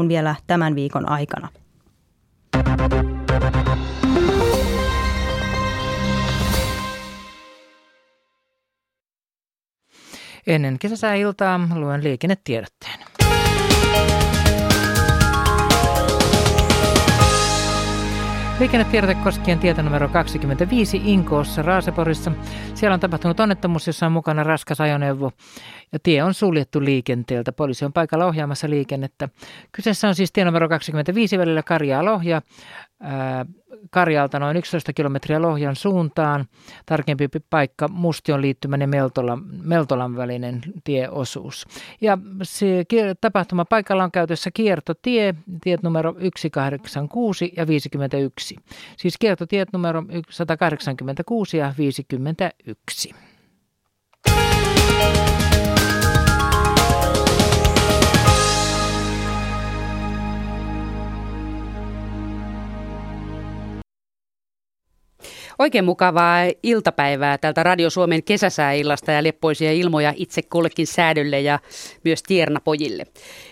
alkuun vielä tämän viikon aikana. Ennen kesäsääiltaa luen liikennetiedotteen. Liikennetiedote koskien tieto numero 25 Inkoossa Raaseporissa. Siellä on tapahtunut onnettomuus, jossa on mukana raskas ajoneuvo ja tie on suljettu liikenteeltä. Poliisi on paikalla ohjaamassa liikennettä. Kyseessä on siis tie numero 25 välillä Karjaa-Lohja. Karjalta noin 11 kilometriä Lohjan suuntaan. Tarkempi paikka Mustion liittymän ja Meltolan, Meltolan välinen tieosuus. Ja se tapahtuma paikalla on käytössä kiertotie, tiet numero 186 ja 51. Siis kiertotiet numero 186 ja 51. Oikein mukavaa iltapäivää tältä Radio Suomen kesäsääillasta ja leppoisia ilmoja itse kullekin säädölle ja myös tiernapojille.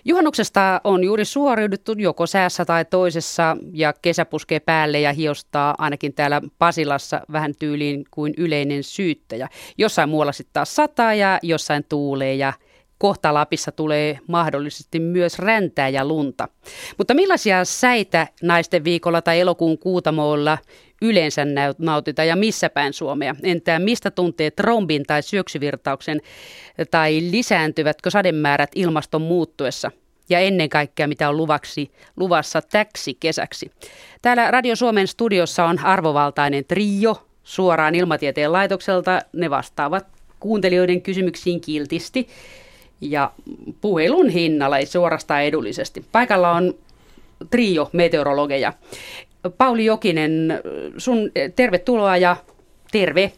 Juhannuksesta on juuri suoriuduttu joko säässä tai toisessa ja kesä puskee päälle ja hiostaa ainakin täällä Pasilassa vähän tyyliin kuin yleinen syyttäjä. Jossain muualla sitten taas sataa ja jossain tuulee ja kohta Lapissa tulee mahdollisesti myös räntää ja lunta. Mutta millaisia säitä naisten viikolla tai elokuun kuutamoilla yleensä nautitaan ja missä päin Suomea? Entä mistä tuntee trombin tai syöksyvirtauksen tai lisääntyvätkö sademäärät ilmaston muuttuessa? ja ennen kaikkea mitä on luvaksi, luvassa täksi kesäksi. Täällä Radio Suomen studiossa on arvovaltainen trio suoraan Ilmatieteen laitokselta. Ne vastaavat kuuntelijoiden kysymyksiin kiltisti ja puhelun hinnalla, ei suorastaan edullisesti. Paikalla on trio meteorologeja. Pauli Jokinen, sun tervetuloa ja terve.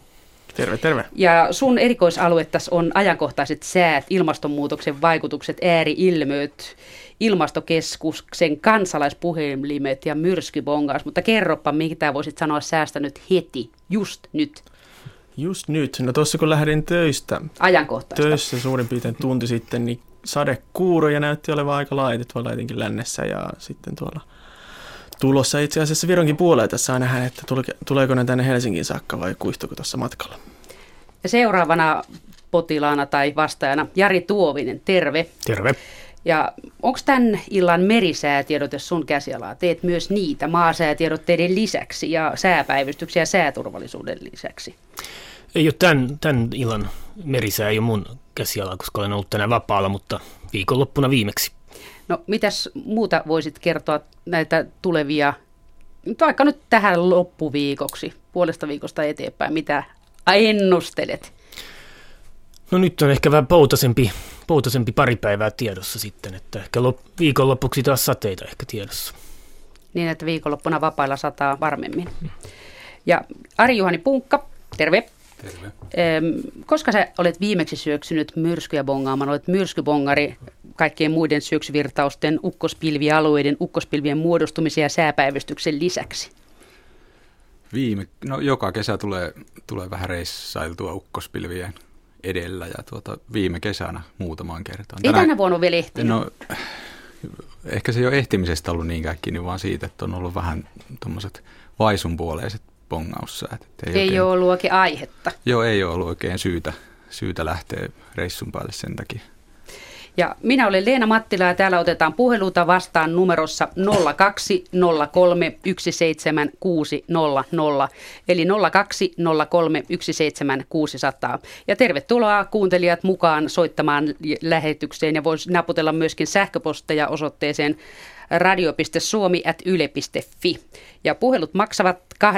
Terve, terve. Ja sun erikoisalue tässä on ajankohtaiset säät, ilmastonmuutoksen vaikutukset, ääriilmiöt, ilmastokeskuksen kansalaispuhelimet ja myrskybongaus. Mutta kerropa, mitä voisit sanoa säästä nyt heti, just nyt. Just nyt. No tuossa kun lähdin töistä. Ajankohtaista. Töissä suurin piirtein tunti sitten, niin sadekuuroja näytti olevan aika laajat tuolla etenkin lännessä ja sitten tuolla tulossa itse asiassa Vironkin puolella tässä saa nähdä, että tuleeko ne tänne Helsingin saakka vai kuistuuko tuossa matkalla. Ja seuraavana potilaana tai vastaajana Jari Tuovinen, terve. Terve. Ja onko tämän illan merisäätiedote sun käsialaa? Teet myös niitä maasäätiedotteiden lisäksi ja sääpäivystyksiä sääturvallisuuden lisäksi? Ei ole tämän, tämän illan merisää ei ole mun käsialaa, koska olen ollut tänään vapaalla, mutta viikonloppuna viimeksi. No mitäs muuta voisit kertoa näitä tulevia, vaikka nyt tähän loppuviikoksi, puolesta viikosta eteenpäin, mitä ennustelet? No nyt on ehkä vähän poutasempi, poutasempi pari päivää tiedossa sitten, että ehkä lop, viikonloppuksi taas sateita ehkä tiedossa. Niin, että viikonloppuna vapailla sataa varmemmin. Ja Ari-Juhani Punkka, terve. Terve. Koska sä olet viimeksi syöksynyt myrskyjä bongaamaan, olet myrskybongari kaikkien muiden syöksyvirtausten, ukkospilvialueiden, ukkospilvien muodostumisen ja sääpäivystyksen lisäksi? Viime, no joka kesä tulee, tulee vähän reissailtua ukkospilvien edellä ja tuota, viime kesänä muutamaan kertaan. Ei tänä vuonna vielä ehtinyt. No, ehkä se ei ole ehtimisestä ollut niinkään kiinni, vaan siitä, että on ollut vähän tuommoiset vaisunpuoleiset bongaussäät. Ei, ei oikein, ole ollut oikein aihetta. Joo, ei ole ollut oikein syytä, syytä lähteä reissun päälle sen takia. Ja minä olen Leena Mattila ja täällä otetaan puheluta vastaan numerossa 0203 17600 eli 0203 17600. Ja tervetuloa kuuntelijat mukaan soittamaan lähetykseen ja voisi naputella myöskin sähköposteja osoitteeseen radio.suomi.yle.fi. Ja puhelut maksavat 8,21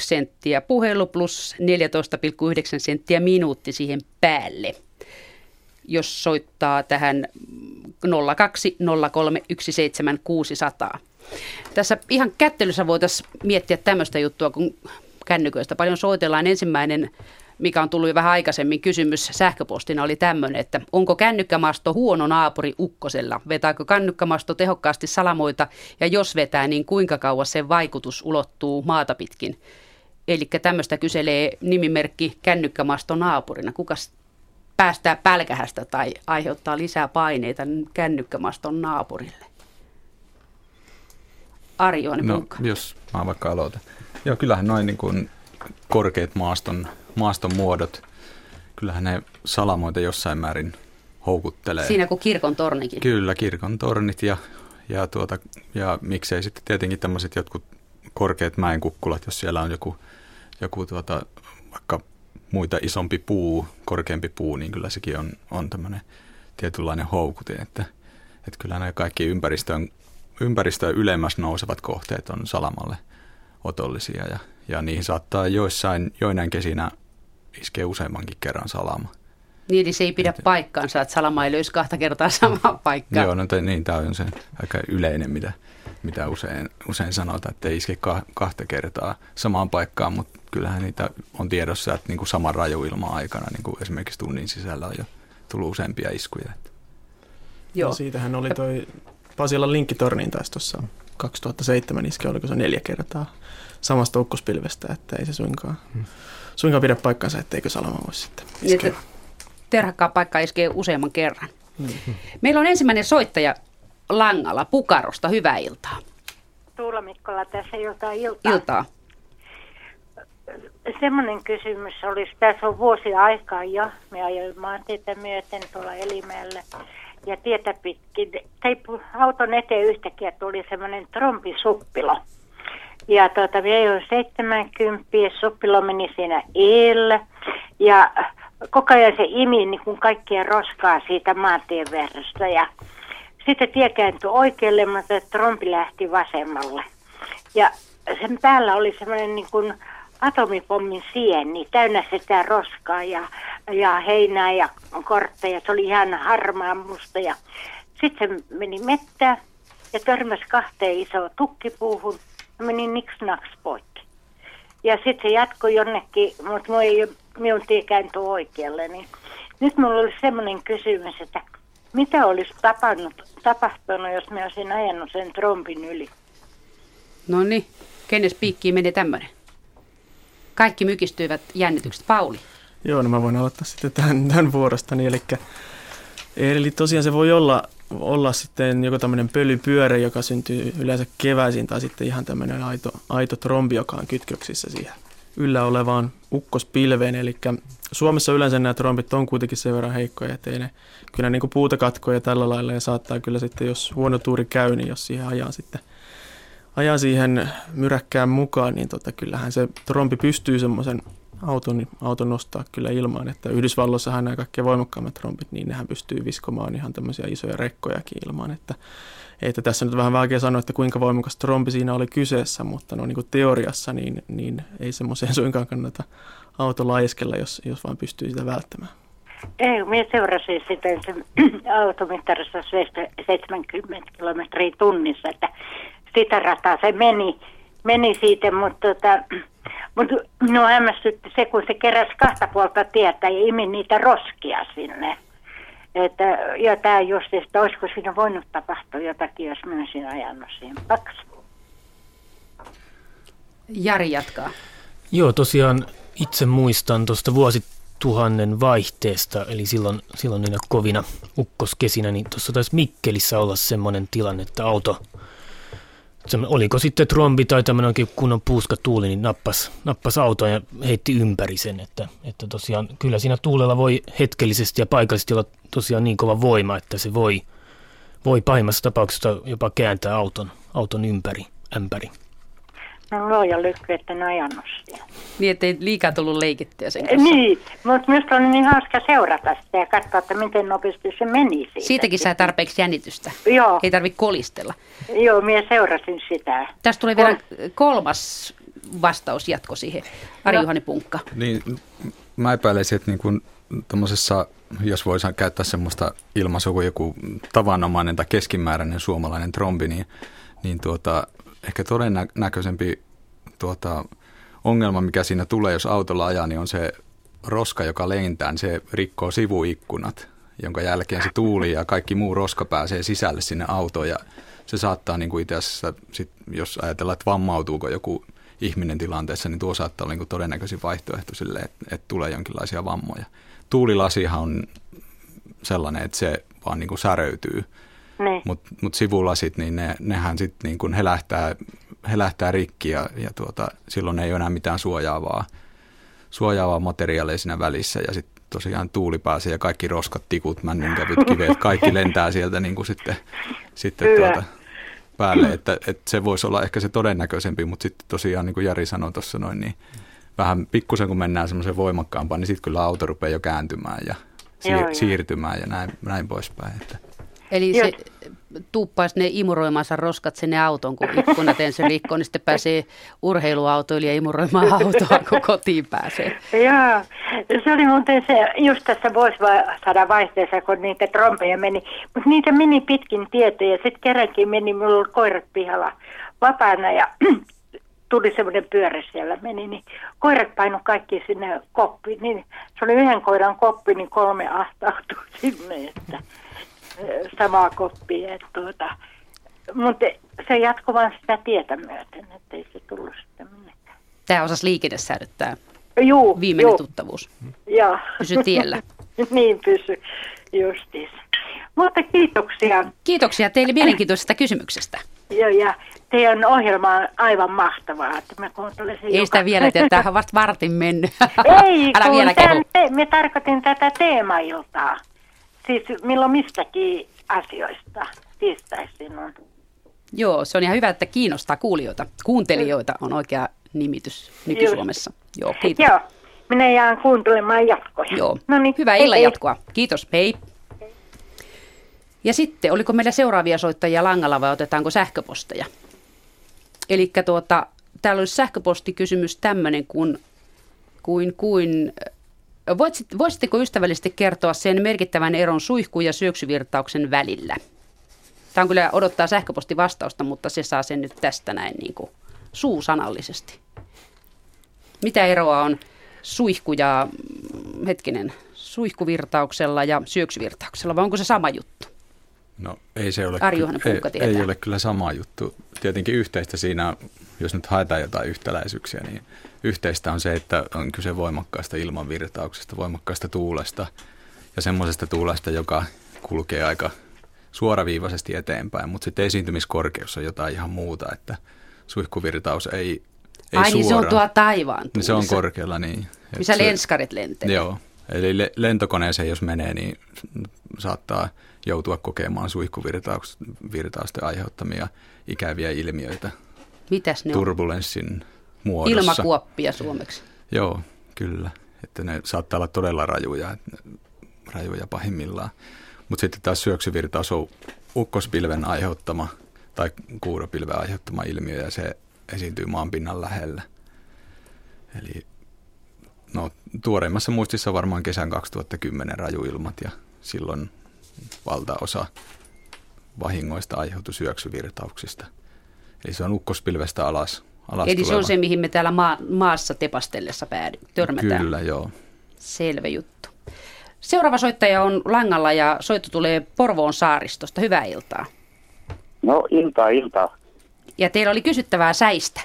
senttiä puhelu plus 14,9 senttiä minuutti siihen päälle jos soittaa tähän 020317600. Tässä ihan kättelyssä voitaisiin miettiä tämmöistä juttua, kun kännyköistä paljon soitellaan. Ensimmäinen, mikä on tullut jo vähän aikaisemmin, kysymys sähköpostina oli tämmöinen, että onko kännykkämasto huono naapuri ukkosella? Vetääkö kännykkämasto tehokkaasti salamoita ja jos vetää, niin kuinka kauas sen vaikutus ulottuu maata pitkin? Eli tämmöistä kyselee nimimerkki kännykkämasto naapurina. Kukas päästää pälkähästä tai aiheuttaa lisää paineita kännykkämaston naapurille? Arjoinen no, jos mä vaikka aloitan. Joo, kyllähän noin niin kuin korkeat maaston, maaston muodot, kyllähän ne salamoita jossain määrin houkuttelee. Siinä kuin kirkon tornikin. Kyllä, kirkon tornit ja, ja, tuota, ja miksei sitten tietenkin tämmöiset jotkut korkeat mäenkukkulat, jos siellä on joku, joku tuota, vaikka muita isompi puu, korkeampi puu, niin kyllä sekin on, on tämmöinen tietynlainen houkutin, että, että kyllä nämä kaikki ympäristöön, ympäristöön ylemmäs nousevat kohteet on salamalle otollisia ja, ja niihin saattaa joissain, joinain kesinä iskeä useammankin kerran salama. Niin, eli se ei pidä paikkaansa, että salama ei löysi kahta kertaa samaa paikkaa. Joo, no te, niin, tämä on se aika yleinen, mitä, mitä usein, usein sanotaan, että ei iske kahta kertaa samaan paikkaan, mutta kyllähän niitä on tiedossa, että niin kuin saman rajuilman aikana niin kuin esimerkiksi tunnin sisällä on jo tullut useampia iskuja. Joo. No, siitähän oli toi Pasilan linkkitorniin taas tuossa 2007 iske, oliko se neljä kertaa samasta ukkospilvestä, että ei se suinkaan, hmm. suinkaan pidä paikkansa, etteikö Salama voisi sitten iskeä. Niin, terhakkaa paikka iskee useamman kerran. Hmm. Meillä on ensimmäinen soittaja langalla Pukarosta. Hyvää iltaa. Tuula Mikkola tässä iltaa iltaa. Iltaa. Semmoinen kysymys olisi, tässä on vuosi aikaa jo, me ajoin maantietä myöten tuolla Elimäellä ja tietä pitkin. Tei auton eteen yhtäkkiä tuli semmoinen trompisuppilo. Ja tuota, me ajoin 70, suppilo meni siinä eellä ja koko ajan se imi niin kuin kaikkia roskaa siitä maantien verrasta ja sitten tie kääntyi oikealle, mutta trompi lähti vasemmalle. Ja sen päällä oli semmoinen niin kuin atomipommin sieni, täynnä sitä roskaa ja, ja heinää ja kortteja. Se oli ihan harmaa musta. Ja sitten meni mettään ja törmäsi kahteen isoon tukkipuuhun ja meni niks naks poikki. Ja sitten se jatkoi jonnekin, mutta ei minun tie kääntyi oikealle. Niin nyt minulla oli semmoinen kysymys, että mitä olisi tapannut, tapahtunut, jos me olisin ajanut sen trompin yli? No niin, kenes piikkiin meni tämmöinen? Kaikki mykistyivät jännitykset. Pauli. Joo, no mä voin aloittaa sitten tämän, tämän vuorostani. Eli, eli tosiaan se voi olla, olla sitten joko tämmöinen pölypyörä, joka syntyy yleensä keväisin, tai sitten ihan tämmöinen aito, aito trombi, joka on kytköksissä siihen yllä olevaan ukkospilveen. Eli Suomessa yleensä nämä trombit on kuitenkin sen verran heikkoja, että ne kyllä niin kuin puuta katkoja tällä lailla ja saattaa kyllä sitten, jos huono tuuri käy, niin jos siihen ajaa sitten ajaa siihen myräkkään mukaan, niin tota, kyllähän se trompi pystyy semmoisen auton, auton nostaa kyllä ilmaan, että Yhdysvalloissahan nämä kaikkein voimakkaammat trompit, niin nehän pystyy viskomaan ihan tämmöisiä isoja rekkojakin ilmaan, että, että tässä nyt vähän vaikea sanoa, että kuinka voimakas trompi siinä oli kyseessä, mutta no niin kuin teoriassa niin, niin ei semmoiseen suinkaan kannata auto laiskella, jos, jos vaan pystyy sitä välttämään. Ei, minä seurasin sitä automittarissa 70 kilometriä tunnissa, että sitä rataa se meni, meni siitä, mutta tota, mut minua hämmästytti se, kun se keräsi kahta puolta tietä ja imi niitä roskia sinne. Että, ja tämä just, että olisiko siinä voinut tapahtua jotakin, jos minä olisin ajanut siihen paksu. Jari jatkaa. Joo, tosiaan itse muistan tuosta vuosituhannen vaihteesta, eli silloin, silloin niinä kovina ukkoskesinä, niin tuossa taisi Mikkelissä olla semmoinen tilanne, että auto, oliko sitten trombi tai tämmöinen oikein kunnon puuskatuuli, niin nappas, nappas auton ja heitti ympäri sen, että, että tosiaan kyllä siinä tuulella voi hetkellisesti ja paikallisesti olla tosiaan niin kova voima, että se voi, voi pahimmassa tapauksessa jopa kääntää auton, auton ympäri, ämpäri. No luoja lykky, että en ajanut siellä. Niin, ettei liikaa tullut leikittyä sen kanssa. Niin, mutta minusta oli niin hauska seurata sitä ja katsoa, että miten nopeasti se meni siitä. Siitäkin saa tarpeeksi jännitystä. Joo. Ei tarvitse kolistella. Joo, minä seurasin sitä. Tästä tulee vielä kolmas vastaus jatko siihen. Ari Juhani Punkka. Niin, mä epäileisin, että niin kun jos voisi käyttää semmoista ilmaisua kuin joku tavanomainen tai keskimääräinen suomalainen trombi, niin, niin tuota, ehkä todennäköisempi tuota, ongelma, mikä siinä tulee, jos autolla ajaa, niin on se roska, joka lentää, niin se rikkoo sivuikkunat, jonka jälkeen se tuuli ja kaikki muu roska pääsee sisälle sinne autoon ja se saattaa niin kuin itse asiassa, sit, jos ajatellaan, että vammautuuko joku ihminen tilanteessa, niin tuo saattaa olla niin kuin todennäköisin vaihtoehto sille, että, että tulee jonkinlaisia vammoja. tuulilasihan on sellainen, että se vaan niin kuin säröytyy. Niin. Mutta mut sivulasit, niin ne, nehän sitten niin kuin helähtää, helähtää rikki ja, ja tuota, silloin ei ole enää mitään suojaavaa, suojaavaa materiaalia siinä välissä. Ja sitten tosiaan tuuli pääsee ja kaikki roskat, tikut, männynkävyt, kiveet, kaikki lentää sieltä niin kuin sitten, sitten tuota, päälle. Että, että se voisi olla ehkä se todennäköisempi, mutta sitten tosiaan niin kuin Jari sanoi tuossa noin, niin vähän pikkusen kun mennään semmoisen voimakkaampaan, niin sitten kyllä auto rupeaa jo kääntymään ja siir- Joo, joo. siirtymään ja näin, näin poispäin. Että. Eli Joo. se tuuppaisi ne imuroimansa roskat sinne auton, kun ikkunat ensin rikkoo, niin sitten pääsee urheiluautoilija imuroimaan autoa, kun kotiin pääsee. Joo, se oli muuten se, just tässä vuosisadan vaihteessa, kun niitä trompeja meni. Mutta niitä meni pitkin tietä ja sitten kerrankin meni, mulla oli koirat pihalla vapaana ja tuli semmoinen pyörä siellä meni, niin koirat painu kaikki sinne koppiin. Niin se oli yhden koiran koppi, niin kolme ahtautui sinne, että samaa koppia. Että tuota, mutta se jatkoi vaan sitä tietä myöten, että ei se tullut sitten minnekään. Tämä osasi liikennesäädöttää. Juu, Viimeinen juu. tuttavuus. Joo. Pysy tiellä. niin pysy, justiis. Mutta kiitoksia. Kiitoksia teille mielenkiintoisesta kysymyksestä. Joo, ja teidän ohjelma on aivan mahtavaa, että mä Ei joka- sitä vielä tiedä, tämähän on vasta vartin mennyt. Ei, Älä kun vielä tämän, te, me tarkoitin tätä teemailtaa. Siis milloin mistäkin asioista tiistaisin on. Joo, se on ihan hyvä, että kiinnostaa kuulijoita. Kuuntelijoita on oikea nimitys nyky-Suomessa. Joo, kiitos. Joo, minä jään kuuntelemaan jatkoja. Joo. No niin, Hyvää illan jatkoa. Kiitos, hei. Ja sitten, oliko meillä seuraavia soittajia langalla vai otetaanko sähköposteja? Eli tuota, täällä olisi sähköpostikysymys tämmöinen kuin, kuin, kuin voisitteko ystävällisesti kertoa sen merkittävän eron suihku- ja syöksyvirtauksen välillä? Tämä on kyllä odottaa sähköpostivastausta, mutta se saa sen nyt tästä näin niin kuin suusanallisesti. Mitä eroa on suihku ja, mm, hetkinen, suihkuvirtauksella ja syöksyvirtauksella, vai onko se sama juttu? No ei se ole, Ari ky- ei, ei ole kyllä sama juttu. Tietenkin yhteistä siinä, jos nyt haetaan jotain yhtäläisyyksiä, niin yhteistä on se, että on kyse voimakkaasta ilmanvirtauksesta, voimakkaasta tuulesta ja semmoisesta tuulesta, joka kulkee aika suoraviivaisesti eteenpäin, mutta sitten esiintymiskorkeus on jotain ihan muuta, että suihkuvirtaus ei, ei Ai niin se on suoraan. tuo taivaan Niin se on tuulissa, korkealla, niin. Missä se- lenskarit lentelee. Joo, eli le- lentokoneeseen jos menee, niin saattaa joutua kokemaan suihkuvirtausten aiheuttamia ikäviä ilmiöitä Mitäs ne on? turbulenssin muodossa. Ilmakuoppia suomeksi. Joo, kyllä. Että ne saattaa olla todella rajuja, rajuja pahimmillaan. Mutta sitten taas syöksyvirtaus on ukkospilven aiheuttama tai kuuropilven aiheuttama ilmiö ja se esiintyy maanpinnan lähellä. Eli no, tuoreimmassa muistissa varmaan kesän 2010 rajuilmat ja silloin valtaosa vahingoista aiheutui syöksyvirtauksista. Eli se on ukkospilvestä alas, alas Eli se on se, mihin me täällä maa, maassa tepastellessa päädy, törmätään. Kyllä, joo. Selvä juttu. Seuraava soittaja on langalla ja soitto tulee Porvoon saaristosta. Hyvää iltaa. No iltaa, iltaa. Ja teillä oli kysyttävää säistä.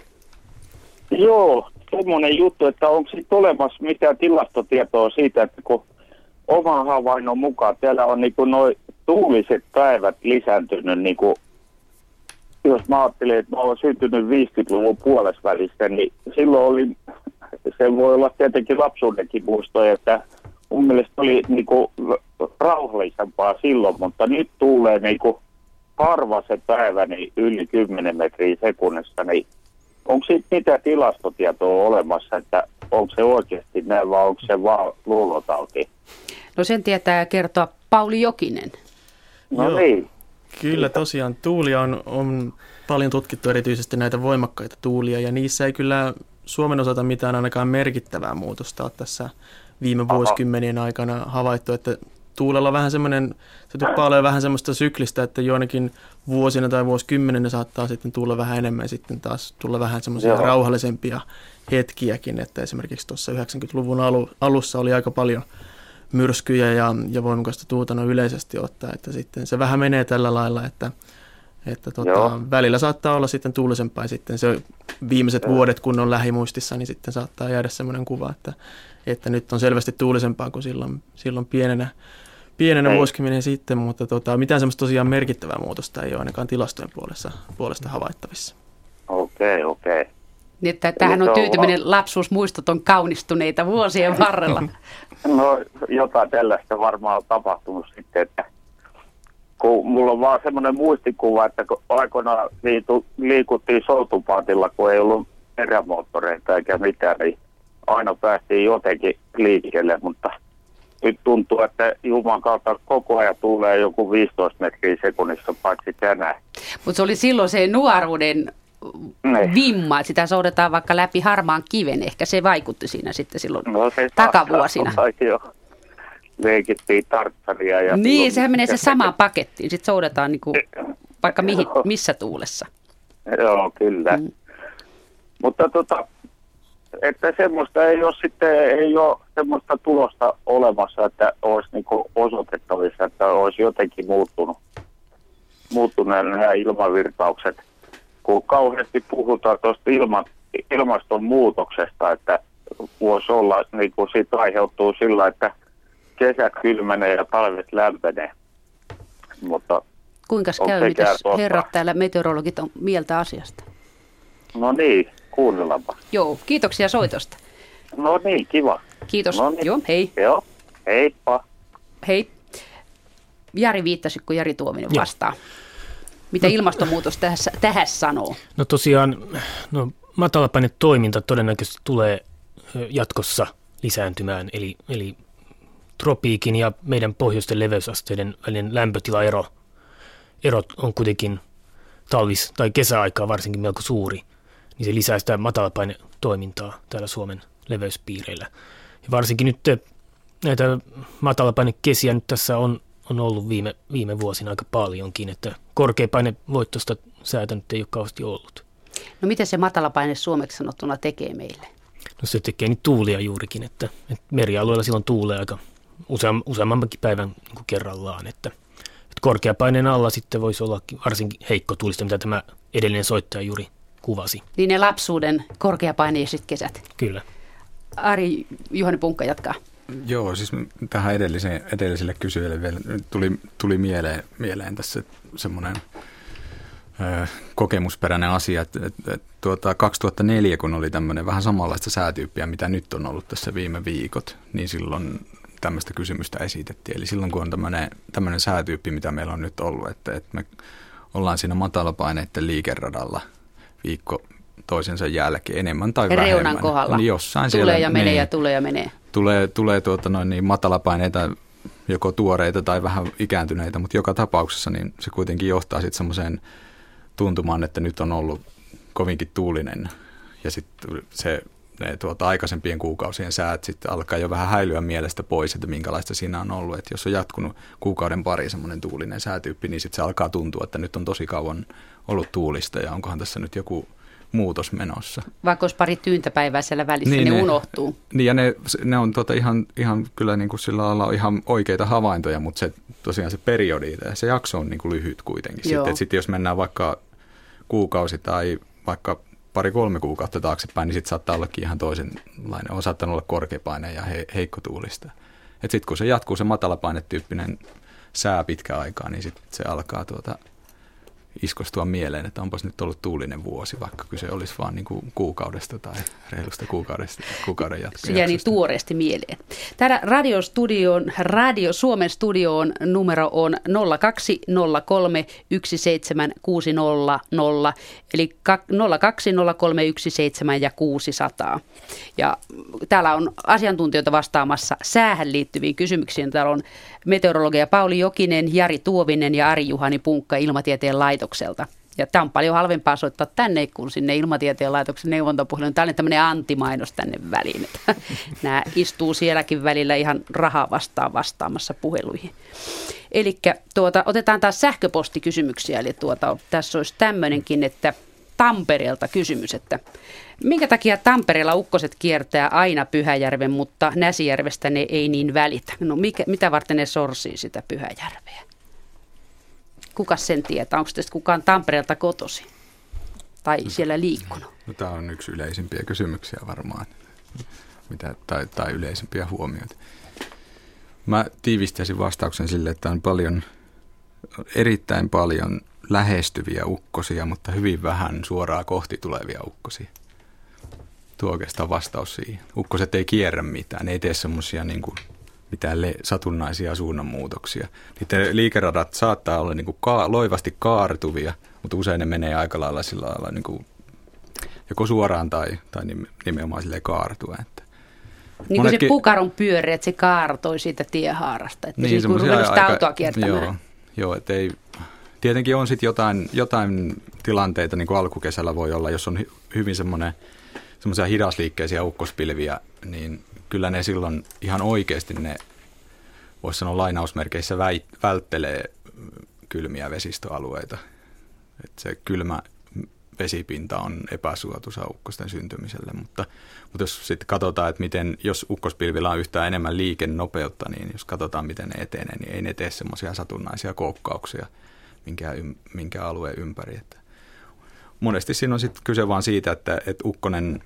Joo, semmoinen juttu, että onko sitten olemassa mitään tilastotietoa siitä, että kun oman havainnon mukaan täällä on niinku noin tuuliset päivät lisääntynyt, niinku, jos mä ajattelin, että mä olen syntynyt 50-luvun puolessa välissä, niin silloin oli, se voi olla tietenkin lapsuudenkin muistoja, että mun mielestä oli niinku rauhallisempaa silloin, mutta nyt tuulee niinku harva se päivä niin yli 10 metriä sekunnissa, niin onko siitä mitään tilastotietoa olemassa, että onko se oikeasti näin vai onko se vaan luulotauti? No sen tietää kertoa Pauli Jokinen. No Joo. niin. Kyllä tosiaan. Tuulia on, on paljon tutkittu erityisesti näitä voimakkaita tuulia ja niissä ei kyllä Suomen osalta mitään ainakaan merkittävää muutosta ole tässä viime vuosikymmenien aikana havaittu, että tuulella on vähän semmoinen, se tuppaa olemaan vähän semmoista syklistä, että joinakin vuosina tai vuosikymmeninä saattaa sitten tulla vähän enemmän ja sitten taas tulla vähän semmoisia rauhallisempia hetkiäkin, että esimerkiksi tuossa 90-luvun alu, alussa oli aika paljon myrskyjä ja, ja voimakasta tuuta noin yleisesti ottaa, että sitten se vähän menee tällä lailla, että Että tota, välillä saattaa olla sitten tuulisempaa sitten se viimeiset Joo. vuodet, kun on lähimuistissa, niin sitten saattaa jäädä semmoinen kuva, että, että nyt on selvästi tuulisempaa kuin silloin, silloin pienenä, pienenä vuosikymmenen sitten, mutta tota, mitään semmoista tosiaan merkittävää muutosta ei ole ainakaan tilastojen puolesta, puolesta havaittavissa. Okei, okay, okei. Okay. Niin, että tähän on tyytyminen lapsuusmuistot on kaunistuneita vuosien varrella. No jotain tällaista varmaan on tapahtunut sitten, että kun mulla on vaan semmoinen muistikuva, että kun aikoinaan liitu, liikuttiin soutupaatilla, kun ei ollut erämoottoreita eikä mitään, niin aina päästiin jotenkin liikkeelle, mutta nyt tuntuu, että Juman kautta koko ajan tulee joku 15 metriä sekunnissa, paitsi tänään. Mutta se oli silloin se nuoruuden ne. vimma, että sitä soudetaan vaikka läpi harmaan kiven. Ehkä se vaikutti siinä sitten silloin no, se takavuosina. jo. Leikittiin tarttaria. Ja niin, sehän menee se samaan pakettiin. Sitten soudetaan niin kuin, vaikka mihin, missä tuulessa. Joo, kyllä. Mm. Mutta tota, että semmoista ei ole sitten, ei ole semmoista tulosta olemassa, että olisi niin osoitettavissa, että olisi jotenkin muuttunut, muuttuneet nämä ilmavirtaukset – kun kauheasti puhutaan tuosta ilma, ilmastonmuutoksesta, että voisi olla, niin kuin siitä aiheutuu sillä, että kesät kylmenee ja talvet lämpenee. Mutta Kuinka käy, mitä herrat täällä meteorologit on mieltä asiasta? No niin, kuunnellaanpa. Joo, kiitoksia soitosta. No niin, kiva. Kiitos. No niin. Joo, hei. Joo, heippa. Hei. Jari viittasi, kun Jari Tuominen vastaa. Joo. Mitä ilmastonmuutos tässä, tähän sanoo? No tosiaan, no, matalapainet-toiminta todennäköisesti tulee jatkossa lisääntymään, eli, eli tropiikin ja meidän pohjoisten leveysasteiden välinen lämpötilaero erot on kuitenkin talvis- tai kesäaikaa varsinkin melko suuri, niin se lisää sitä matalapainetoimintaa täällä Suomen leveyspiireillä. Ja varsinkin nyt näitä matalapainekesiä nyt tässä on on ollut viime, viime vuosina aika paljonkin, että korkeapainevoittosta säätä nyt ei ole kauheasti ollut. No miten se matalapaine suomeksi sanottuna tekee meille? No se tekee niin tuulia juurikin, että, että merialueella silloin tuulee aika useam, useammankin päivän niin kerrallaan, että, että korkeapaineen alla sitten voisi olla varsinkin heikko tuulista, mitä tämä edellinen soittaja juuri kuvasi. Niin ne lapsuuden korkeapaineiset kesät. Kyllä. Ari Juhani Punkka jatkaa. Joo, siis tähän edelliseen, edelliselle kysyjälle vielä tuli, tuli mieleen, mieleen tässä semmoinen kokemusperäinen asia, että, että, että tuota, 2004, kun oli tämmöinen vähän samanlaista säätyyppiä, mitä nyt on ollut tässä viime viikot, niin silloin tämmöistä kysymystä esitettiin. Eli silloin, kun on tämmöinen, tämmöinen säätyyppi, mitä meillä on nyt ollut, että, että me ollaan siinä matalapaineiden liikeradalla viikko toisensa jälkeen enemmän tai Reunan vähemmän. kohdalla. Niin jossain tulee siellä, ja menee niin, ja tulee ja menee. Tulee, tulee tuota noin niin matalapaineita, joko tuoreita tai vähän ikääntyneitä, mutta joka tapauksessa niin se kuitenkin johtaa sitten semmoiseen tuntumaan, että nyt on ollut kovinkin tuulinen ja sitten se ne tuota, aikaisempien kuukausien säät sitten alkaa jo vähän häilyä mielestä pois, että minkälaista siinä on ollut. Että jos on jatkunut kuukauden pari semmoinen tuulinen säätyyppi, niin sitten se alkaa tuntua, että nyt on tosi kauan ollut tuulista ja onkohan tässä nyt joku muutos menossa. Vaikka olisi pari tyyntäpäivää siellä välissä, niin ne, ne unohtuu. Niin ja ne, ne on tota ihan, ihan kyllä niin kuin sillä lailla ihan oikeita havaintoja, mutta se, tosiaan se periodi, se jakso on niin kuin lyhyt kuitenkin. Sitten, sitten jos mennään vaikka kuukausi tai vaikka pari-kolme kuukautta taaksepäin, niin sitten saattaa ollakin ihan toisenlainen. On saattanut olla korkeapaine ja he, heikko tuulista. Sitten kun se jatkuu se matalapainetyyppinen sää pitkä aikaa, niin sitten se alkaa tuota, iskostua mieleen, että onpas nyt ollut tuulinen vuosi, vaikka kyse olisi vain niin kuukaudesta tai reilusta kuukaudesta, kuukauden jatkoa. Jää niin tuoreesti mieleen. Täällä radiostudion, Radio Suomen studion numero on 0203 17600, eli 0203176 ja 600. Ja täällä on asiantuntijoita vastaamassa säähän liittyviin kysymyksiin. Täällä on meteorologia Pauli Jokinen, Jari Tuovinen ja Ari Juhani Punkka Ilmatieteen laitokselta. Ja tämä on paljon halvempaa soittaa tänne kuin sinne Ilmatieteen laitoksen neuvontapuhelun. Tämä on tämmöinen antimainos tänne väliin. Nämä istuu sielläkin välillä ihan rahaa vastaan vastaamassa puheluihin. Eli tuota, otetaan taas sähköpostikysymyksiä. Eli tuota, tässä olisi tämmöinenkin, että Tampereelta kysymys, että minkä takia Tampereella ukkoset kiertää aina Pyhäjärven, mutta Näsijärvestä ne ei niin välitä? No mikä, mitä varten ne sorsii sitä Pyhäjärveä? Kuka sen tietää? Onko tästä kukaan Tampereelta kotosi? Tai siellä liikkunut? No, tämä on yksi yleisimpiä kysymyksiä varmaan, mitä, tai, tai yleisimpiä huomioita. Mä tiivistäisin vastauksen sille, että on paljon, erittäin paljon lähestyviä ukkosia, mutta hyvin vähän suoraan kohti tulevia ukkosia. Tuo oikeastaan vastaus siihen. Ukkoset ei kierrä mitään, ne ei tee semmoisia niin kuin mitään le- satunnaisia suunnanmuutoksia. Niiden liikeradat saattaa olla niin kuin ka- loivasti kaartuvia, mutta usein ne menee aika lailla sillä lailla niin kuin joko suoraan tai, tai nimenomaan sille kaartua. Että niin kuin se pukaron pyöri, että se kaartoi siitä tiehaarasta, että niin, se ei ruvennut sitä aika, autoa kiertämään. Joo, joo että ei, tietenkin on sitten jotain, jotain tilanteita, niin kuin alkukesällä voi olla, jos on hyvin semmoinen semmoisia hidasliikkeisiä ukkospilviä, niin kyllä ne silloin ihan oikeasti ne, voisi sanoa lainausmerkeissä, väit, välttelee kylmiä vesistöalueita. että se kylmä vesipinta on epäsuotuisa ukkosten syntymiselle, mutta, mutta jos sitten katsotaan, että miten, jos ukkospilvillä on yhtään enemmän liikennopeutta, niin jos katsotaan, miten ne etenee, niin ei ne tee semmoisia satunnaisia koukkauksia minkä, minkä alueen ympäri. Että monesti siinä on sitten kyse vain siitä, että, että ukkonen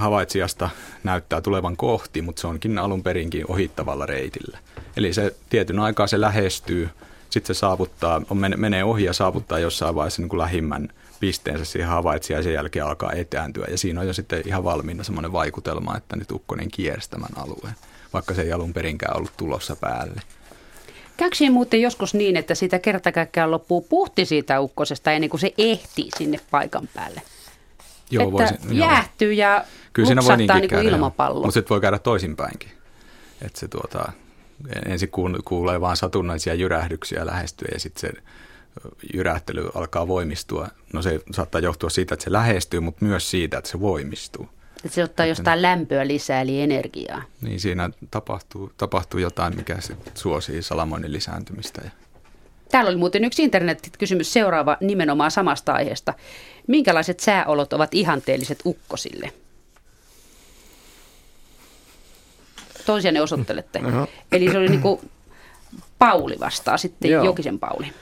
havaitsijasta näyttää tulevan kohti, mutta se onkin alun perinkin ohittavalla reitillä. Eli se tietyn aikaa se lähestyy, sitten se saavuttaa, on, menee ohi ja saavuttaa jossain vaiheessa niin kuin lähimmän pisteensä siihen havaitsija ja sen jälkeen alkaa etääntyä. Ja siinä on jo sitten ihan valmiina semmoinen vaikutelma, että nyt ukkonen kiersi tämän alueen, vaikka se ei alun perinkään ollut tulossa päälle. Käykö siinä muuten joskus niin, että sitä kertakaikkiaan loppuu puhti siitä ukkosesta ennen kuin se ehtii sinne paikan päälle? Joo, että voisin, jäähtyy joo. ja Kyllä siinä voi niin kuin ilmapallo. Mutta sitten voi käydä toisinpäinkin. Että se tuota, ensin kuulee vaan satunnaisia jyrähdyksiä lähestyä ja sitten se jyrähtely alkaa voimistua. No se saattaa johtua siitä, että se lähestyy, mutta myös siitä, että se voimistuu. Että se ottaa jostain lämpöä lisää, eli energiaa. Niin, siinä tapahtuu, tapahtuu jotain, mikä sit suosii salamoinnin lisääntymistä. Täällä oli muuten yksi internet-kysymys seuraava nimenomaan samasta aiheesta. Minkälaiset sääolot ovat ihanteelliset ukkosille? Toisia ne osoittelette. Mm-hmm. Eli se oli niin kuin Pauli vastaa sitten Joo. Jokisen Pauli.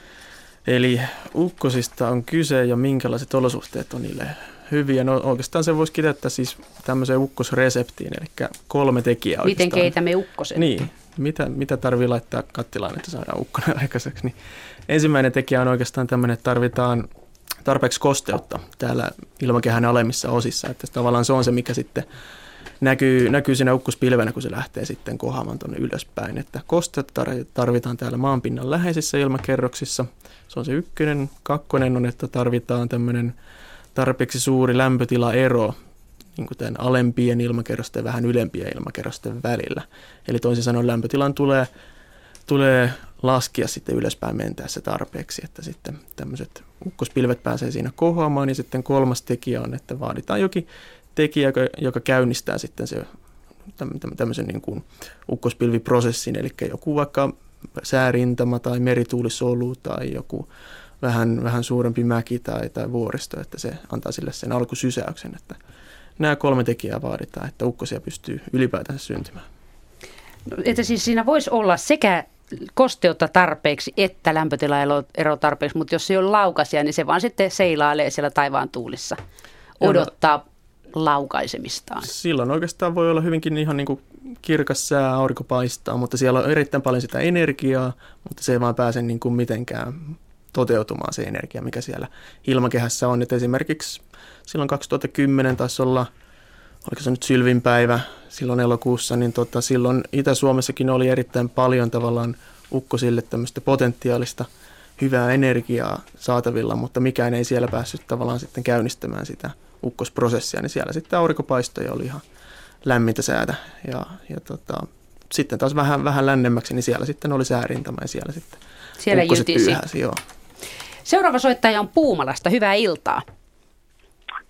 Eli ukkosista on kyse ja minkälaiset olosuhteet on niille hyviä. No oikeastaan se voisi kiteyttää siis tämmöiseen ukkosreseptiin, eli kolme tekijää Miten keitämme ukkoset? Niin, mitä, mitä tarvii laittaa kattilaan, että saadaan ukkonen aikaiseksi. Niin ensimmäinen tekijä on oikeastaan tämmöinen, että tarvitaan tarpeeksi kosteutta täällä ilmakehän alemmissa osissa. Että tavallaan se on se, mikä sitten näkyy, näkyy siinä ukkospilvenä, kun se lähtee sitten kohamaan tuonne ylöspäin. Että kosteutta tarvitaan täällä maanpinnan läheisissä ilmakerroksissa. Se on se ykkönen. Kakkonen on, että tarvitaan tämmöinen tarpeeksi suuri lämpötilaero niin kuin alempien ilmakerrosten ja vähän ylempien ilmakerrosten välillä. Eli toisin sanoen lämpötilan tulee, tulee laskea sitten ylöspäin mentäessä tarpeeksi, että sitten tämmöiset ukkospilvet pääsee siinä kohoamaan. Ja sitten kolmas tekijä on, että vaaditaan jokin tekijä, joka, joka käynnistää sitten se tämmöisen niin kuin ukkospilviprosessin, eli joku vaikka säärintama tai merituulisolu tai joku vähän, vähän suurempi mäki tai, tai vuoristo, että se antaa sille sen alkusysäyksen, että nämä kolme tekijää vaaditaan, että ukkosia pystyy ylipäätään syntymään. No, että siis siinä voisi olla sekä kosteutta tarpeeksi että lämpötilaero tarpeeksi, mutta jos se on laukasia, niin se vaan sitten seilailee siellä taivaan tuulissa, odottaa laukaisemistaan. Silloin oikeastaan voi olla hyvinkin ihan niin kuin kirkas sää, aurinko paistaa, mutta siellä on erittäin paljon sitä energiaa, mutta se ei vaan pääse niin kuin mitenkään toteutumaan se energia, mikä siellä ilmakehässä on. Et esimerkiksi silloin 2010 taisi olla, oliko se nyt sylvinpäivä silloin elokuussa, niin tota, silloin Itä-Suomessakin oli erittäin paljon tavallaan ukkosille tämmöistä potentiaalista hyvää energiaa saatavilla, mutta mikään ei siellä päässyt tavallaan sitten käynnistämään sitä ukkosprosessia, niin siellä sitten aurinkopaistoja oli ihan lämmintä säätä ja, ja tota, sitten taas vähän, vähän lännemmäksi, niin siellä sitten oli säärintama ja siellä sitten siellä ukkoset pyyhäsi, joo. Seuraava soittaja on Puumalasta. Hyvää iltaa.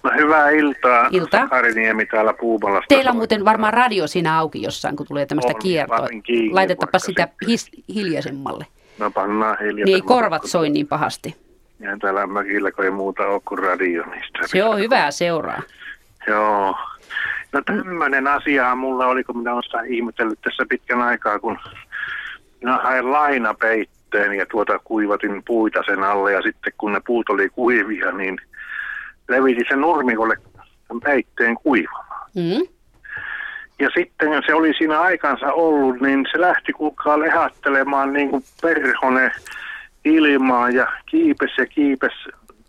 No hyvää iltaa. Ilta. Kariniemi täällä Puumalasta. Teillä on muuten varmaan radio siinä auki jossain, kun tulee tämmöistä on, kiertoa. Kiinni, Laitetaanpa sitä his, hiljaisemmalle. No pannaan hiljaisemmalle. Niin ei korvat soi niin pahasti. Ja täällä mökillä, kun ei muuta ole kuin radio. Niin Se on hyvää seuraa. Joo. No tämmöinen asia mulla oli, kun minä olen ihmetellyt tässä pitkän aikaa, kun minä haen lainapeittoa peitteen ja tuota kuivatin puita sen alle ja sitten kun ne puut oli kuivia, niin levitin sen nurmikolle peitteen kuivamaan. Mm. Ja sitten se oli siinä aikansa ollut, niin se lähti kukaan lehattelemaan niin kuin perhone ilmaan ja kiipes ja kiipes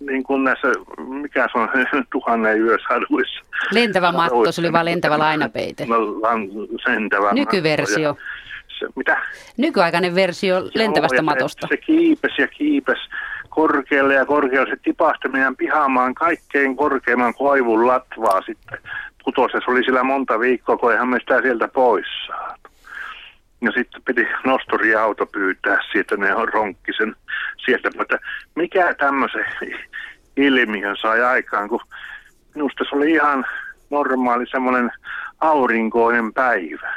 niin kuin näissä, mikä se on, tuhannen yösaduissa. Lentävä matto, se oli vain lentävä lainapeite. No, lentävä Nykyversio. Matto se, mitä? Nykyaikainen versio lentävästä Joo, matosta. Se, se kiipes ja kiipes korkealle ja korkealle. Se tipahti meidän pihaamaan kaikkein korkeimman koivun latvaa sitten. Putosi, se oli sillä monta viikkoa, kun eihän me sitä sieltä pois saatu. Ja sitten piti nosturiauto pyytää siitä, ne ronkki sen sieltä. Mutta mikä tämmöisen ilmiön sai aikaan, kun minusta se oli ihan normaali semmoinen aurinkoinen päivä.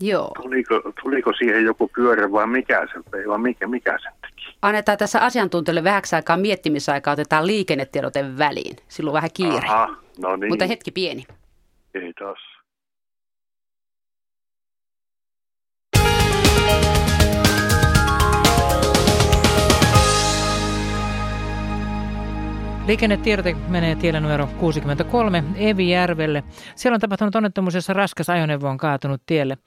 Joo. Tuliko, tuliko siihen joku pyörä vai mikä se vai mikä, mikä sen teki? Annetaan tässä asiantuntijoille vähäksi aikaa miettimisaikaa, otetaan liikennetiedoten väliin. Silloin vähän kiire. Aha, no niin. Mutta hetki pieni. Kiitos. Liikennetiedote menee tiellä numero 63 Evijärvelle. Siellä on tapahtunut onnettomuus, jossa raskas ajoneuvo on kaatunut tielle.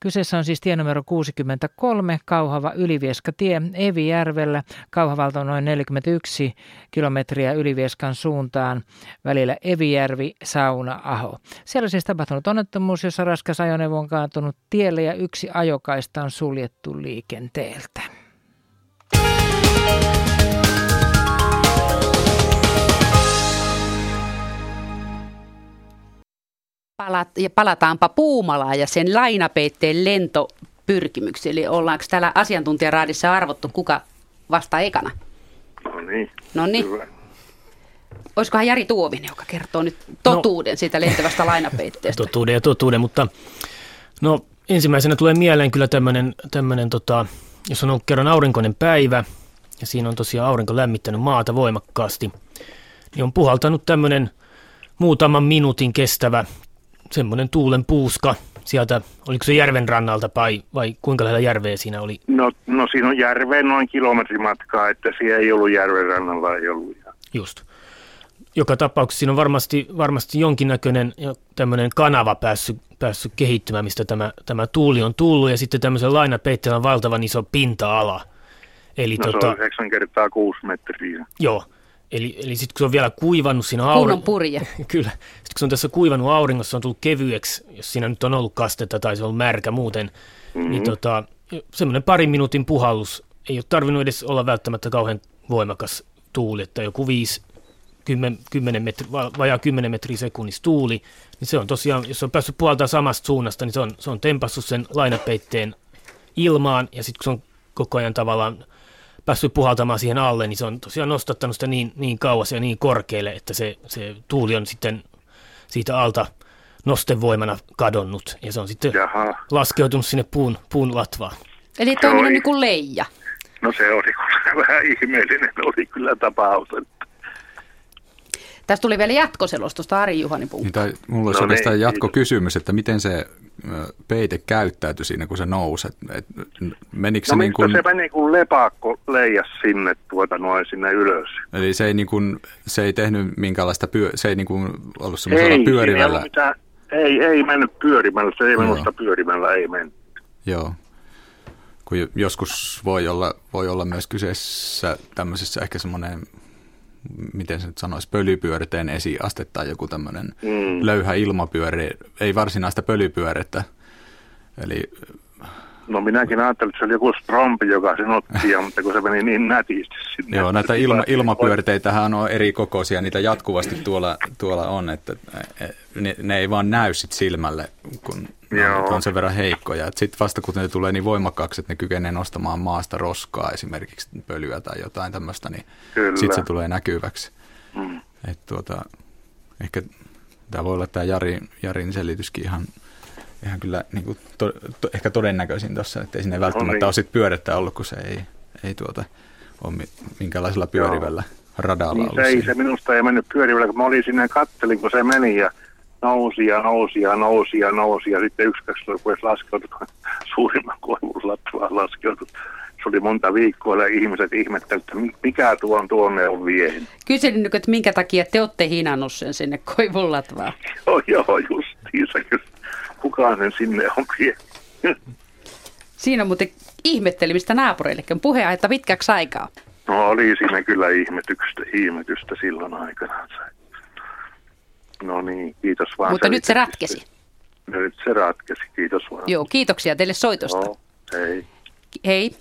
Kyseessä on siis tie numero 63 Kauhava Ylivieska tie Evijärvellä. Kauhavalta on noin 41 kilometriä Ylivieskan suuntaan välillä Evijärvi, Sauna, Aho. Siellä on siis tapahtunut onnettomuus, jossa raskas ajoneuvo on kaatunut tielle ja yksi ajokaista on suljettu liikenteeltä. Palat, ja palataanpa Puumalaan ja sen lainapeitteen lentopyrkimyksiin. Eli ollaanko täällä asiantuntijaraadissa arvottu, kuka vastaa ekana? No niin. No niin. Olisikohan Jari Tuovinen, joka kertoo nyt totuuden no, siitä lentävästä lainapeitteestä? Totuuden ja totuuden, mutta no ensimmäisenä tulee mieleen kyllä tämmöinen, tämmöinen tota, jos on ollut kerran aurinkoinen päivä ja siinä on tosiaan aurinko lämmittänyt maata voimakkaasti, niin on puhaltanut tämmöinen muutaman minuutin kestävä semmoinen tuulen puuska sieltä, oliko se järven rannalta vai, vai kuinka lähellä järveä siinä oli? No, no siinä on järveen noin kilometrimatkaa, että siellä ei ollut järven rannalla, ei ollut. Just. Joka tapauksessa siinä on varmasti, varmasti jonkinnäköinen tämmöinen kanava päässyt, päässyt kehittymään, mistä tämä, tämä tuuli on tullut, ja sitten tämmöisen lainapeitteellä on valtavan iso pinta-ala. Eli no tota, se on 9 kertaa 6 metriä. Joo, Eli, eli sitten kun se on vielä kuivannut siinä auringossa. purje. Kyllä. Sitten kun se on tässä kuivannut auringossa, on tullut kevyeksi, jos siinä nyt on ollut kastetta tai se on märkä muuten, mm-hmm. niin tota, semmoinen parin minuutin puhallus ei ole tarvinnut edes olla välttämättä kauhean voimakas tuuli, että joku 5, 10, 10 metri, vajaa 10 metriä sekunnissa tuuli, niin se on tosiaan, jos on päässyt puolta samasta suunnasta, niin se on, se on tempassut sen lainapeitteen ilmaan, ja sitten kun se on koko ajan tavallaan päässyt puhaltamaan siihen alle, niin se on tosiaan nostattanut sitä niin, niin kauas ja niin korkealle, että se, se tuuli on sitten siitä alta nostevoimana kadonnut ja se on sitten Jaha. laskeutunut sinne puun, puun latvaan. Eli toiminut niin kuin leija. No se oli vähän ihmeellinen, oli kyllä tapaus. Tästä tuli vielä jatkoselostusta Ari Juhani. Niin, tai mulla olisi no oikeastaan niin, jatkokysymys, että miten se peite käyttäytyi siinä, kun se nousi? Et, menikö no se, niin kuin... se meni kuin lepakko leijas sinne tuota noin sinne ylös. Eli se ei, niin kuin, se ei tehnyt minkäänlaista, pyö... se ei niin kuin ollut semmoisella ei, pyörivällä? Ei, ei, ei mennyt pyörimällä, se ei no. minusta pyörimällä, ei mennyt. Joo. Kun joskus voi olla, voi olla myös kyseessä tämmöisessä ehkä semmoinen miten se nyt sanoisi, pölypyörteen esiaste tai joku tämmöinen mm. löyhä ilmapyöri, ei varsinaista pölypyörettä. Eli No minäkin ajattelin, että se oli joku strompi, joka sen otti, mutta kun se meni niin nätisti sinne. Joo, näitä ilma, ilmapyörteitähän on eri kokoisia, niitä jatkuvasti tuolla, tuolla on, että ne, ne ei vaan näy sit silmälle, kun Joo. on sen verran heikkoja. Sitten vasta kun ne tulee niin voimakkaaksi, että ne kykenee nostamaan maasta roskaa, esimerkiksi pölyä tai jotain tämmöistä, niin sitten se tulee näkyväksi. Mm. Et tuota, ehkä tämä voi olla tämä Jarin, Jarin selityskin ihan ihan kyllä niin kuin to, to, ehkä todennäköisin tuossa, että ei sinne välttämättä niin. ole sit pyörettä ollut, kun se ei, ei tuota, ole minkälaisella pyörivällä Joo. radalla niin, ollut. Se ei, se minusta ei mennyt pyörivällä, kun mä olin sinne kattelin, kun se meni ja nousi ja nousi ja nousi ja nousi ja sitten yksi kaksi rupesi laskeutumaan suurimman koivun lattua laskeutui Se oli monta viikkoa ja ihmiset ihmettelivät, että mikä tuon tuonne on viehin. Kyselin, että minkä takia te olette hinannut sen sinne Koivunlatvaan? Joo, joo, justiinsa. Kuka sen sinne on? Siinä on muuten ihmettelimistä naapureillekin puheaita pitkäksi aikaa. No oli siinä kyllä ihmetystä, ihmetystä silloin aikana. No niin, kiitos vaan. Mutta nyt se ratkesi. Nyt se ratkesi, kiitos vaan. Joo, kiitoksia teille soitosta. Joo, hei. Hei.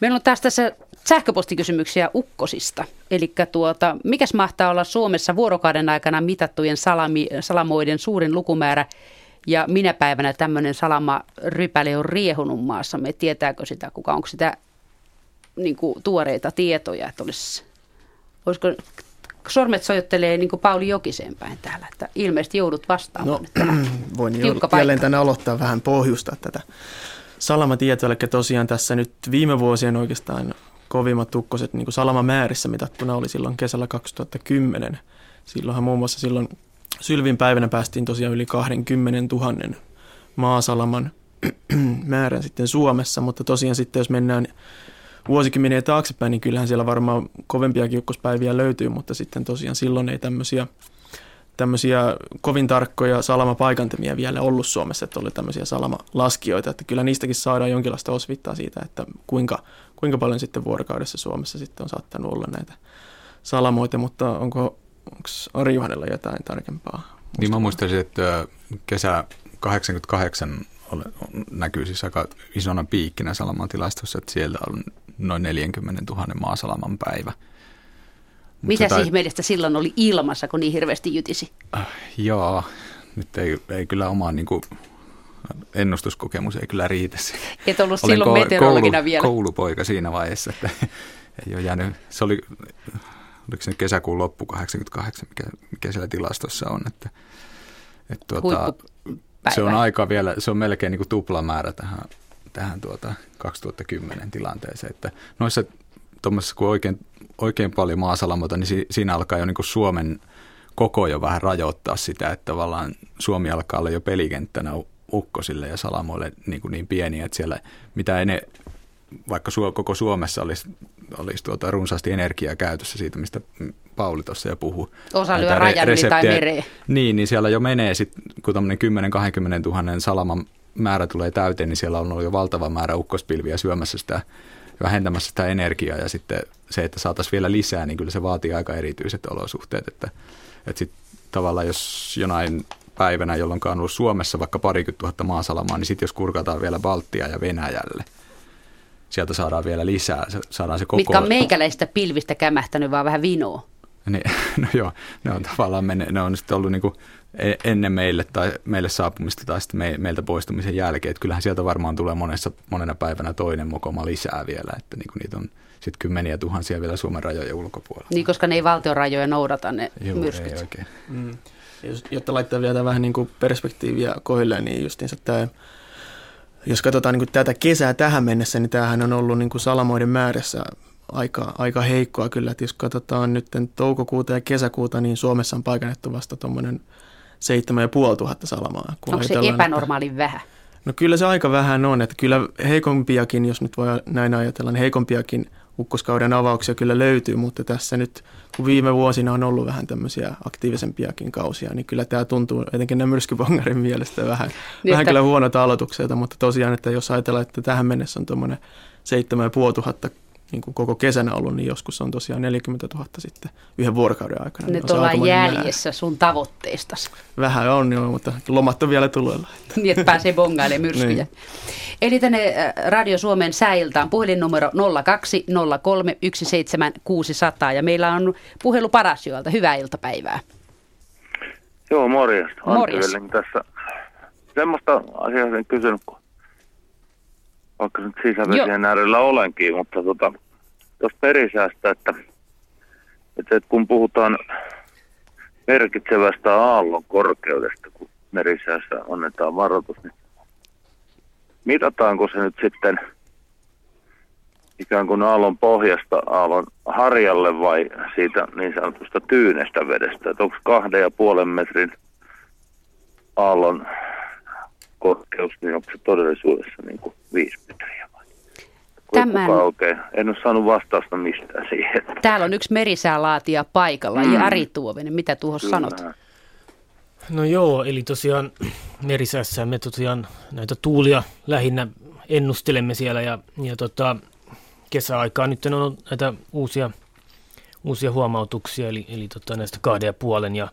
Meillä on taas tässä sähköpostikysymyksiä ukkosista. Eli tuota, mikäs mahtaa olla Suomessa vuorokauden aikana mitattujen salami, salamoiden suurin lukumäärä ja minä päivänä tämmöinen salama-rypäle on riehunut maassamme. Tietääkö sitä kuka? Onko sitä niin kuin, tuoreita tietoja, että olisi, olisiko sormet sojottelee niin kuin Pauli Jokiseen päin täällä, että ilmeisesti joudut vastaamaan. No, voin joudut jälleen tänne aloittaa vähän pohjusta tätä salamatietoa, eli tosiaan tässä nyt viime vuosien oikeastaan kovimmat tukkoset niin salamamäärissä mitattuna oli silloin kesällä 2010. Silloinhan muun muassa silloin Sylvin päivänä päästiin tosiaan yli 20 000 maasalaman määrän sitten Suomessa, mutta tosiaan sitten jos mennään vuosikymmeniä taaksepäin, niin kyllähän siellä varmaan kovempia kiukkospäiviä löytyy, mutta sitten tosiaan silloin ei tämmöisiä, tämmöisiä kovin tarkkoja salamapaikantamia vielä ollut Suomessa, että oli tämmöisiä salamalaskijoita, että kyllä niistäkin saadaan jonkinlaista osvittaa siitä, että kuinka, kuinka paljon sitten vuorokaudessa Suomessa sitten on saattanut olla näitä salamoita, mutta onko onko Ari Juhanella jotain tarkempaa? Musta niin mä muistaisin, että kesä 88 näkyy siis aika isona piikkinä Salaman tilastossa, että siellä on noin 40 000 maasalaman päivä. Mitä tai... ihmeellistä silloin oli ilmassa, kun niin hirveästi jytisi? Äh, joo, nyt ei, ei kyllä omaa niin kuin, ennustuskokemus ei kyllä riitä. Et ollut Olin silloin meteorologina koulu, vielä. koulupoika siinä vaiheessa, että ei ole jäänyt, se oli, oliko se kesäkuun loppu 88, mikä, mikä siellä tilastossa on, että, että tuota, se on aika vielä, se on melkein niin kuin tuplamäärä tähän, tähän tuota 2010 tilanteeseen, että noissa tuommoisessa kun oikein, oikein paljon maasalamota, niin si, siinä alkaa jo niin kuin Suomen koko jo vähän rajoittaa sitä, että tavallaan Suomi alkaa olla jo pelikenttänä ukkosille ja salamoille niin, kuin niin pieniä, että siellä mitä ene, vaikka koko Suomessa olisi, olisi tuota runsaasti energiaa käytössä siitä, mistä Pauli tuossa jo puhui. Osa lyö rajan yli tai mereen. Niin, niin siellä jo menee, sit, kun tämmöinen 10-20 000 salaman määrä tulee täyteen, niin siellä on ollut jo valtava määrä ukkospilviä syömässä sitä, vähentämässä sitä energiaa ja sitten se, että saataisiin vielä lisää, niin kyllä se vaatii aika erityiset olosuhteet, että, että sitten tavallaan jos jonain päivänä, jolloin on ollut Suomessa vaikka parikymmentä tuhatta maasalamaa, niin sitten jos kurkataan vielä Baltia ja Venäjälle, sieltä saadaan vielä lisää, saadaan se koko... Mitkä on meikäläistä pilvistä kämähtänyt vaan vähän vinoa. Niin, no joo, ne on tavallaan menne, ne on sitten ollut niin kuin e-, ennen meille tai meille saapumista tai sitten me, meiltä poistumisen jälkeen. Että kyllähän sieltä varmaan tulee monessa, monena päivänä toinen mokoma lisää vielä, että niin kuin niitä on sitten kymmeniä tuhansia vielä Suomen rajojen ulkopuolella. Niin, koska ne ei valtion rajoja noudata ne Joo, myrskyt. Ei oikein. Mm. Jos, jotta laittaa vielä vähän niin kuin perspektiiviä kohdille, niin justiinsa tämä, jos katsotaan niin kuin tätä kesää tähän mennessä, niin tämähän on ollut niin kuin salamoiden määrässä aika, aika heikkoa kyllä. Että jos katsotaan nyt toukokuuta ja kesäkuuta, niin Suomessa on paikannettu vasta tuommoinen 7500 salamaa. Kun Onko se epänormaalin että, vähän? No kyllä se aika vähän on, että kyllä heikompiakin, jos nyt voi näin ajatella, niin heikompiakin ukkoskauden avauksia kyllä löytyy, mutta tässä nyt, kun viime vuosina on ollut vähän tämmöisiä aktiivisempiakin kausia, niin kyllä tämä tuntuu etenkin nämä myrskypongarin mielestä vähän, niin, vähän että... kyllä huonota aloitukselta, mutta tosiaan, että jos ajatellaan, että tähän mennessä on tuommoinen 7500 niin kuin koko kesänä ollut, niin joskus on tosiaan 40 000 sitten yhden vuorokauden aikana. Nyt niin ollaan jäljessä määrä. sun tavoitteistasi. Vähän on jo, mutta lomat on vielä tuloilla. niin, että pääsee bongailemaan myrskyjä. niin. Eli tänne äh, Radio Suomen sääiltaan puhelinnumero 0203 17600 ja meillä on puhelu Parasjoelta. Hyvää iltapäivää. Joo, morjesta. Morjes. tässä semmoista asiaa sen kysynyt, kun vaikka nyt sisävesien äärellä olenkin, mutta tuota, tuosta perisäästä, että, että, että kun puhutaan merkitsevästä aallon korkeudesta, kun merisäässä annetaan varoitus, niin mitataanko se nyt sitten ikään kuin aallon pohjasta aallon harjalle vai siitä niin sanotusta tyynestä vedestä, että onko kahden ja puolen metrin aallon korkeus, niin onko se todellisuudessa niin kuin viisi metriä vai? Tämän... oikein. En ole saanut vastausta mistään siihen. Täällä on yksi merisäälaatija paikalla, mm. Jari Tuovinen. Mitä tuohon sanot? No joo, eli tosiaan merisäässä me tosiaan näitä tuulia lähinnä ennustelemme siellä ja, ja tota, kesäaikaa nyt on näitä uusia, uusia huomautuksia, eli, eli tota, näistä kahden ja puolen ja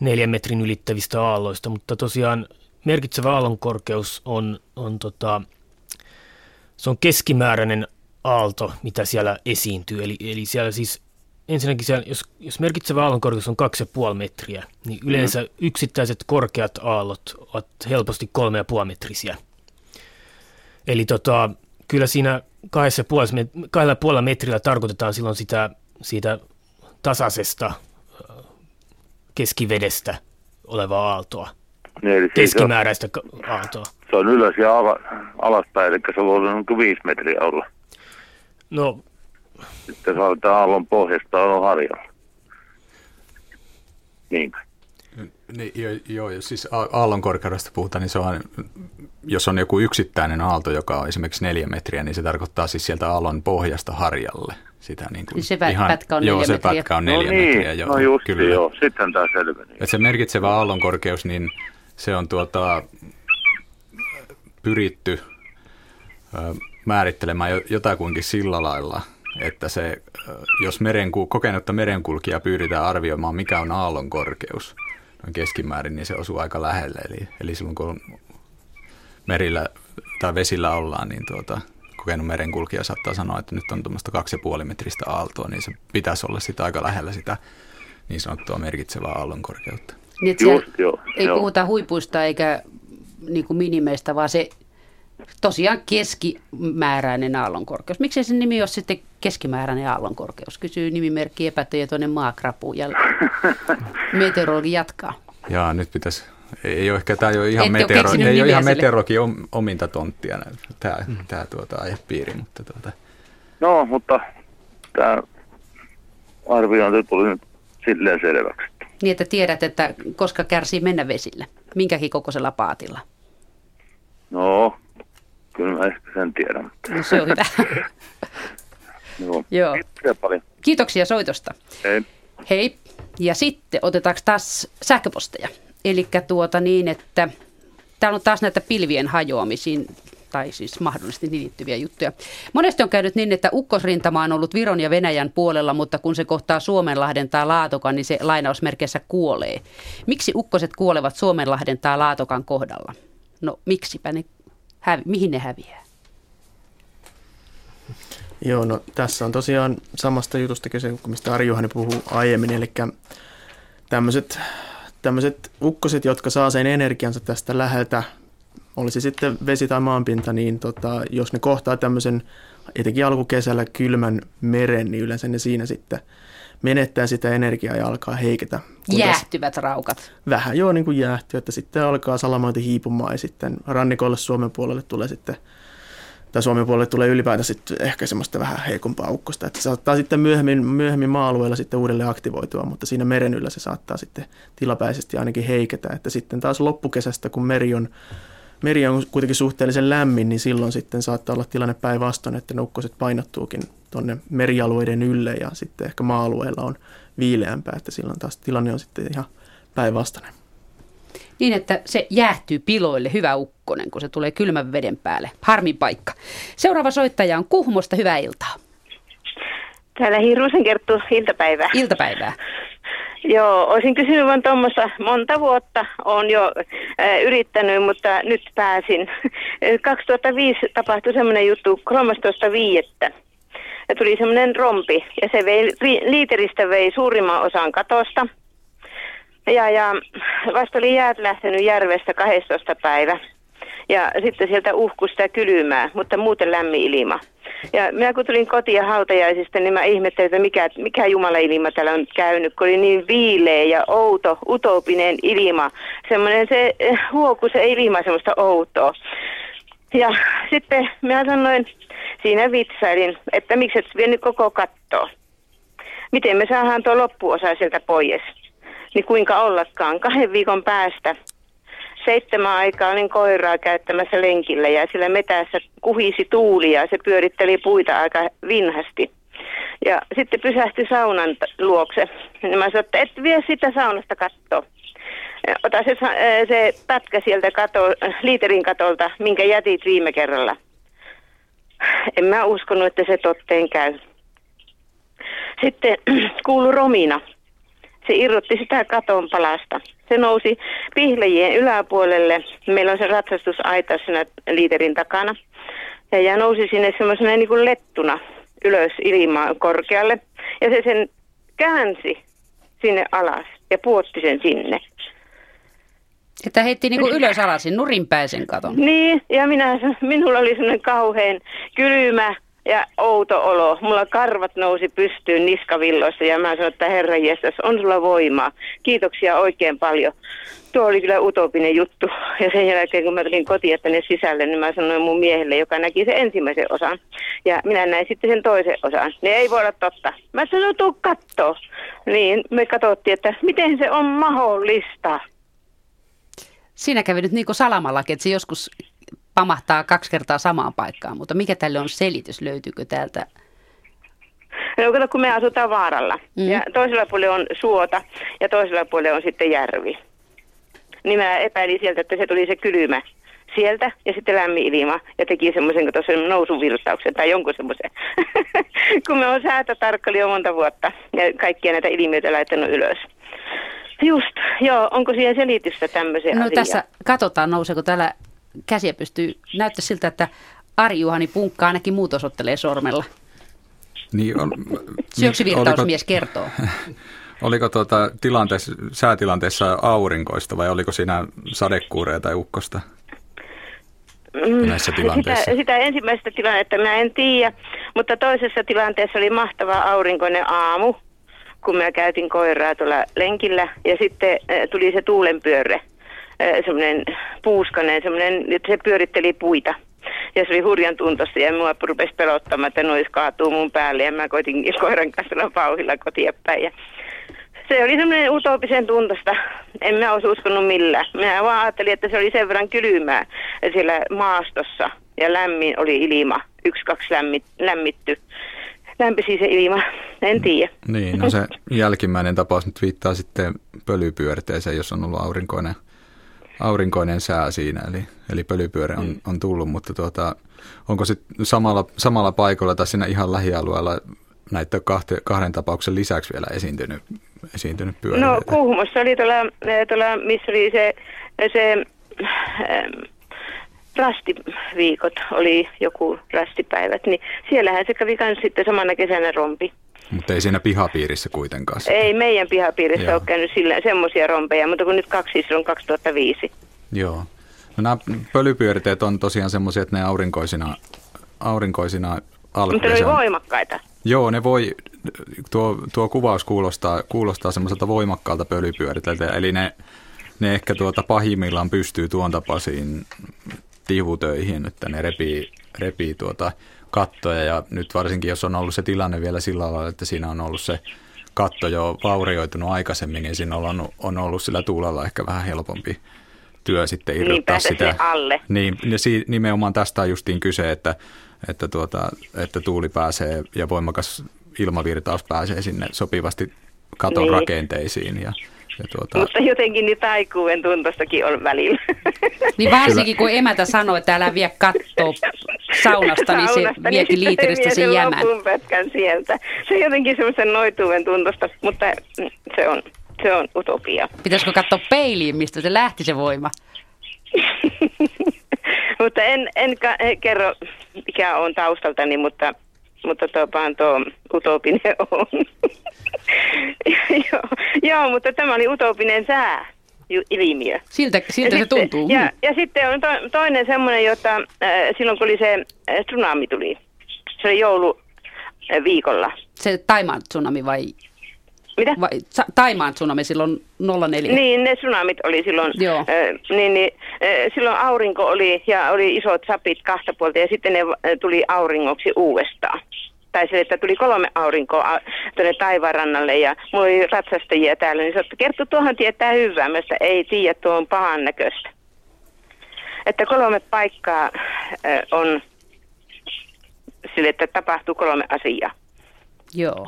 neljän metrin ylittävistä aalloista, mutta tosiaan merkitsevä aallonkorkeus on, on tota, se on keskimääräinen aalto, mitä siellä esiintyy. Eli, eli siellä siis ensinnäkin siellä, jos, jos merkitsevä aallonkorkeus on 2,5 metriä, niin yleensä mm. yksittäiset korkeat aallot ovat helposti 3,5 metrisiä. Eli tota, kyllä siinä kahdessa kahdella puolella metrillä tarkoitetaan silloin sitä, siitä tasaisesta keskivedestä olevaa aaltoa. Niin, eli Keskimääräistä on, aaltoa. Se on ylös ja ala, alaspäin, eli se voi olla noin viisi metriä olla. No. Sitten saadaan aallon pohjasta on harjalla. Niin. Niin, joo, joo, siis aallon korkeudesta puhutaan, niin se on, jos on joku yksittäinen aalto, joka on esimerkiksi neljä metriä, niin se tarkoittaa siis sieltä aallon pohjasta harjalle. Sitä niin kuin niin se ihan, pätkä on neljä joo, metriä. se pätkä on neljä no niin, metriä. Joo, no just kyllä. joo, sitten tämä selveni. Et se merkitsevä aallon korkeus, niin se on tuota, pyritty määrittelemään jotakuinkin sillä lailla, että se, jos merenku, kokenutta merenkulkija pyydetään arvioimaan, mikä on aallon korkeus noin keskimäärin, niin se osuu aika lähelle. Eli, eli silloin kun merillä tai vesillä ollaan, niin tuota, kokenut merenkulkija saattaa sanoa, että nyt on tuommoista 2,5 metristä aaltoa, niin se pitäisi olla sitä aika lähellä sitä niin sanottua merkitsevää aallon korkeutta. Niin, Just, joo, ei joo. puhuta huipuista eikä niin kuin minimeistä, vaan se tosiaan keskimääräinen aallonkorkeus. Miksi se nimi ole sitten keskimääräinen aallonkorkeus? Kysyy nimimerkki epätietoinen maakrapu ja meteorologi jatkaa. Jaa, nyt pitäisi ei ole ehkä, tämä ei ole ihan, meteoro, ei ole ihan meteorologi ominta tonttia tämä, mm. tämä tuota, aihepiiri. Mutta tuota. No, mutta tämä arviointi tuli nyt silleen selväksi. Niin, että tiedät, että koska kärsii mennä vesille, minkäkin kokoisella paatilla? No, kyllä mä ehkä sen tiedän. No se on hyvä. Joo. Joo. Kiitoksia paljon. Kiitoksia soitosta. Hei. Hei. Ja sitten otetaanko taas sähköposteja? Eli tuota niin, että täällä on taas näitä pilvien hajoamisiin tai siis mahdollisesti niin liittyviä juttuja. Monesti on käynyt niin, että ukkosrintama on ollut Viron ja Venäjän puolella, mutta kun se kohtaa Suomenlahden tai Laatokan, niin se lainausmerkeissä kuolee. Miksi ukkoset kuolevat Suomenlahden tai Laatokan kohdalla? No miksipä ne, hävi, mihin ne häviää? Joo, no tässä on tosiaan samasta jutusta kyse, mistä Ari Juhani puhuu aiemmin, eli tämmöiset tämmöiset ukkoset, jotka saa sen energiansa tästä läheltä, olisi sitten vesi tai maanpinta, niin tota, jos ne kohtaa tämmöisen etenkin alkukesällä kylmän meren, niin yleensä ne siinä sitten menettää sitä energiaa ja alkaa heiketä. Jäähtyvät raukat. Vähän joo, niin kuin jäähtyy, että sitten alkaa salamointi hiipumaan ja sitten rannikolle Suomen puolelle tulee sitten tai Suomen puolelle tulee ylipäätään sitten ehkä semmoista vähän heikompaa ukkosta, että se saattaa sitten myöhemmin, myöhemmin maa-alueella sitten uudelleen aktivoitua, mutta siinä meren yllä se saattaa sitten tilapäisesti ainakin heiketä, että sitten taas loppukesästä, kun meri on, meri on kuitenkin suhteellisen lämmin, niin silloin sitten saattaa olla tilanne päinvastoin, että ne ukkoset painottuukin tuonne merialueiden ylle ja sitten ehkä maa-alueella on viileämpää, että silloin taas tilanne on sitten ihan päinvastainen niin, että se jäähtyy piloille, hyvä ukkonen, kun se tulee kylmän veden päälle. Harmi paikka. Seuraava soittaja on Kuhmosta, hyvää iltaa. Täällä Hirusen kertoo iltapäivää. Iltapäivää. Joo, olisin kysynyt vaan tuommoista monta vuotta. Olen jo äh, yrittänyt, mutta nyt pääsin. 2005 tapahtui semmoinen juttu 13.5. Ja tuli semmoinen rompi ja se vei, liiteristä vei suurimman osan katosta – ja, ja vasta oli jäät lähtenyt järvestä 12 päivä. Ja sitten sieltä uhku sitä kylmää, mutta muuten lämmin ilma. Ja minä kun tulin kotiin hautajaisista, niin mä ihmettelin, että mikä, mikä Jumala ilma täällä on käynyt, kun oli niin viileä ja outo, utopinen ilma. Semmoinen se huoku, se ilma, semmoista outoa. Ja sitten minä sanoin, siinä vitsailin, että miksi et vienyt koko kattoa. Miten me saadaan tuo loppuosa sieltä pois? niin kuinka ollakaan. Kahden viikon päästä seitsemän aikaa olin koiraa käyttämässä lenkillä ja sillä metässä kuhisi tuuli ja se pyöritteli puita aika vinhasti. Ja sitten pysähtyi saunan luokse. Ja mä sanoin, että et vie sitä saunasta kattoa. Ota se, se pätkä sieltä kato, liiterin katolta, minkä jätit viime kerralla. En mä uskonut, että se totteen käy. Sitten kuulu Romina. Se irrotti sitä katon palasta. Se nousi pihlejien yläpuolelle. Meillä on se ratsastusaita siinä liiterin takana. Ja, ja nousi sinne semmoisena niin kuin lettuna ylös ilmaan korkealle. Ja se sen käänsi sinne alas ja puotti sen sinne. Että heitti niin kuin ylös alasin, nurinpäisen katon. Niin, ja minä, minulla oli sellainen kauhean kylmä ja outo olo. Mulla karvat nousi pystyyn niskavilloissa ja mä sanoin, että herra jestas, on sulla voimaa. Kiitoksia oikein paljon. Tuo oli kyllä utopinen juttu. Ja sen jälkeen, kun mä tulin kotiin tänne sisälle, niin mä sanoin mun miehelle, joka näki sen ensimmäisen osan. Ja minä näin sitten sen toisen osan. Ne ei voi olla totta. Mä sanoin, tuu kattoo. Niin me katsottiin, että miten se on mahdollista. Siinä kävi nyt niin kuin salamalla, että se joskus pamahtaa kaksi kertaa samaan paikkaan, mutta mikä tälle on selitys? Löytyykö täältä? No kato, kun me asutaan vaaralla mm. ja toisella puolella on suota ja toisella puolella on sitten järvi. Niin mä epäilin sieltä, että se tuli se kylmä sieltä ja sitten lämmin ilma ja teki semmoisen tuossa nousuvirtauksen tai jonkun semmoisen. kun me on säätötarkkaili jo monta vuotta ja kaikkia näitä ilmiöitä laittanut ylös. Just, joo. Onko siihen selitystä tämmöiseen No asiaan? tässä katsotaan, nouseeko täällä käsiä pystyy. Näyttää siltä, että Ari Juhani Punkka ainakin muut osoittelee sormella. Niin on, Syöksyvirtausmies oliko, kertoo. Oliko tuota tilanteessa, säätilanteessa aurinkoista vai oliko siinä sadekuureja tai ukkosta? Mm, näissä tilanteissa? Sitä, sitä ensimmäistä tilannetta minä en tiedä, mutta toisessa tilanteessa oli mahtava aurinkoinen aamu, kun mä käytin koiraa tuolla lenkillä ja sitten äh, tuli se tuulenpyörre, semmoinen puuskanen, semmoinen, se pyöritteli puita. Ja se oli hurjan tuntosta ja mua rupesi pelottamaan, että nois kaatuu mun päälle ja mä koitin koiran kanssa pauhilla kotia päin. Ja se oli semmoinen utopisen tuntosta. En mä olisi uskonut millään. Minä vaan ajattelin, että se oli sen verran kylmää siellä maastossa ja lämmin oli ilma. Yksi, kaksi lämmit, lämmitty. Lämpisi se ilma, en tiedä. Niin, no se jälkimmäinen tapaus nyt viittaa sitten pölypyörteeseen, jos on ollut aurinkoinen, aurinkoinen sää siinä. Eli, eli pölypyöre on, on tullut, mutta tuota, onko sitten samalla, samalla paikalla tai siinä ihan lähialueella näitä kahte, kahden tapauksen lisäksi vielä esiintynyt, esiintynyt pyöräilijä? No Kuhmossa oli tuolla, tuolla missä oli se, se ähm, rastiviikot, oli joku rastipäivät, niin siellähän se kävi myös sitten samana kesänä rompi. Mutta ei siinä pihapiirissä kuitenkaan. Sitä. Ei meidän pihapiirissä Joo. ole käynyt sillä, semmoisia rompeja, mutta kun nyt kaksi silloin 2005. Joo. No nämä pölypyöriteet on tosiaan semmoisia, että ne aurinkoisina, aurinkoisina Mutta ne oli voimakkaita. Joo, ne voi, tuo, tuo kuvaus kuulostaa, kuulostaa semmoiselta voimakkaalta pölypyöriteeltä, eli ne, ne ehkä tuota pahimmillaan pystyy tuon tapaisiin tihutöihin, että ne repii, repii tuota kattoja ja nyt varsinkin jos on ollut se tilanne vielä sillä lailla, että siinä on ollut se katto jo vaurioitunut aikaisemmin, niin siinä on, on ollut sillä tuulella ehkä vähän helpompi työ sitten irrottaa niin, sitä. alle. Niin, ja si, nimenomaan tästä on justiin kyse, että, että, tuota, että tuuli pääsee ja voimakas ilmavirtaus pääsee sinne sopivasti katon niin. rakenteisiin ja, ja tuota... Mutta jotenkin niin taikuuden tuntostakin on välillä. Niin varsinkin kun emätä sanoi, että älä vie kattoa saunasta, niin se saunasta, niin liiteristä sen jämän. pätkän sieltä. Se on jotenkin semmoisen noituuden tuntosta, mutta se on, se on utopia. Pitäisikö katsoa peiliin, mistä se lähti se voima? mutta en, en kerro, mikä on taustaltani, mutta mutta tuopaan tuo utopinen on. joo, joo, mutta tämä oli utopinen sää ilmiö. Siltä, siltä ja se sitten, tuntuu. Ja, ja sitten on to, toinen semmoinen, jota äh, silloin kun oli se äh, tsunami tuli, se oli joulu äh, viikolla. Se Taimaan tsunami vai? Mitä? Vai, Taimaan tsunami silloin 04? Niin, ne tsunamit oli silloin. Joo. Äh, niin, niin, äh, silloin aurinko oli ja oli isot sapit kahta puolta ja sitten ne äh, tuli auringoksi uudestaan tai se, että tuli kolme aurinkoa tuonne taivaanrannalle ja mulla oli ratsastajia täällä, niin sanoi, että Kerttu tuohon tietää hyvää, mä että ei tiedä, tuo on pahan näköistä. että kolme paikkaa on sille, että tapahtuu kolme asiaa. Joo.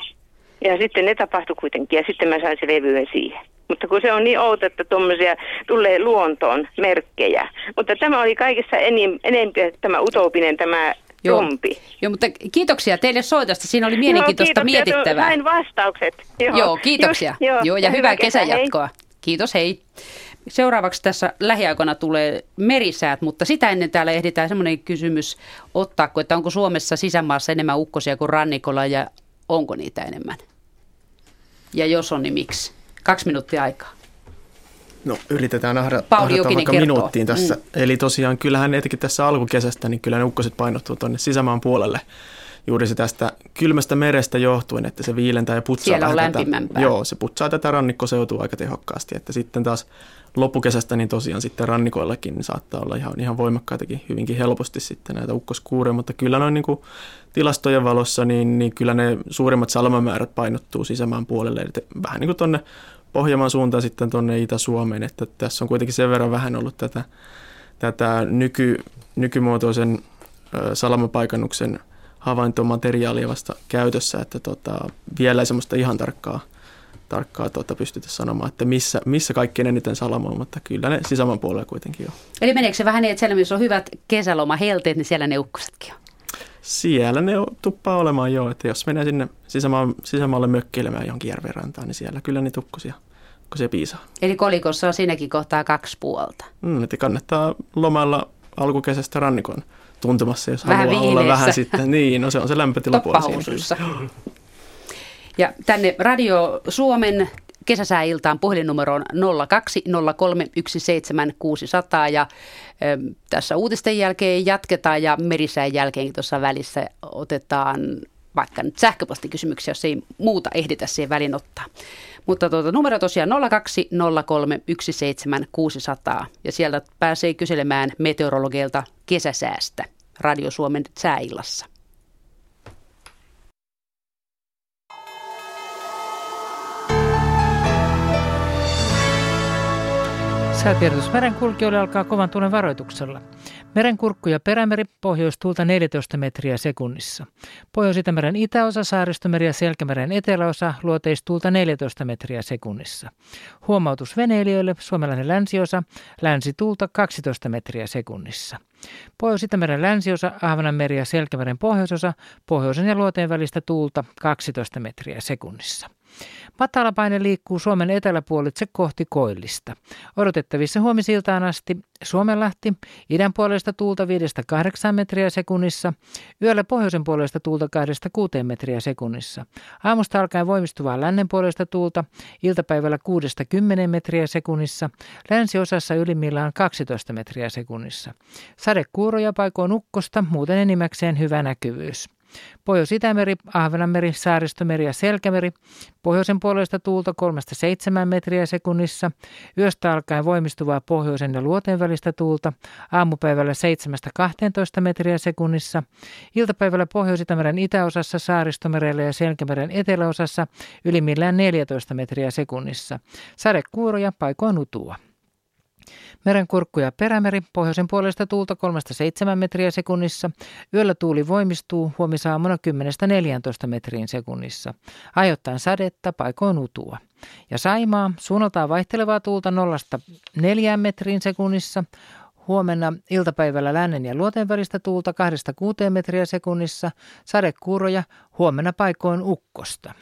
Ja sitten ne tapahtui kuitenkin ja sitten mä sain se levyen siihen. Mutta kun se on niin outo, että tuommoisia tulee luontoon merkkejä. Mutta tämä oli kaikessa enim, enempi tämä utopinen tämä Joo. trompi. Joo, mutta kiitoksia teille soitosta. Siinä oli mielenkiintoista Joo, mietittävää. Sain vastaukset. Joo, joo kiitoksia. Just, joo, joo, ja, ja hyvää kesänjatkoa. Hei. Kiitos, hei. Seuraavaksi tässä lähiaikoina tulee merisäät, mutta sitä ennen täällä ehditään semmoinen kysymys ottaa, että onko Suomessa sisämaassa enemmän ukkosia kuin rannikolla ja onko niitä enemmän? Ja jos on, niin miksi? Kaksi minuuttia aikaa. No yritetään ahda, ahdata vaikka kertoo. minuuttiin tässä. Mm. Eli tosiaan kyllähän etenkin tässä alkukesästä, niin kyllä ne ukkoset painottuu tuonne sisämaan puolelle. Juuri se tästä kylmästä merestä johtuen, että se viilentää ja putsaa Siellä on tätä, Joo, se putsaa tätä rannikkoseutua aika tehokkaasti. Että sitten taas loppukesästä niin tosiaan sitten rannikoillakin niin saattaa olla ihan, ihan voimakkaitakin hyvinkin helposti sitten näitä ukkoskuureja, mutta kyllä noin niin kuin tilastojen valossa, niin, niin kyllä ne suurimmat salmamäärät painottuu sisämaan puolelle, eli vähän niin kuin tuonne Pohjanmaan suuntaan sitten tuonne Itä-Suomeen, että tässä on kuitenkin sen verran vähän ollut tätä, tätä nyky, nykymuotoisen salamapaikannuksen havaintomateriaalia vasta käytössä, että tota, vielä ei semmoista ihan tarkkaa, tarkkaa tota, pystytä sanomaan, että missä, missä kaikkein eniten salamoa, mutta kyllä ne sisämaan puolella kuitenkin on. Eli meneekö se vähän niin, että siellä missä on hyvät kesälomahelteet, niin siellä ne ukkosetkin on? Siellä ne tuppaa olemaan jo, että jos menee sinne sisämaan, sisämaalle mökkeilemään johonkin järvenrantaan, niin siellä kyllä niitä ukkosia, ukkosia piisaa. Eli kolikossa on siinäkin kohtaa kaksi puolta. Mm, että kannattaa lomalla alkukesästä rannikon tuntumassa, jos vähän haluaa viileessä. olla vähän sitten. Niin, no se on se lämpötilapuoli Ja tänne Radio Suomen kesäsääiltaan puhelinnumeroon 0203176600 ja ö, tässä uutisten jälkeen jatketaan ja merisään jälkeen tuossa välissä otetaan vaikka nyt sähköpostikysymyksiä, jos ei muuta ehditä siihen välin ottaa. Mutta tuota, numero tosiaan 0203176600 ja sieltä pääsee kyselemään meteorologeilta kesäsäästä Radio Suomen sääillassa. Säätiedotus merenkulkijoille alkaa kovan tuulen varoituksella. Merenkurkku ja perämeri pohjoistuulta 14 metriä sekunnissa. Pohjois-Itämeren itäosa, saaristomeri ja Selkämeren eteläosa luoteistuulta 14 metriä sekunnissa. Huomautus veneilijöille, suomalainen länsiosa, länsituulta 12 metriä sekunnissa. Pohjois-Itämeren länsiosa, Ahvenanmeri ja Selkämeren pohjoisosa, pohjoisen ja luoteen välistä tuulta 12 metriä sekunnissa. Matalapaine liikkuu Suomen eteläpuolitse kohti koillista. Odotettavissa huomisiltaan asti Suomenlahti, idän puolesta tuulta 5-8 metriä sekunnissa, yöllä pohjoisen puolesta tuulta 2-6 metriä sekunnissa. Aamusta alkaen voimistuvaa lännen puolesta tuulta, iltapäivällä 6-10 metriä sekunnissa, länsiosassa ylimmillään 12 metriä sekunnissa. Sadekuuroja paikoin ukkosta, muuten enimmäkseen hyvä näkyvyys. Pohjois-Itämeri, Ahvenanmeri, Saaristomeri ja Selkämeri. Pohjoisen puolesta tuulta 3-7 metriä sekunnissa. Yöstä alkaen voimistuvaa pohjoisen ja luoteen välistä tuulta. Aamupäivällä 7-12 metriä sekunnissa. Iltapäivällä Pohjois-Itämeren itäosassa, Saaristomerellä ja Selkämeren eteläosassa ylimmillään 14 metriä sekunnissa. Sadekuuroja paikoin utua. Merenkurkku ja perämeri, pohjoisen puolesta tuulta 3-7 metriä sekunnissa. Yöllä tuuli voimistuu huomisaamuna 10-14 metriin sekunnissa. Ajoittain sadetta, paikoin utua. Ja Saimaa, suunnaltaan vaihtelevaa tuulta 0-4 metriin sekunnissa. Huomenna iltapäivällä lännen ja luoteen välistä tuulta 2-6 metriä sekunnissa. Sadekuuroja, huomenna paikoin ukkosta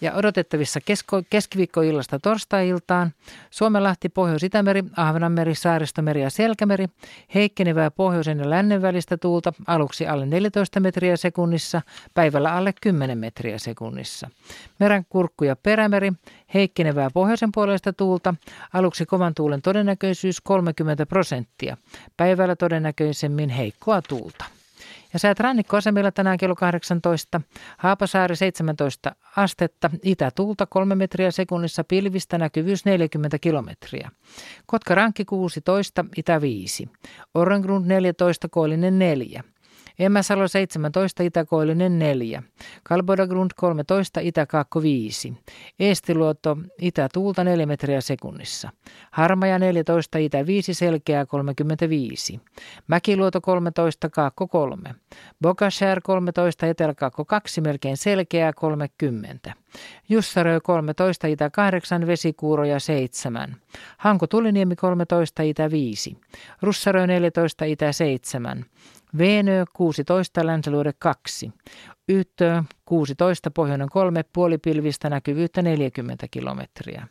ja odotettavissa kesko, keskiviikkoillasta torstai-iltaan Suomenlahti, Pohjois-Itämeri, Ahvenanmeri, Saaristomeri ja Selkämeri, heikkenevää pohjoisen ja lännen välistä tuulta aluksi alle 14 metriä sekunnissa, päivällä alle 10 metriä sekunnissa. kurkku ja perämeri, heikkenevää pohjoisen puolesta tuulta, aluksi kovan tuulen todennäköisyys 30 prosenttia, päivällä todennäköisemmin heikkoa tuulta. Ja säät rannikkoasemilla tänään kello 18, Haapasaari 17 astetta, itätuulta 3 metriä sekunnissa, pilvistä näkyvyys 40 kilometriä. Kotka Rankki 16, itä 5, Orrengrund 14, Koillinen 4. Emäsalo 17, Itäkoillinen 4. Kalbodagrund 13, Itäkaakko 5. Eestiluoto, Itätuulta 4 metriä sekunnissa. Harmaja 14, Itä 5, Selkeää 35. Mäkiluoto 13, Kaakko 3. Bokashär 13, Eteläkaakko 2, melkein Selkeää 30. Jussarö 13, Itä 8, Vesikuuroja 7. Hanko Tuliniemi 13, Itä 5. Russarö 14, Itä 7. Veenö 16, Länsiluode 2. Yttö 16, pohjoinen 3, puolipilvistä näkyvyyttä 40 kilometriä.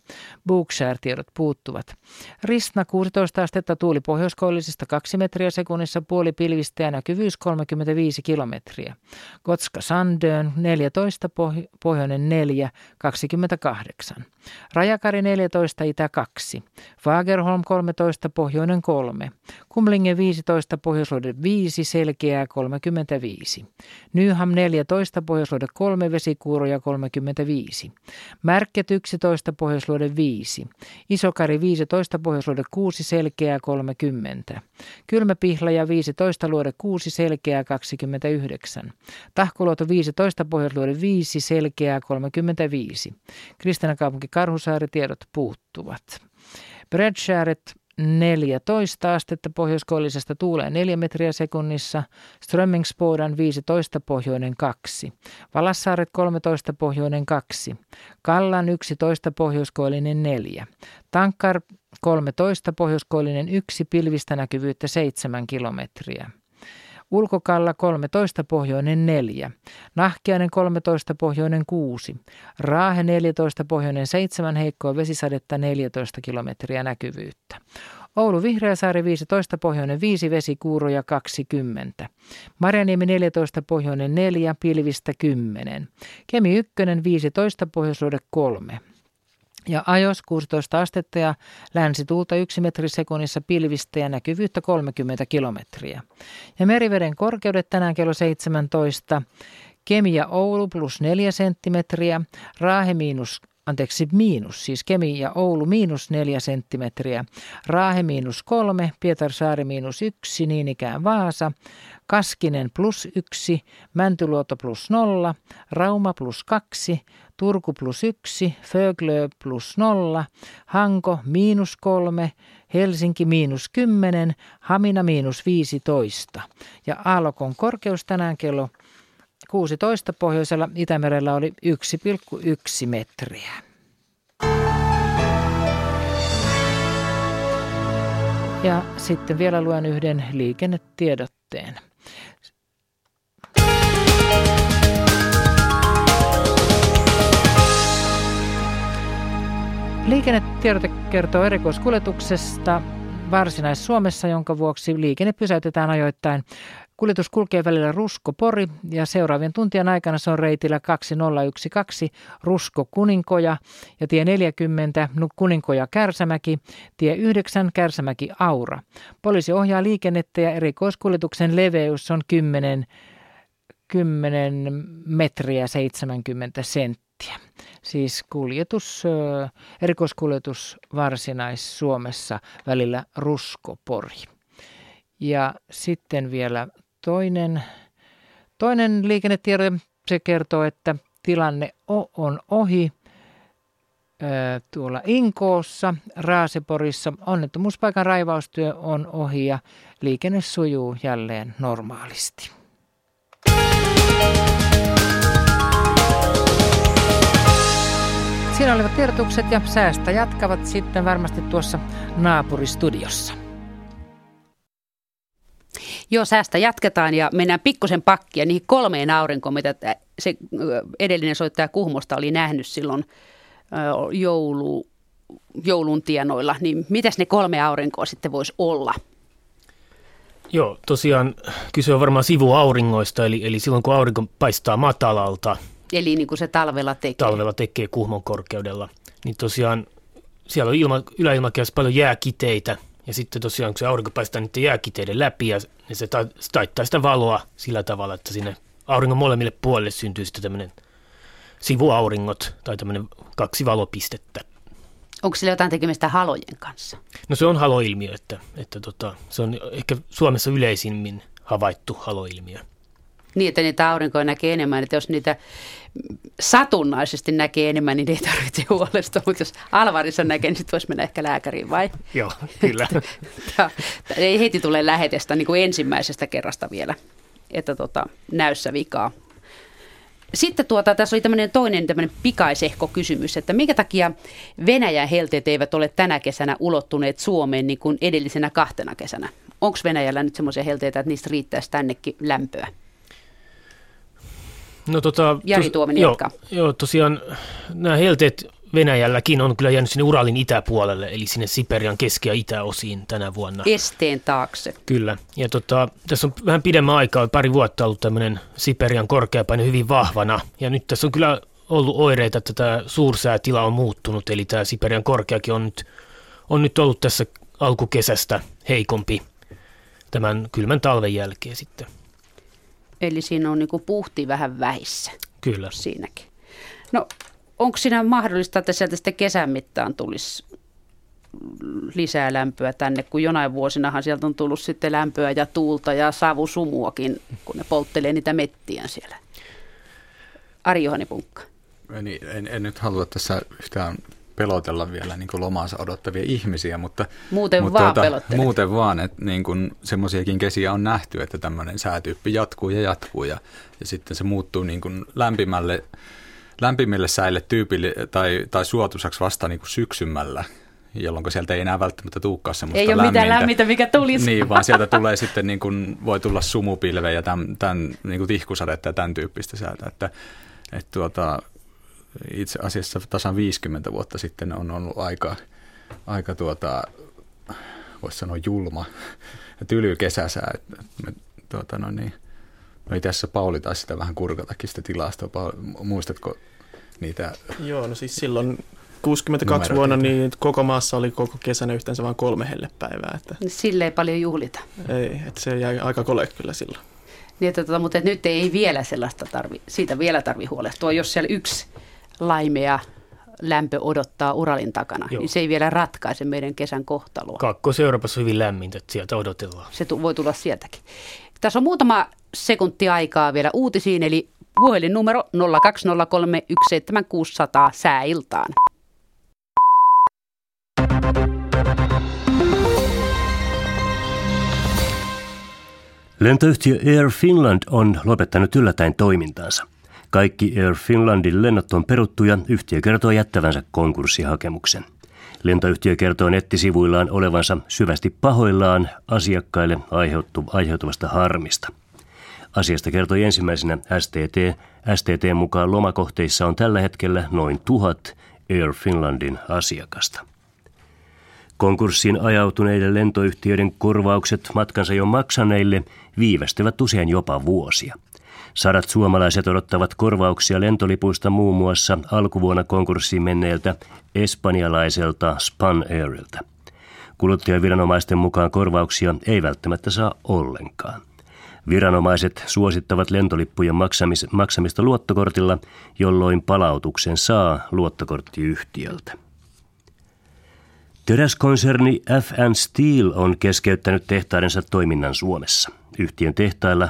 Bookshare-tiedot puuttuvat. Ristna 16 astetta tuuli pohjoiskoillisista 2 metriä sekunnissa, puolipilvistä ja näkyvyys 35 kilometriä. Gotska Sandön 14, poh- pohjoinen 4, 28. Rajakari 14, itä 2. Fagerholm 13, pohjoinen 3. Kumlinge 15, pohjoisluode 5, selkeää 35. Nyham 14, pohjoisluode 3, vesikuuroja 35. Märket 11, pohjoisluode 5. Isokari 15, pohjoisluode 6, selkeää 30. Kylmäpihlaja 15, luode 6, selkeää 29. Tahkoluoto 15, pohjoisluode 5, selkeää 35. Kristinakaupunki Karhusaari tiedot puuttuvat. Bredshäret 14 astetta pohjoiskoillisesta tuulee 4 metriä sekunnissa, Strömmingsbodan 15 pohjoinen 2, Valassaaret 13 pohjoinen 2, Kallan 11 pohjoiskoillinen 4, Tankkar 13 pohjoiskoillinen 1, pilvistä näkyvyyttä 7 kilometriä. Ulkokalla 13 pohjoinen 4, Nahkiainen 13 pohjoinen 6, Raahe 14 pohjoinen 7, heikkoa vesisadetta 14 kilometriä näkyvyyttä. Oulu Vihreäsaari 15 pohjoinen 5, vesikuuroja 20. Marjaniemi 14 pohjoinen 4, pilvistä 10. Kemi 1 15 pohjoisluode 3 ja ajos 16 astetta ja länsituulta 1 metri sekunnissa pilvistä ja näkyvyyttä 30 kilometriä. Ja meriveden korkeudet tänään kello 17. Kemi ja Oulu plus 4 senttimetriä, Raahe miinus anteeksi, miinus, siis Kemi ja Oulu miinus 4 senttimetriä, Raahe miinus 3, Pietarsaari miinus 1, niin ikään Vaasa, Kaskinen plus 1, Mäntyluoto plus 0, Rauma plus 2, Turku plus 1, Föglö plus 0, Hanko miinus 3, Helsinki miinus 10, Hamina miinus 15. Ja Aallokon korkeus tänään kello 16 pohjoisella Itämerellä oli 1,1 metriä. Ja sitten vielä luen yhden liikennetiedotteen. Liikennetiedote kertoo erikoiskuljetuksesta Varsinais-Suomessa, jonka vuoksi liikenne pysäytetään ajoittain. Kuljetus kulkee välillä Rusko-Pori ja seuraavien tuntien aikana se on reitillä 2012 Rusko-Kuninkoja ja tie 40 Kuninkoja-Kärsämäki, tie 9 Kärsämäki-Aura. Poliisi ohjaa liikennettä ja erikoiskuljetuksen leveys on 10, 10 metriä 70 senttiä. Siis kuljetus, erikoiskuljetus Varsinais-Suomessa välillä Rusko-Pori. Ja sitten vielä toinen, toinen liikennetiedote, se kertoo, että tilanne on ohi tuolla Inkoossa, Raaseporissa. Onnettomuuspaikan raivaustyö on ohi ja liikenne sujuu jälleen normaalisti. Siinä olivat tiedotukset ja säästä jatkavat sitten varmasti tuossa naapuristudiossa. Joo, säästä jatketaan ja mennään pikkusen pakkia niihin kolmeen aurinkoon, mitä se edellinen soittaja Kuhmosta oli nähnyt silloin joulu, joulun tienoilla. Niin mitäs ne kolme aurinkoa sitten voisi olla? Joo, tosiaan kyse on varmaan sivuauringoista, eli, eli silloin kun aurinko paistaa matalalta. Eli niin kuin se talvella tekee. Talvella tekee kuhmon korkeudella. Niin tosiaan siellä on ilma, yläilmakehässä paljon jääkiteitä, ja sitten tosiaan, kun se aurinko paistaa niiden jääkiteiden läpi, ja se taittaa sitä valoa sillä tavalla, että sinne auringon molemmille puolille syntyy sitten tämmöinen sivuauringot, tai tämmöinen kaksi valopistettä. Onko sillä jotain tekemistä halojen kanssa? No se on haloilmiö, että, että tota, se on ehkä Suomessa yleisimmin havaittu haloilmiö. Niin, että niitä aurinkoja näkee enemmän, että jos niitä satunnaisesti näkee enemmän, niin ei tarvitse huolestua, mutta jos Alvarissa näkee, niin sitten voisi mennä ehkä lääkäriin, vai? Joo, kyllä. ei heti tule lähetestä niin kuin ensimmäisestä kerrasta vielä, että tota, näyssä vikaa. Sitten tuota, tässä oli tämmöinen toinen tämmöinen pikaisehko kysymys, että minkä takia Venäjän helteet eivät ole tänä kesänä ulottuneet Suomeen niin kuin edellisenä kahtena kesänä? Onko Venäjällä nyt semmoisia helteitä, että niistä riittäisi tännekin lämpöä? No tota, Jari Tuominen joo, joo, tosiaan nämä helteet Venäjälläkin on kyllä jäänyt sinne Uralin itäpuolelle, eli sinne Siperian keski- ja itäosiin tänä vuonna. Esteen taakse. Kyllä. Ja tota, tässä on vähän pidemmän aikaa, pari vuotta ollut tämmöinen Siperian korkeapaine hyvin vahvana. Ja nyt tässä on kyllä ollut oireita, että tämä suursäätila on muuttunut, eli tämä Siperian korkeakin on nyt, on nyt ollut tässä alkukesästä heikompi tämän kylmän talven jälkeen sitten. Eli siinä on niin puhti vähän vähissä. Kyllä. Siinäkin. No onko siinä mahdollista, että sieltä sitten kesän mittaan tulisi lisää lämpöä tänne, kun jonain vuosinahan sieltä on tullut sitten lämpöä ja tuulta ja savusumuakin, kun ne polttelee niitä mettiä siellä. Ari Johani Punkka. En, en, en nyt halua tässä yhtään pelotella vielä niin kuin lomaansa odottavia ihmisiä, mutta, muuten mutta vaan tuota, Muuten vaan, että niin kuin semmoisiakin kesiä on nähty, että tämmöinen säätyyppi jatkuu ja jatkuu ja, ja sitten se muuttuu niin kuin lämpimälle, lämpimille säille tyypille tai, tai suotuisaksi vasta niin kuin syksymällä, jolloin sieltä ei enää välttämättä tulekaan semmoista Ei ole lämmintä. mitään lämmintä, mikä tulisi. Niin, vaan sieltä tulee sitten niin kuin, voi tulla sumupilve ja tämän, tämän niin kuin tihkusadetta ja tämän tyyppistä säätä, että, että tuota, itse asiassa tasan 50 vuotta sitten on ollut aika, aika tuota, voisi sanoa julma ja tyly kesäsää. Me, tuota, no niin, no itse asiassa Pauli taisi sitä vähän kurkatakin sitä tilastoa. Pauli, muistatko niitä? Joo, no siis silloin 62 vuonna niin koko maassa oli koko kesänä yhteensä vain kolme hellepäivää. Että Sille ei paljon juhlita. ei, että se jäi aika kole kyllä silloin. Niin, että, tota, mutta nyt ei vielä sellaista tarvi, siitä vielä tarvi huolestua, jos siellä yksi laimea lämpö odottaa Uralin takana, Joo. niin se ei vielä ratkaise meidän kesän kohtaloa. Kaakkois-Euroopassa on hyvin lämmintä, että sieltä odotellaan. Se tu- voi tulla sieltäkin. Tässä on muutama sekunti aikaa vielä uutisiin, eli puhelinnumero 020317600 sääiltaan. Lentoyhtiö Air Finland on lopettanut yllättäen toimintaansa. Kaikki Air Finlandin lennot on peruttu ja yhtiö kertoo jättävänsä konkurssihakemuksen. Lentoyhtiö kertoo nettisivuillaan olevansa syvästi pahoillaan asiakkaille aiheuttu, aiheutuvasta harmista. Asiasta kertoi ensimmäisenä STT. STT mukaan lomakohteissa on tällä hetkellä noin tuhat Air Finlandin asiakasta. Konkurssiin ajautuneiden lentoyhtiöiden korvaukset matkansa jo maksaneille viivästyvät usein jopa vuosia – Sadat suomalaiset odottavat korvauksia lentolipuista muun muassa alkuvuonna konkurssiin menneeltä espanjalaiselta Span Airilta. Kuluttajaviranomaisten mukaan korvauksia ei välttämättä saa ollenkaan. Viranomaiset suosittavat lentolippujen maksamis- maksamista luottokortilla, jolloin palautuksen saa luottokorttiyhtiöltä. Teräskonserni FN Steel on keskeyttänyt tehtaidensa toiminnan Suomessa. Yhtiön tehtailla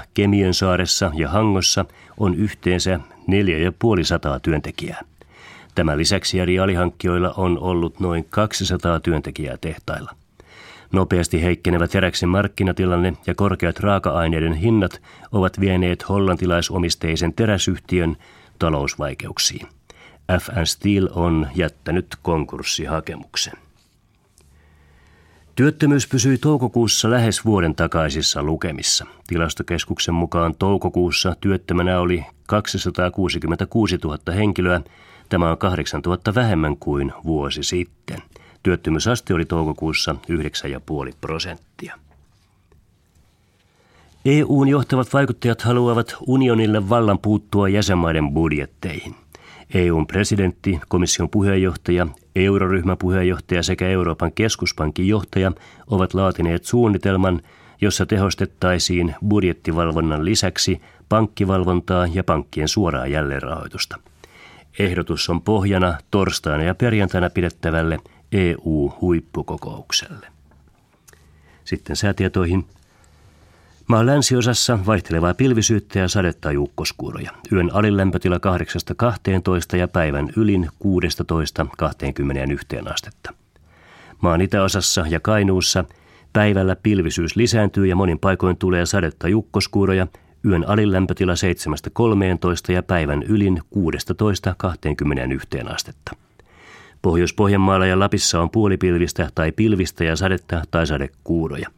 saaressa ja Hangossa on yhteensä 4500 työntekijää. Tämän lisäksi eri alihankkijoilla on ollut noin 200 työntekijää tehtailla. Nopeasti heikkenevä teräksen markkinatilanne ja korkeat raaka-aineiden hinnat ovat vieneet hollantilaisomisteisen teräsyhtiön talousvaikeuksiin. FN Steel on jättänyt konkurssihakemuksen. Työttömyys pysyi toukokuussa lähes vuoden takaisissa lukemissa. Tilastokeskuksen mukaan toukokuussa työttömänä oli 266 000 henkilöä. Tämä on 8 000 vähemmän kuin vuosi sitten. Työttömyysaste oli toukokuussa 9,5 prosenttia. EUn johtavat vaikuttajat haluavat unionille vallan puuttua jäsenmaiden budjetteihin – EUn presidentti, komission puheenjohtaja, euroryhmän puheenjohtaja sekä Euroopan keskuspankin johtaja ovat laatineet suunnitelman, jossa tehostettaisiin budjettivalvonnan lisäksi pankkivalvontaa ja pankkien suoraa jälleenrahoitusta. Ehdotus on pohjana torstaina ja perjantaina pidettävälle EU-huippukokoukselle. Sitten säätietoihin. Maan länsiosassa vaihtelevaa pilvisyyttä ja sadetta juukkoskuuroja. Yön alinlämpötila 8-12 ja päivän ylin 16-21 astetta. Maan itäosassa ja Kainuussa päivällä pilvisyys lisääntyy ja monin paikoin tulee sadetta juukkoskuuroja. Yön alinlämpötila 7-13 ja päivän ylin 16-21 astetta. Pohjois-Pohjanmaalla ja Lapissa on puolipilvistä tai pilvistä ja sadetta tai sadekuuroja.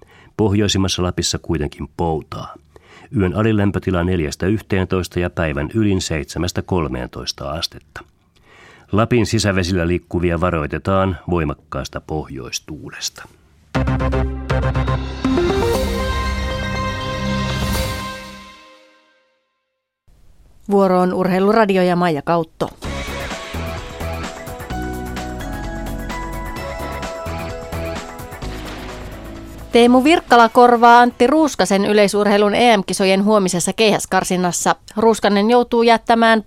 Pohjoisimmassa Lapissa kuitenkin poutaa. Yön alilämpötila 4-11 ja päivän ylin 7-13 astetta. Lapin sisävesillä liikkuvia varoitetaan voimakkaasta pohjoistuulesta. Vuoro on Urheiluradio ja Maija Kautto. Teemu Virkkala korvaa Antti Ruuskasen yleisurheilun EM-kisojen huomisessa keihäskarsinnassa. Ruuskanen joutuu jättämään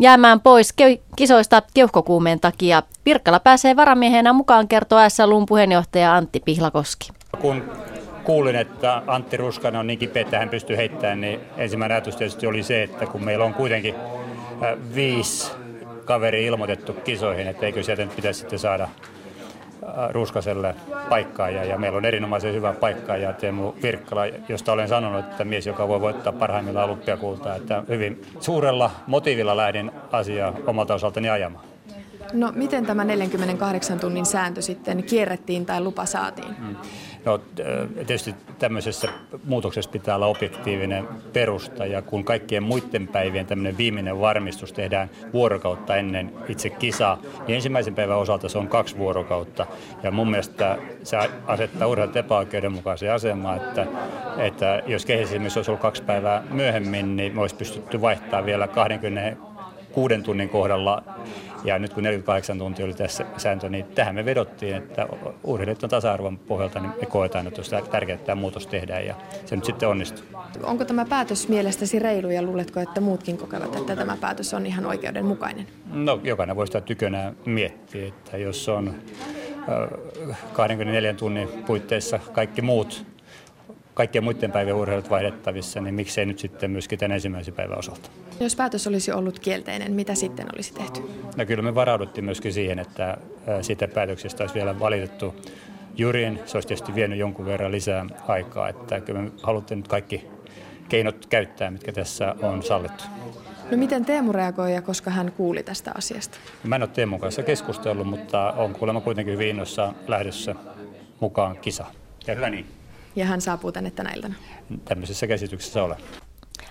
jäämään pois kisoista keuhkokuumeen takia. Virkkala pääsee varamiehenä mukaan, kertoo SLUn puheenjohtaja Antti Pihlakoski. Kun kuulin, että Antti Ruskanen on niin kipeä, että hän pystyy heittämään, niin ensimmäinen ajatus tietysti oli se, että kun meillä on kuitenkin äh, viisi kaveri ilmoitettu kisoihin, että eikö sieltä nyt pitäisi sitten saada Äh, Ruskaselle paikkaa ja, ja meillä on erinomaisen hyvä paikka ja Teemu Virkkala, josta olen sanonut, että mies, joka voi voittaa parhaimmillaan olympiakultaa, että hyvin suurella motiivilla lähdin asiaa omalta osaltani ajamaan. No miten tämä 48 tunnin sääntö sitten kierrettiin tai lupa saatiin? Hmm. No, tietysti tämmöisessä muutoksessa pitää olla objektiivinen perusta ja kun kaikkien muiden päivien tämmöinen viimeinen varmistus tehdään vuorokautta ennen itse kisaa, niin ensimmäisen päivän osalta se on kaksi vuorokautta. Ja mun mielestä se asettaa urheilut epäoikeudenmukaiseen asemaan, että, että jos kehitysimessä olisi ollut kaksi päivää myöhemmin, niin me olisi pystytty vaihtamaan vielä 20 kuuden tunnin kohdalla ja nyt kun 48 tuntia oli tässä sääntö, niin tähän me vedottiin, että urheilijat tasa-arvon pohjalta niin me koetaan, että olisi tärkeää, että tämä muutos tehdään ja se nyt sitten onnistuu. Onko tämä päätös mielestäsi reilu ja luuletko, että muutkin kokevat, että tämä päätös on ihan oikeudenmukainen? No jokainen voi sitä tykönä miettiä, että jos on 24 tunnin puitteissa kaikki muut kaikkien muiden päivien urheilut vaihdettavissa, niin miksei nyt sitten myöskin tämän ensimmäisen päivän osalta. Jos päätös olisi ollut kielteinen, mitä sitten olisi tehty? No kyllä me varauduttiin myöskin siihen, että siitä päätöksestä olisi vielä valitettu jurin. Se olisi tietysti vienyt jonkun verran lisää aikaa, että kyllä me haluttiin nyt kaikki keinot käyttää, mitkä tässä on sallittu. No miten Teemu reagoi ja koska hän kuuli tästä asiasta? Mä en ole Teemun kanssa keskustellut, mutta on kuulemma kuitenkin hyvin innossa lähdössä mukaan kisa. Ja hyvä niin ja hän saapuu tänne tänä iltana. Tämmöisessä käsityksessä olen.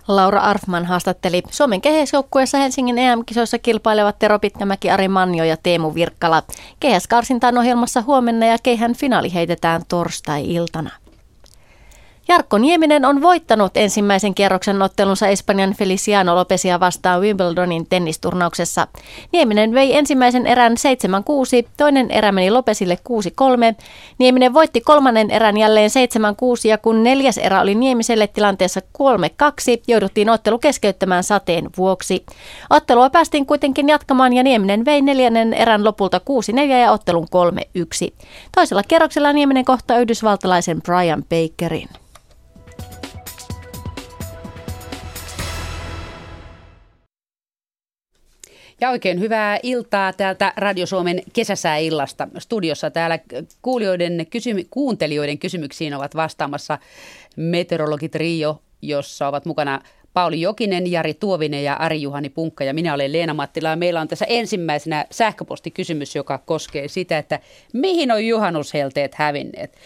Laura Arfman haastatteli Suomen kehesjoukkueessa Helsingin EM-kisoissa kilpailevat Tero Pitkämäki, Ari Manjo ja Teemu Virkkala. Kehäskarsinta on ohjelmassa huomenna ja keihän finaali heitetään torstai-iltana. Jarkko Nieminen on voittanut ensimmäisen kierroksen ottelunsa Espanjan Feliciano Lopesia vastaan Wimbledonin tennisturnauksessa. Nieminen vei ensimmäisen erän 7-6, toinen erä meni Lopesille 6-3. Nieminen voitti kolmannen erän jälleen 7-6 ja kun neljäs erä oli Niemiselle tilanteessa 3-2, jouduttiin ottelu keskeyttämään sateen vuoksi. Ottelua päästiin kuitenkin jatkamaan ja Nieminen vei neljännen erän lopulta 6-4 ja ottelun 3-1. Toisella kierroksella Nieminen kohtaa yhdysvaltalaisen Brian Bakerin. Ja oikein hyvää iltaa täältä Radio Suomen kesäsääillasta. Studiossa täällä kuulijoiden kysymy- kuuntelijoiden kysymyksiin ovat vastaamassa meteorologit Rio, jossa ovat mukana Pauli Jokinen, Jari Tuovinen ja Ari-Juhani Punkka ja minä olen Leena Mattila. Meillä on tässä ensimmäisenä sähköpostikysymys, joka koskee sitä, että mihin on juhannushelteet hävinneet. 60-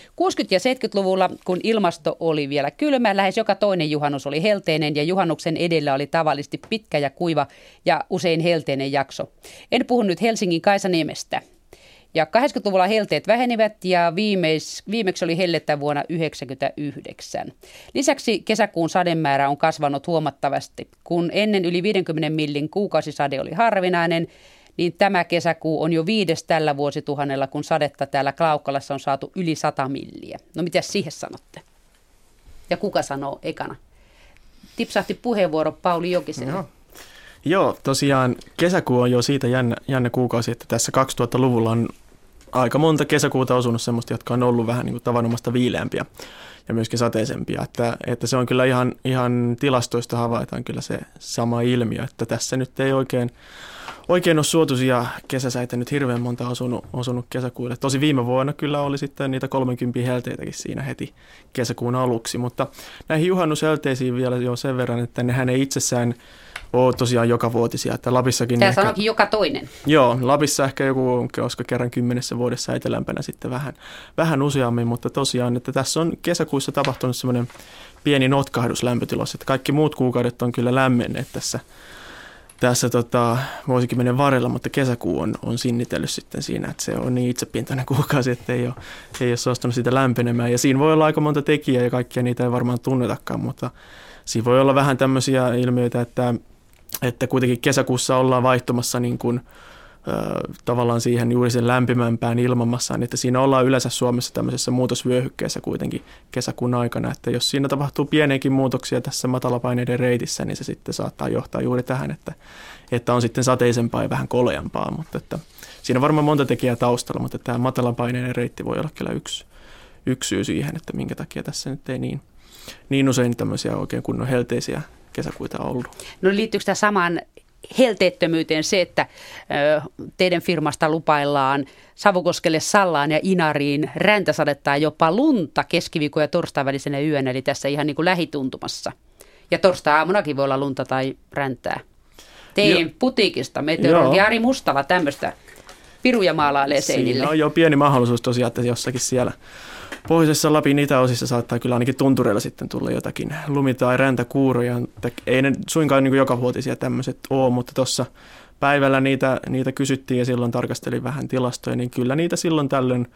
ja 70-luvulla, kun ilmasto oli vielä kylmä, lähes joka toinen juhannus oli helteinen ja juhannuksen edellä oli tavallisesti pitkä ja kuiva ja usein helteinen jakso. En puhu nyt Helsingin Kaisaniemestä. Ja 80-luvulla helteet vähenivät ja viimeis, viimeksi oli hellettä vuonna 1999. Lisäksi kesäkuun sademäärä on kasvanut huomattavasti. Kun ennen yli 50 millin kuukausisade oli harvinainen, niin tämä kesäkuu on jo viides tällä vuosituhannella, kun sadetta täällä Klaukkalassa on saatu yli 100 milliä. No mitä siihen sanotte? Ja kuka sanoo ekana? Tipsahti puheenvuoro Pauli Jokiselle. Joo. Joo, tosiaan kesäkuu on jo siitä jännä, jännä kuukausi, että tässä 2000-luvulla on aika monta kesäkuuta osunut semmoista, jotka on ollut vähän niin kuin tavanomaista viileämpiä. ja myöskin sateisempia. Että, että se on kyllä ihan, ihan tilastoista havaitaan kyllä se sama ilmiö, että tässä nyt ei oikein, oikein ole suotuisia kesäsäitä nyt hirveän monta osunut, osunut kesäkuulle. Tosi viime vuonna kyllä oli sitten niitä 30 helteitäkin siinä heti kesäkuun aluksi, mutta näihin juhannushelteisiin vielä jo sen verran, että nehän ei itsessään ole tosiaan joka vuotisia. Että Lapissakin Tämä ehkä, sanokin joka toinen. Joo, Lapissa ehkä joku, koska kerran kymmenessä vuodessa etelämpänä sitten vähän, vähän useammin, mutta tosiaan, että tässä on kesäkuussa tapahtunut semmoinen pieni notkahdus lämpötilossa, että kaikki muut kuukaudet on kyllä lämmenneet tässä, tässä tota, vuosikymmenen varrella, mutta kesäkuu on, on sinnitellyt sitten siinä, että se on niin itsepintainen kuukausi, että ei ole, ei ole suostunut sitä lämpenemään. Ja siinä voi olla aika monta tekijää ja kaikkia niitä ei varmaan tunnetakaan, mutta siinä voi olla vähän tämmöisiä ilmiöitä, että että kuitenkin kesäkuussa ollaan vaihtumassa niin kuin, tavallaan siihen juuri sen lämpimämpään ilmamassaan, että siinä ollaan yleensä Suomessa tämmöisessä muutosvyöhykkeessä kuitenkin kesäkuun aikana, että jos siinä tapahtuu pieniäkin muutoksia tässä matalapaineiden reitissä, niin se sitten saattaa johtaa juuri tähän, että, että on sitten sateisempaa ja vähän koleampaa, mutta että siinä on varmaan monta tekijää taustalla, mutta tämä matalapaineiden reitti voi olla kyllä yksi, yksi syy siihen, että minkä takia tässä nyt ei niin, niin usein tämmöisiä oikein kunnon helteisiä kesäkuita ollut. No liittyykö tämä samaan helteettömyyteen se, että teidän firmasta lupaillaan Savukoskelle, Sallaan ja Inariin räntäsadetta jopa lunta keskiviikon ja torstain välisenä yönä, eli tässä ihan niin kuin lähituntumassa. Ja torstai-aamunakin voi olla lunta tai räntää. Teidän jo. putiikista meteorologi Ari Mustala tämmöistä piruja maalailee seinille. Siinä on jo pieni mahdollisuus tosiaan, että jossakin siellä pohjoisessa Lapin itäosissa saattaa kyllä ainakin tuntureilla sitten tulla jotakin lumi- tai räntäkuuroja. Ei ne suinkaan niin joka vuotisia tämmöiset ole, mutta tuossa päivällä niitä, niitä kysyttiin ja silloin tarkastelin vähän tilastoja, niin kyllä niitä silloin tällöin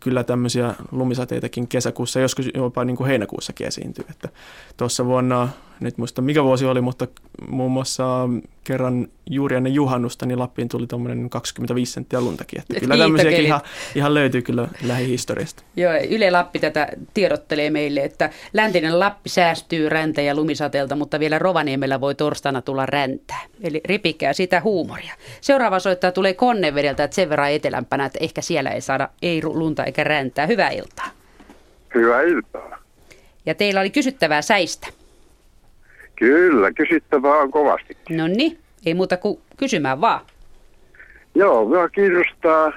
kyllä tämmöisiä lumisateitakin kesäkuussa, joskus jopa niin kuin heinäkuussakin esiintyy. Että tuossa vuonna, nyt muista mikä vuosi oli, mutta muun muassa kerran juuri ennen juhannusta, niin Lappiin tuli tuommoinen 25 senttiä luntakin. Että kyllä tämmöisiäkin ihan, ihan löytyy kyllä lähihistoriasta. Joo, Yle Lappi tätä tiedottelee meille, että läntinen Lappi säästyy räntä- ja lumisateelta, mutta vielä Rovaniemellä voi torstaina tulla räntää. Eli ripikää sitä huumoria. Seuraava soittaa tulee Konnevedeltä, että sen verran etelämpänä, että ehkä siellä ei saada ei lunta eikä räntää. Hyvää iltaa. Hyvää iltaa. Ja teillä oli kysyttävää säistä. Kyllä, kysyttävää on kovasti. No niin, ei muuta kuin kysymään vaan. Joo, minua kiinnostaa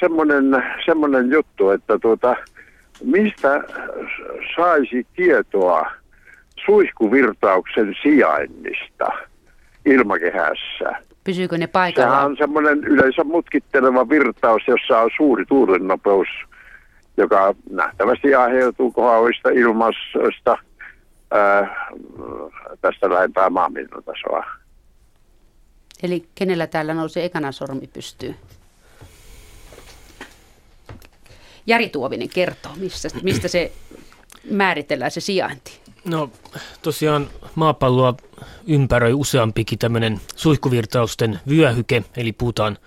semmoinen, semmoinen juttu, että tuota, mistä saisi tietoa suihkuvirtauksen sijainnista ilmakehässä? Pysyykö ne paikalla? Sehän on semmoinen yleensä mutkitteleva virtaus, jossa on suuri tuulennopeus, joka nähtävästi aiheutuu kohdallista ilmasta – ää, tästä lähempää maanpinnan Eli kenellä täällä nousi ekana sormi pystyy? Jari Tuovinen kertoo, mistä, mistä se määritellään se sijainti. No tosiaan maapalloa ympäröi useampikin tämmöinen suihkuvirtausten vyöhyke, eli puhutaan,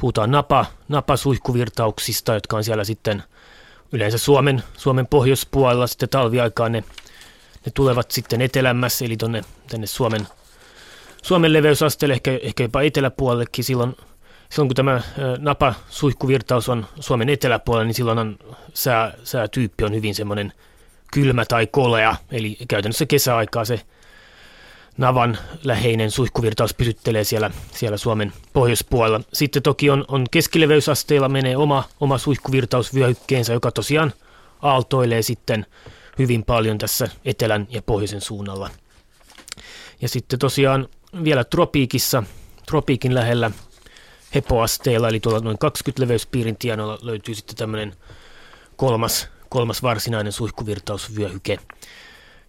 puhutaan napa, napasuihkuvirtauksista, jotka on siellä sitten yleensä Suomen, Suomen pohjoispuolella sitten talviaikaan ne ne tulevat sitten etelämmässä, eli tuonne tänne Suomen, Suomen leveysasteelle, ehkä, ehkä jopa eteläpuolellekin silloin, silloin kun tämä napa suihkuvirtaus on Suomen eteläpuolella, niin silloin sää, säätyyppi on hyvin semmoinen kylmä tai kolea, eli käytännössä kesäaikaa se navan läheinen suihkuvirtaus pysyttelee siellä, siellä Suomen pohjoispuolella. Sitten toki on, on keskileveysasteella menee oma, oma suihkuvirtausvyöhykkeensä, joka tosiaan aaltoilee sitten hyvin paljon tässä etelän ja pohjoisen suunnalla. Ja sitten tosiaan vielä tropiikissa, tropiikin lähellä hepoasteella, eli tuolla noin 20 leveyspiirin tienoilla löytyy sitten tämmöinen kolmas, kolmas varsinainen suihkuvirtausvyöhyke.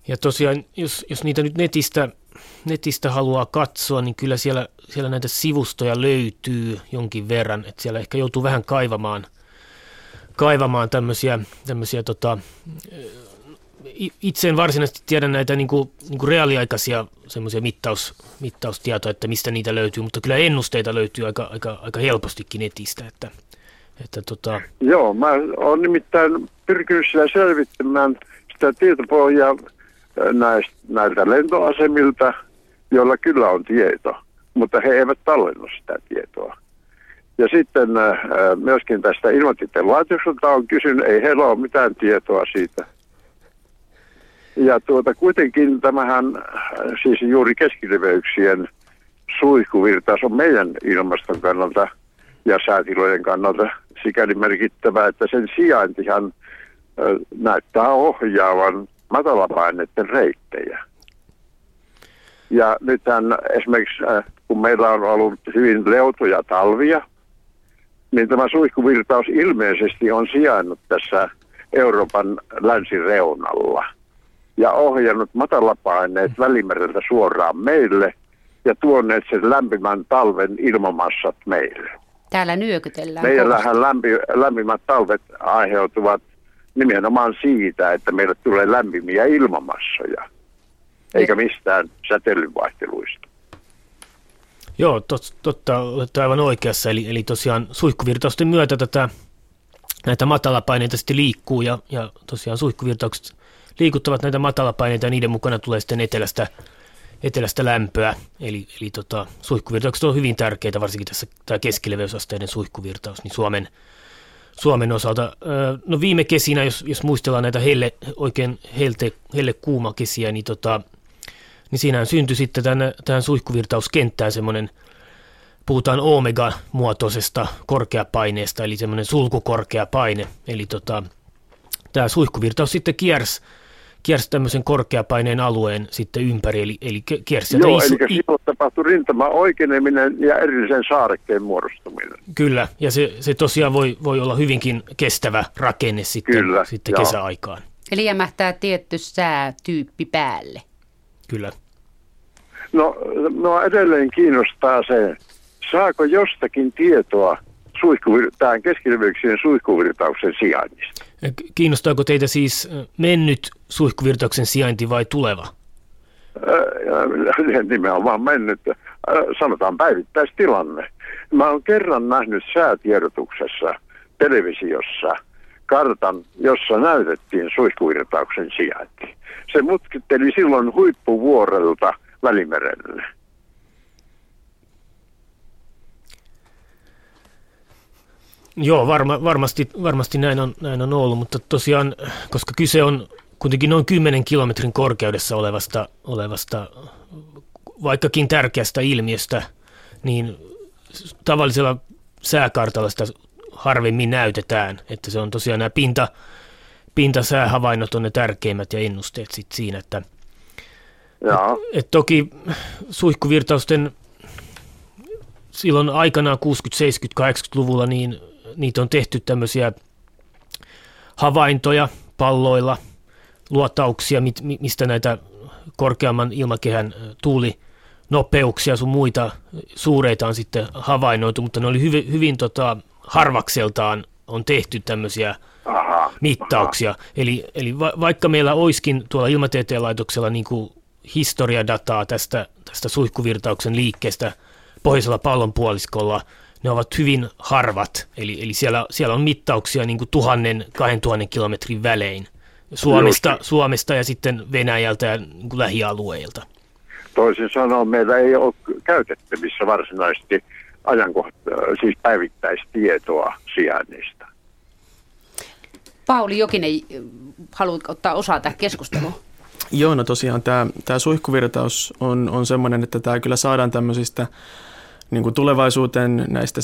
Ja tosiaan, jos, jos niitä nyt netistä, netistä haluaa katsoa, niin kyllä siellä, siellä näitä sivustoja löytyy jonkin verran, että siellä ehkä joutuu vähän kaivamaan, kaivamaan tämmöisiä, tämmöisiä tota, itse en varsinaisesti tiedä näitä niin kuin, niin kuin reaaliaikaisia semmoisia mittaus, mittaustietoja, että mistä niitä löytyy, mutta kyllä ennusteita löytyy aika, aika, aika helpostikin netistä. Että, että tota... Joo, mä olen nimittäin pyrkinyt siellä selvittämään sitä tietopohjaa näistä, näiltä lentoasemilta, joilla kyllä on tieto, mutta he eivät tallennu sitä tietoa. Ja sitten myöskin tästä ilmatieteen laitokselta on kysynyt, ei heillä ole mitään tietoa siitä – Ja tuota, kuitenkin tämähän siis juuri keskileveyksien suihkuvirtaus on meidän ilmaston kannalta ja säätilojen kannalta sikäli merkittävä, että sen sijaintihan näyttää ohjaavan matalapaineiden reittejä. Ja nythän esimerkiksi, kun meillä on ollut hyvin leutoja talvia, niin tämä suihkuvirtaus ilmeisesti on sijainnut tässä Euroopan länsireunalla ja ohjannut matalapaineet välimereltä suoraan meille ja tuoneet sen lämpimän talven ilmamassat meille. Täällä nyökytellään. Meillähän lämpi, lämpimät talvet aiheutuvat nimenomaan siitä, että meille tulee lämpimiä ilmamassoja, eikä mistään säteilyvaihteluista. Joo, tot, totta, olette aivan oikeassa. Eli, eli tosiaan suihkuvirtausten myötä tätä, näitä matalapaineita sitten liikkuu ja, ja tosiaan suihkuvirtaukset liikuttavat näitä matalapaineita ja niiden mukana tulee sitten etelästä, etelästä lämpöä. Eli, eli tota, suihkuvirtaukset on hyvin tärkeitä, varsinkin tässä tämä keskileveysasteiden suihkuvirtaus, niin Suomen, Suomen osalta. No viime kesinä, jos, jos muistellaan näitä helle, oikein helte, helle kuuma kesiä, niin, tota, niin siinähän syntyi sitten tämän, tähän suihkuvirtauskenttään semmoinen, puhutaan omega-muotoisesta korkeapaineesta, eli semmoinen sulkukorkea paine. Eli tota, tämä suihkuvirtaus sitten kiersi kiersi tämmöisen korkeapaineen alueen sitten ympäri, eli, eli kiersi Joo, iso, eli silloin tapahtui rintama oikeneminen ja erillisen saarekkeen muodostuminen. Kyllä, ja se, se tosiaan voi, voi olla hyvinkin kestävä rakenne sitten, Kyllä, sitten kesäaikaan. Eli jämähtää tietty säätyyppi päälle. Kyllä. No, no edelleen kiinnostaa se, saako jostakin tietoa suihkuvir- tämän keskileveyksien suihkuvirtauksen sijainnista? Kiinnostaako teitä siis mennyt suihkuvirtauksen sijainti vai tuleva? Nimenomaan mennyt, sanotaan päivittäistilanne. Mä oon kerran nähnyt säätiedotuksessa televisiossa kartan, jossa näytettiin suihkuvirtauksen sijainti. Se mutkitteli silloin huippuvuorelta Välimerelle. Joo, varma, varmasti, varmasti näin, on, näin on ollut, mutta tosiaan, koska kyse on kuitenkin noin 10 kilometrin korkeudessa olevasta, olevasta vaikkakin tärkeästä ilmiöstä, niin tavallisella sääkartalla sitä harvemmin näytetään, että se on tosiaan nämä pinta, pintasäähavainnot on ne tärkeimmät ja ennusteet sit siinä, että et, et toki suihkuvirtausten silloin aikanaan 60, 70, 80-luvulla niin niitä on tehty tämmöisiä havaintoja palloilla, luotauksia, mistä näitä korkeamman ilmakehän tuuli nopeuksia sun muita suureita on sitten havainnoitu, mutta ne oli hyvin, hyvin tota, harvakseltaan on tehty tämmöisiä aha, mittauksia. Aha. Eli, eli va, vaikka meillä olisikin tuolla ilmatieteen laitoksella niin kuin historiadataa tästä, tästä suihkuvirtauksen liikkeestä pohjoisella pallonpuoliskolla, ne ovat hyvin harvat, eli, eli siellä, siellä on mittauksia niin kuin tuhannen, kahden tuhannen kilometrin välein Suomesta, Suomesta ja sitten Venäjältä ja niin kuin lähialueilta. Toisin sanoen meillä ei ole käytettävissä varsinaisesti ajankohta, siis päivittäistietoa sijainnista. Pauli Jokinen, haluatko ottaa osaa tähän keskusteluun? Joo, no tosiaan tämä, tämä suihkuvirtaus on, on sellainen, että tämä kyllä saadaan tämmöisistä niin kuin tulevaisuuteen näistä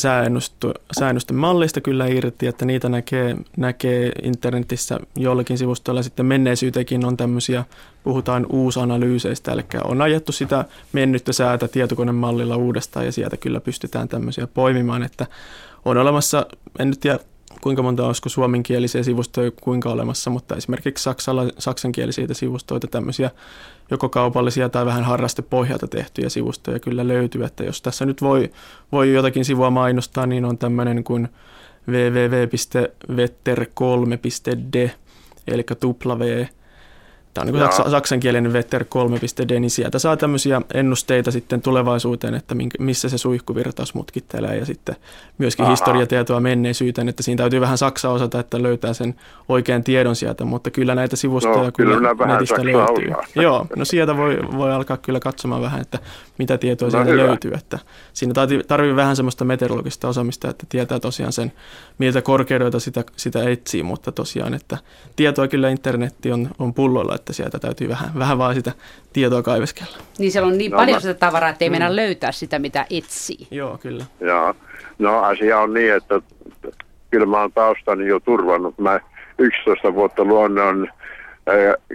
säännösten malleista kyllä irti, että niitä näkee, näkee internetissä jollakin sivustolla. Sitten menneisyytekin on tämmöisiä, puhutaan uusanalyyseistä, eli on ajettu sitä mennyttä säätä tietokonemallilla uudestaan ja sieltä kyllä pystytään tämmöisiä poimimaan, että on olemassa, en nyt tiedä kuinka monta olisiko suomenkielisiä sivustoja kuinka olemassa, mutta esimerkiksi saksala, saksankielisiä sivustoita, tämmöisiä joko kaupallisia tai vähän harrastepohjalta tehtyjä sivustoja kyllä löytyy, että jos tässä nyt voi, voi jotakin sivua mainostaa, niin on tämmöinen kuin www.vetter3.de, eli V Tämä on niin kuin saksankielinen Vetter 3.d, niin sieltä saa tämmöisiä ennusteita sitten tulevaisuuteen, että missä se suihkuvirtaus mutkittelee ja sitten myöskin Aha. historiatietoa menneisyyteen, että siinä täytyy vähän saksa osata, että löytää sen oikean tiedon sieltä, mutta kyllä näitä sivustoja no, kyllä, kyllä netistä löytyy. Osaa. Joo, no sieltä voi, voi alkaa kyllä katsomaan vähän, että mitä tietoa no, sieltä hyvä. löytyy, että siinä tarvii vähän semmoista meteorologista osaamista, että tietää tosiaan sen, miltä korkeudelta sitä, sitä etsii, mutta tosiaan, että tietoa kyllä internetti on, on pullolla, että sieltä täytyy vähän, vähän vaan sitä tietoa kaiveskella. Niin siellä on niin No, paljon mä- sitä tavaraa, että ei Mm. mennä löytää sitä, mitä etsii. Joo, kyllä. Joo. No asia on niin, että kyllä mä oon taustani jo turvannut. Mä 11 vuotta luonnon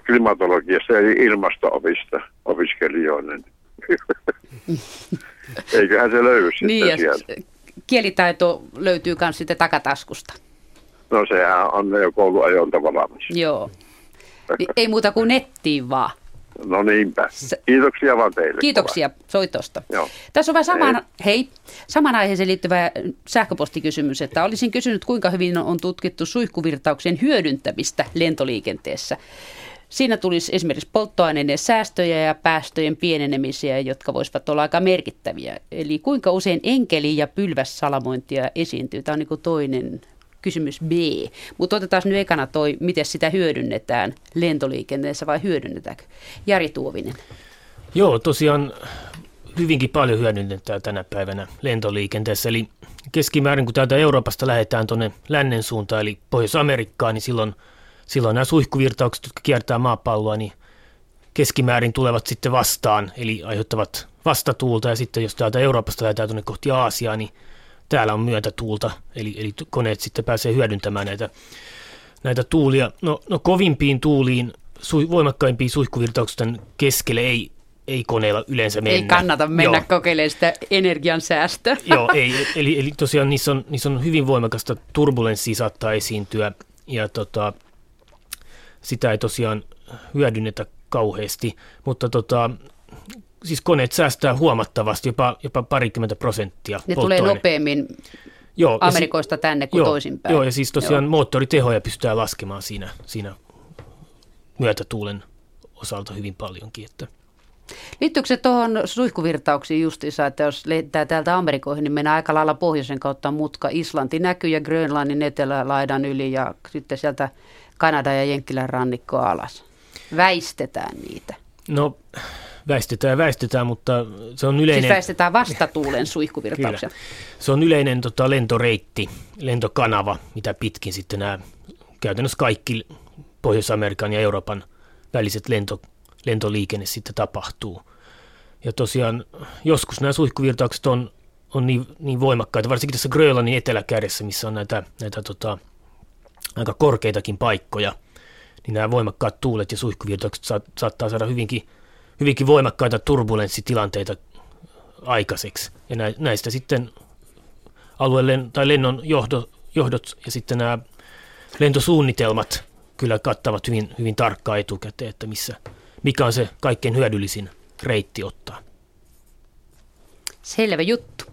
klimatologiassa eli ilmasto-opista opiskelijoinen. Eiköhän se löydy sitten Niin, ja sieltä. kielitaito löytyy myös sitten takataskusta. No sehän on jo kouluajonta valmis. Joo. Niin ei muuta kuin nettiin vaan. No niinpä. Kiitoksia vaan teille. Kiitoksia soitosta. Joo. Tässä on vähän samaan, hei, saman aiheeseen liittyvä sähköpostikysymys, että olisin kysynyt, kuinka hyvin on tutkittu suihkuvirtauksien hyödyntämistä lentoliikenteessä. Siinä tulisi esimerkiksi polttoaineiden säästöjä ja päästöjen pienenemisiä, jotka voisivat olla aika merkittäviä. Eli kuinka usein enkeli- ja pylvässalamointia esiintyy? Tämä on niin toinen kysymys B. Mutta otetaan nyt ekana toi, miten sitä hyödynnetään lentoliikenteessä vai hyödynnetäänkö? Jari Tuovinen. Joo, tosiaan hyvinkin paljon hyödynnetään tänä päivänä lentoliikenteessä. Eli keskimäärin, kun täältä Euroopasta lähdetään tuonne lännen suuntaan, eli Pohjois-Amerikkaan, niin silloin, silloin nämä suihkuvirtaukset, jotka kiertää maapalloa, niin keskimäärin tulevat sitten vastaan, eli aiheuttavat vastatuulta. Ja sitten jos täältä Euroopasta lähdetään tuonne kohti Aasiaa, niin täällä on myötätuulta, eli, eli koneet sitten pääsee hyödyntämään näitä, näitä tuulia. No, no kovimpiin tuuliin, su, voimakkaimpiin suihkuvirtausten keskelle ei, ei koneella yleensä mennä. Ei kannata mennä Joo. kokeilemaan sitä energiansäästöä. Joo, ei, eli, eli tosiaan niissä on, niissä on hyvin voimakasta turbulenssia saattaa esiintyä ja tota, sitä ei tosiaan hyödynnetä kauheasti, mutta tota, siis koneet säästää huomattavasti, jopa, jopa parikymmentä prosenttia Ne tulee nopeammin Joo, ja si- Amerikoista tänne kuin joo, toisinpäin. Joo, ja siis tosiaan Joo. moottoritehoja pystytään laskemaan siinä, siinä myötätuulen osalta hyvin paljonkin. Että. Liittyykö se tuohon suihkuvirtauksiin justiinsa, että jos lentää täältä Amerikoihin, niin mennään aika lailla pohjoisen kautta mutka. Islanti näkyy ja Grönlannin etelälaidan yli ja sitten sieltä Kanada ja Jenkkilän rannikkoa alas. Väistetään niitä. No väistetään ja väistetään, mutta se on yleinen... Siis väistetään vastatuulen suihkuvirtauksia. Kyllä. Se on yleinen tota, lentoreitti, lentokanava, mitä pitkin sitten nämä käytännössä kaikki Pohjois-Amerikan ja Euroopan väliset lento, lentoliikenne sitten tapahtuu. Ja tosiaan joskus nämä suihkuvirtaukset on, on niin, niin voimakkaita, varsinkin tässä Grönlannin eteläkädessä, missä on näitä, näitä tota, aika korkeitakin paikkoja, niin nämä voimakkaat tuulet ja suihkuvirtaukset saat, saattaa saada hyvinkin, hyvinkin voimakkaita turbulenssitilanteita aikaiseksi. Ja nä- näistä sitten alueen tai lennon johdo, johdot ja sitten nämä lentosuunnitelmat kyllä kattavat hyvin, hyvin tarkkaan etukäteen, että missä, mikä on se kaikkein hyödyllisin reitti ottaa. Selvä juttu.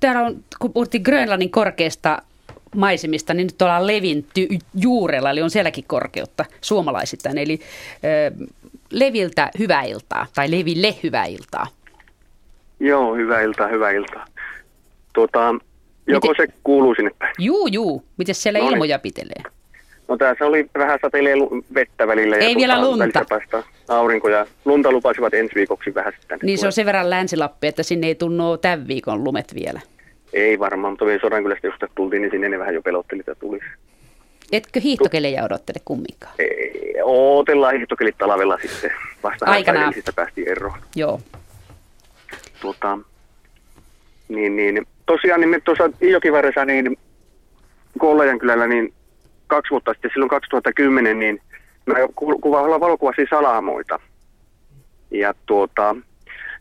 Täällä on, kun puhuttiin Grönlannin korkeasta maisemista, niin nyt ollaan Levin ty- juurella, eli on sielläkin korkeutta suomalaisittain. Eli Leviltä hyvää iltaa, tai Leville hyvää iltaa. Joo, hyvää iltaa, hyvää iltaa. Tuota, joko se kuuluu sinne päin? Juu, juu. Miten siellä No niin. ilmoja pitelee? No tässä oli vähän sateilee lu- vettä välillä. Ei ja vielä tuota, lunta. paistaa aurinko ja lunta lupasivat ensi viikoksi vähän sitten. Niin se on sen verran länsilappi, että sinne ei tunnu tämän viikon lumet vielä. Ei varmaan, mutta vielä Sodankylästä josta tultiin, niin sinne ne vähän jo pelotteli, että tulisi. Etkö hiihtokelejä odottele kumminkaan? Ei, Ootellaan hiihtokelit talvella sitten. Vasta Aikanaan. päästiin eroon. Joo. Tuota, niin, niin, tosiaan niin me tuossa Ijokivarressa niin Kollajan kylällä niin kaksi vuotta sitten, silloin 2010, niin mä ku- kuva, valokuvasin salamoita. Ja tuota,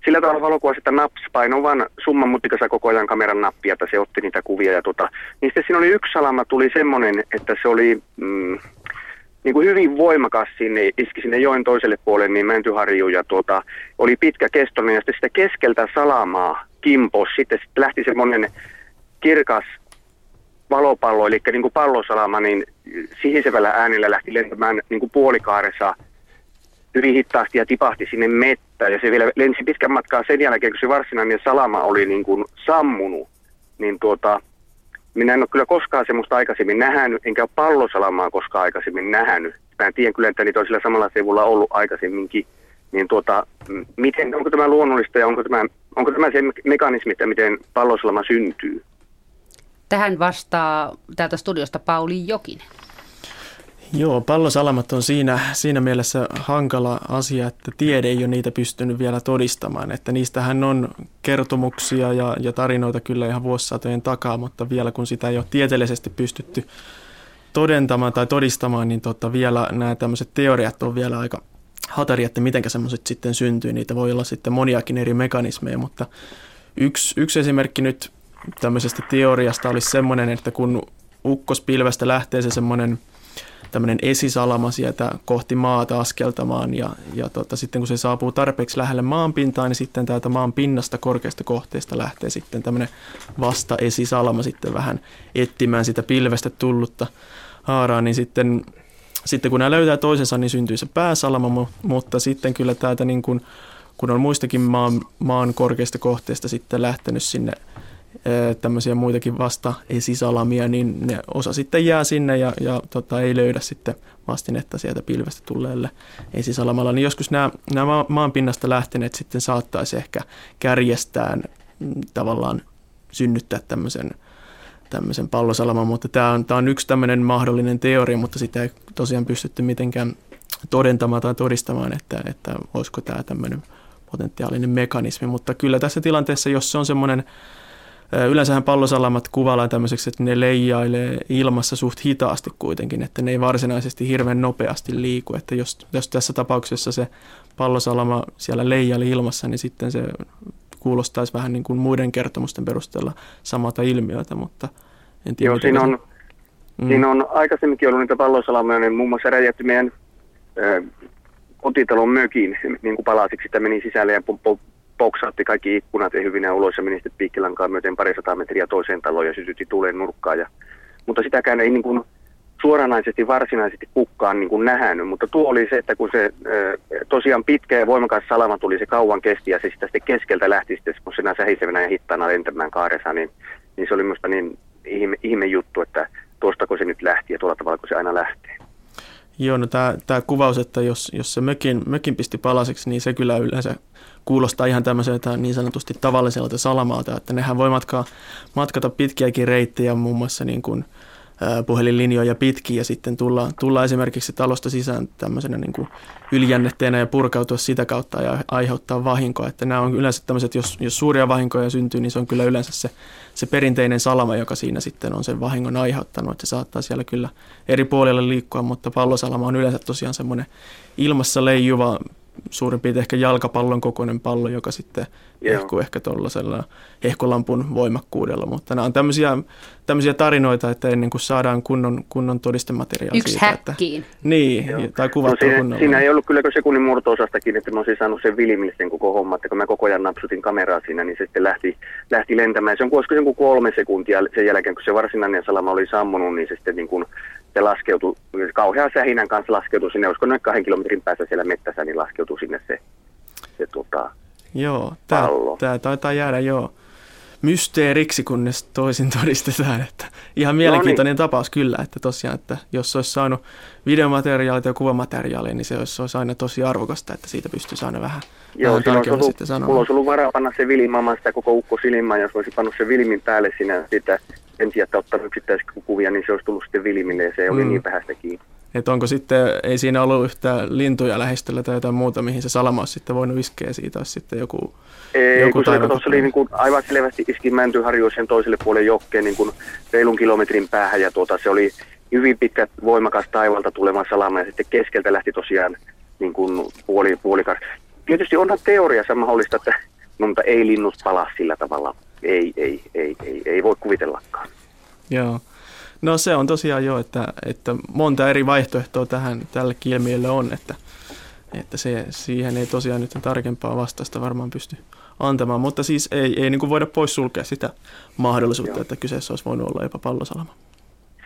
sillä tavalla valokuvasi, että naps painoi vaan summan mutikassa koko ajan kameran nappia, että se otti niitä kuvia. Ja tuota, niin sitten siinä oli yksi salama, tuli semmoinen, että se oli mm, niin kuin hyvin voimakas sinne, iski sinne joen toiselle puolelle, niin Mäntyharju ja tuota, oli pitkä kestollinen ja sitten sitä keskeltä salamaa kimpos. Sitten, sitten lähti semmoinen kirkas valopallo, eli niin kuin pallosalama, niin sihisevällä äänellä lähti lentämään niin kuin puolikaaressa hyvin hitaasti ja tipahti sinne mettään. Ja se vielä lensi pitkän matkaa sen jälkeen, kun se varsinainen salama oli niin kuin sammunut. Niin tuota, minä en ole kyllä koskaan semmoista aikaisemmin nähnyt, enkä ole pallosalamaa koskaan aikaisemmin nähnyt. Mä en tiedä kyllä, että niitä on sillä samalla seudulla ollut aikaisemminkin. Niin tuota, miten, onko tämä luonnollista ja onko tämä, onko tämä se me- mekanismi, että miten pallosalama syntyy? Tähän vastaa täältä studiosta Pauli Jokinen. Joo, pallosalamat on siinä, siinä mielessä hankala asia, että tiede ei ole niitä pystynyt vielä todistamaan. Että niistähän on kertomuksia ja, ja tarinoita kyllä ihan vuosisatojen takaa, mutta vielä kun sitä ei ole tieteellisesti pystytty todentamaan tai todistamaan, niin tota, vielä nämä tämmöiset teoriat on vielä aika hatari, että miten semmoiset sitten syntyy. Niitä voi olla sitten moniakin eri mekanismeja, mutta yksi, yksi esimerkki nyt tämmöisestä teoriasta olisi semmoinen, että kun ukkospilvestä lähtee se semmoinen tämmöinen esisalama sieltä kohti maata askeltamaan ja, ja tota, sitten kun se saapuu tarpeeksi lähelle maanpintaa, niin sitten täältä maan pinnasta korkeasta kohteesta lähtee sitten tämmöinen vasta esisalama sitten vähän etsimään sitä pilvestä tullutta haaraa, niin sitten, sitten kun nämä löytää toisensa, niin syntyy se pääsalama, mutta sitten kyllä täältä niin kuin, kun on muistakin maan, maan korkeista kohteista sitten lähtenyt sinne tämmöisiä muitakin vasta esisalamia, niin ne osa sitten jää sinne ja, ja tota, ei löydä sitten vastinetta sieltä pilvestä tulleelle esisalamalla. Niin joskus nämä, nämä maanpinnasta lähteneet sitten saattaisi ehkä kärjestään mm, tavallaan synnyttää tämmöisen, tämmöisen pallosalaman, mutta tämä on, tämä on yksi tämmöinen mahdollinen teoria, mutta sitä ei tosiaan pystytty mitenkään todentamaan tai todistamaan, että, että olisiko tämä tämmöinen potentiaalinen mekanismi, mutta kyllä tässä tilanteessa, jos se on semmoinen Yleensähän pallosalamat kuvaillaan tämmöiseksi, että ne leijailee ilmassa suht hitaasti kuitenkin, että ne ei varsinaisesti hirveän nopeasti liiku. Että jos, jos tässä tapauksessa se pallosalama siellä leijaili ilmassa, niin sitten se kuulostaisi vähän niin kuin muiden kertomusten perusteella samalta ilmiötä, mutta en tiedä. Joo, siinä on, mm. siinä on aikaisemminkin ollut niitä pallosalamia, niin muun muassa räjähti meidän ö, kotitalon mökin niin kuin palasiksi, että meni sisälle ja poksautti kaikki ikkunat ja hyvinä ulos ja meni sitten piikkilankaan myöten parisataa metriä toiseen taloon ja sytytti tuulen nurkkaan. Ja, mutta sitäkään ei niin kuin suoranaisesti varsinaisesti kukkaan niin kuin nähnyt, mutta tuo oli se, että kun se tosiaan pitkä ja voimakas salama tuli, se kauan kesti ja se sitä sitten keskeltä lähti sitten, kun se sähisevänä ja hittana lentämään kaaressa, niin, niin se oli minusta niin ihme, ihme juttu, että tuostako se nyt lähti ja tuolla tavalla, kun se aina lähtee. Joo, no tämä kuvaus, että jos, jos se mökin, mökin pisti palaseksi, niin se kyllä yleensä kuulostaa ihan tämmöiseltä niin sanotusti tavalliselta salamalta, että nehän voi matkaa, matkata pitkiäkin reittejä muun muassa niin kuin – puhelinlinjoja pitkin ja sitten tulla, tulla esimerkiksi talosta sisään tämmöisenä niin kuin ylijännetteenä ja purkautua sitä kautta ja aiheuttaa vahinkoa. Että nämä on yleensä tämmöiset, jos, jos suuria vahinkoja syntyy, niin se on kyllä yleensä se, se perinteinen salama, joka siinä sitten on sen vahingon aiheuttanut. Että se saattaa siellä kyllä eri puolilla liikkua, mutta pallosalama on yleensä tosiaan semmoinen ilmassa leijuva suurin piirtein ehkä jalkapallon kokoinen pallo, joka sitten hehkuu ehkä tuollaisella hehkolampun voimakkuudella. Mutta nämä on tämmöisiä, tämmöisiä tarinoita, että ennen kuin saadaan kunnon, kunnon todistemateriaali Yksi siitä. häkkiin. Että, niin, Joo. tai kuvattu no, siinä, siinä ei ollut kyllä sekunnin murto-osastakin, että mä olisin saanut sen vilimillisen koko homma, että kun mä koko ajan napsutin kameraa siinä, niin se sitten lähti, lähti lentämään. Se on koska joku kolme sekuntia sen jälkeen, kun se varsinainen salama oli sammunut, niin se sitten niin kuin se laskeutui, kauhean sähinän kanssa laskeutui sinne, olisiko noin kahden kilometrin päässä siellä mettässä, niin laskeutui sinne se, se tota, Joo, tämä, tämä taitaa jäädä jo mysteeriksi, kunnes toisin todistetaan. Että ihan mielenkiintoinen no niin. tapaus kyllä, että tosiaan, että jos olisi saanut videomateriaalit ja kuvamateriaalia, niin se olisi, olisi aina tosi arvokasta, että siitä pystyisi aina vähän, Joo, vähän tarkemmin ollut, sitten sanomaan. Mulla olisi ollut varaa panna se vilimaamaan sitä koko ukko silmään, jos olisi pannut se vilmin päälle sinä sitä en tiedä, ottanut yksittäiskuvia, niin se olisi tullut sitten vilimille ja se oli mm. niin vähäistä kiinni. Että onko sitten, ei siinä ollut yhtä lintuja lähestöllä tai jotain muuta, mihin se salama olisi sitten voinut iskeä, siitä olisi sitten joku Ei, joku kun se tuossa oli niin kuin aivan selvästi iski Mäntyharju sen toiselle puolelle jokkeen niin kuin reilun kilometrin päähän ja tuota, se oli hyvin pitkä voimakas taivalta tulema salama ja sitten keskeltä lähti tosiaan niin kuin puoli, puolikas. Tietysti onhan teoriassa mahdollista, että no, mutta ei linnut palaa sillä tavalla. Ei, ei, ei, ei, ei voi kuvitellakaan. Joo. No se on tosiaan jo, että, että monta eri vaihtoehtoa tähän tälle ilmiölle on, että, että se, siihen ei tosiaan nyt tarkempaa vastausta varmaan pysty antamaan, mutta siis ei, ei niin kuin voida poissulkea sitä mahdollisuutta, Joo. että kyseessä olisi voinut olla jopa pallosalama.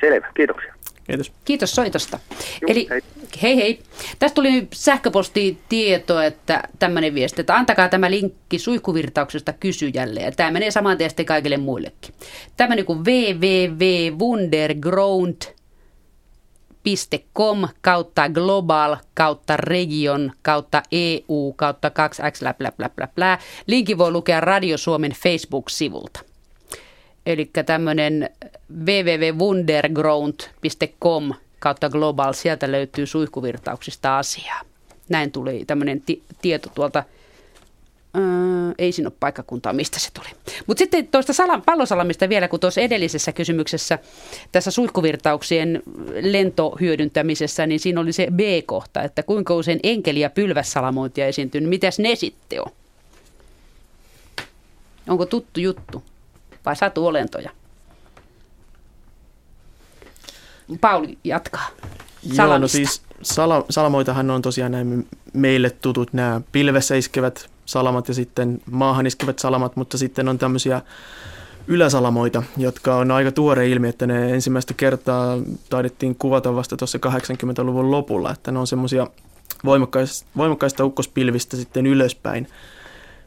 Selvä, kiitoksia. Kiitos. Kiitos soitosta. Juh, Eli hei. hei hei. Tästä tuli sähköpostitieto, että tämmöinen viesti, että antakaa tämä linkki suihkuvirtauksesta kysyjälle. Ja tämä menee saman tien sitten kaikille muillekin. Tämmöinen kuin www.wunderground.com kautta global kautta region kautta EU kautta 2x lä, lä, lä, lä, lä. Linkin voi lukea Radio Suomen Facebook-sivulta. Eli tämmöinen www.wunderground.com kautta Global, sieltä löytyy suihkuvirtauksista asiaa. Näin tuli tämmöinen ti- tieto tuolta Öö, ei siinä ole paikkakuntaa, mistä se tuli. Mutta sitten tuosta salam, pallosalamista vielä, kun tuossa edellisessä kysymyksessä tässä suihkuvirtauksien lentohyödyntämisessä, niin siinä oli se B-kohta, että kuinka usein enkeli- ja pylvässalamointia esiintyy. Mitäs ne sitten on? Onko tuttu juttu vai satuolentoja? Pauli jatkaa. Salamista. Joo, no siis sala, salamoitahan on tosiaan näin meille tutut nämä pilvessä iskevät salamat ja sitten maahan iskevät salamat, mutta sitten on tämmöisiä yläsalamoita, jotka on aika tuore ilmi, että ne ensimmäistä kertaa taidettiin kuvata vasta tuossa 80-luvun lopulla, että ne on semmoisia voimakkaista, voimakkaista ukkospilvistä sitten ylöspäin,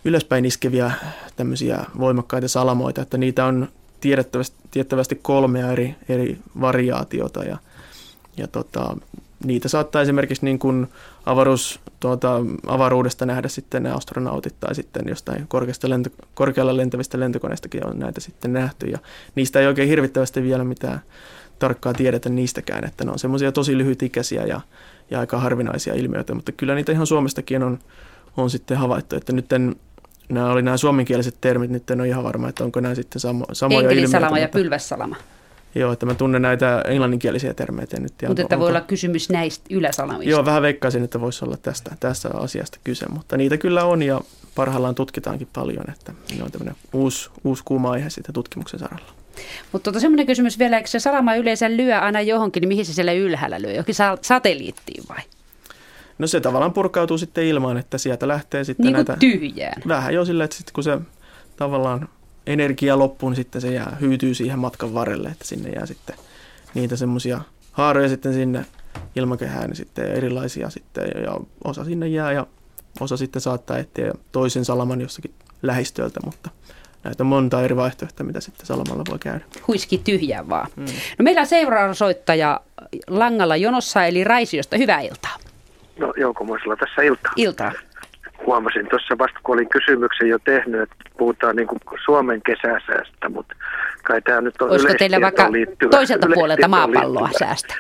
ylöspäin iskeviä tämmöisiä voimakkaita salamoita, että niitä on tiedettävästi, tiedettävästi kolmea eri, eri variaatiota ja, ja tota, niitä saattaa esimerkiksi niin kuin avaruus, tuota, avaruudesta nähdä sitten ne astronautit tai sitten jostain korkeasta lento, korkealla lentävistä lentokoneistakin on näitä sitten nähty ja niistä ei oikein hirvittävästi vielä mitään tarkkaa tiedetä niistäkään, että ne on semmoisia tosi lyhytikäisiä ja, ja aika harvinaisia ilmiöitä, mutta kyllä niitä ihan Suomestakin on, on sitten havaittu, että nyt nämä oli nämä suomenkieliset termit, nyt en ole ihan varma, että onko nämä sitten samo, samoja ilmiöitä. Enkelisalama ja pylvässalama. Joo, että mä tunnen näitä englanninkielisiä termeitä nyt. Mutta että voi olla kysymys näistä yläsalamista. Joo, vähän veikkaisin, että voisi olla tästä, tästä asiasta kyse, mutta niitä kyllä on ja parhaillaan tutkitaankin paljon, että ne on tämmöinen uusi, uusi kuuma aihe sitten tutkimuksen saralla. Mutta tuota, semmoinen kysymys vielä, eikö se salama yleensä lyö aina johonkin, niin mihin se siellä ylhäällä lyö? Johonkin satelliittiin vai? No se tavallaan purkautuu sitten ilmaan, että sieltä lähtee sitten niin näitä... tyhjään. Vähän jo silleen, että sitten kun se tavallaan energia loppuu, niin sitten se jää, hyytyy siihen matkan varrelle, että sinne jää sitten niitä semmoisia haaroja sitten sinne ilmakehään niin sitten erilaisia sitten ja osa sinne jää ja osa sitten saattaa etsiä toisen salaman jossakin lähistöltä, mutta näitä on monta eri vaihtoehtoa, mitä sitten salamalla voi käydä. Huiski tyhjää vaan. Mm. No meillä on seuraava soittaja langalla jonossa, eli Raisiosta. Hyvää iltaa. No Joukomoisella tässä iltaa. Iltaa huomasin tuossa vasta, kun olin kysymyksen jo tehnyt, että puhutaan niin Suomen kesäsäästä, mutta kai tämä nyt on Olisiko teillä vaikka liittyvä, toiselta puolelta maapalloa liittyvä. säästä?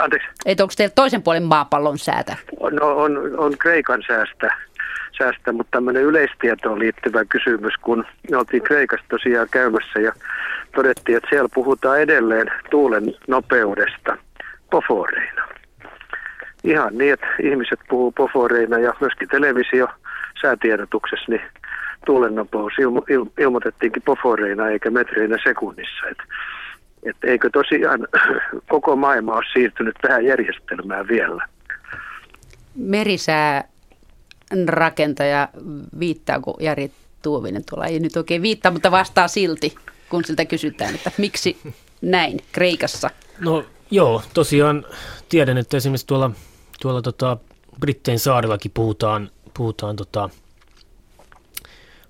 Anteeksi? Että onko teillä toisen puolen maapallon säätä? No on, on Kreikan säästä, säästä, mutta tämmöinen yleistietoon liittyvä kysymys, kun me oltiin Kreikassa tosiaan käymässä ja todettiin, että siellä puhutaan edelleen tuulen nopeudesta poforeina ihan niin, että ihmiset puhuu poforeina ja myöskin televisio säätiedotuksessa, niin tuulennopeus ilmo, il, ilmoitettiinkin poforeina eikä metreinä sekunnissa. Et, et eikö tosiaan koko maailma ole siirtynyt tähän järjestelmään vielä? Merisää rakentaja viittaa, kun Jari Tuovinen tuolla ei nyt oikein viittaa, mutta vastaa silti, kun siltä kysytään, että miksi näin Kreikassa? No joo, tosiaan tiedän, että esimerkiksi tuolla tuolla tota, Brittein saarillakin puhutaan, puhutaan tota,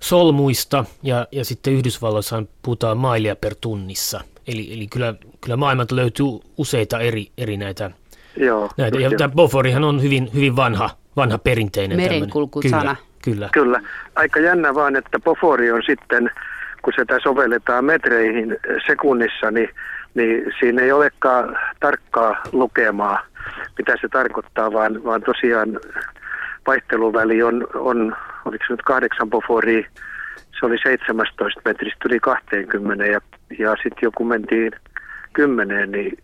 solmuista ja, ja sitten Yhdysvalloissa puhutaan mailia per tunnissa. Eli, eli kyllä, kyllä maailmalta löytyy useita eri, eri näitä. Joo, näitä. Ja tämä Boforihan on hyvin, hyvin vanha, vanha perinteinen. Merenkulkusana. Kyllä, kyllä. Kyllä. Aika jännä vaan, että Bofori on sitten, kun sitä sovelletaan metreihin sekunnissa, niin, niin siinä ei olekaan tarkkaa lukemaa mitä se tarkoittaa, vaan, vaan tosiaan vaihteluväli on, on oliko se nyt kahdeksan poforia, se oli 17 metristä yli 20 ja, ja sitten joku mentiin 10, niin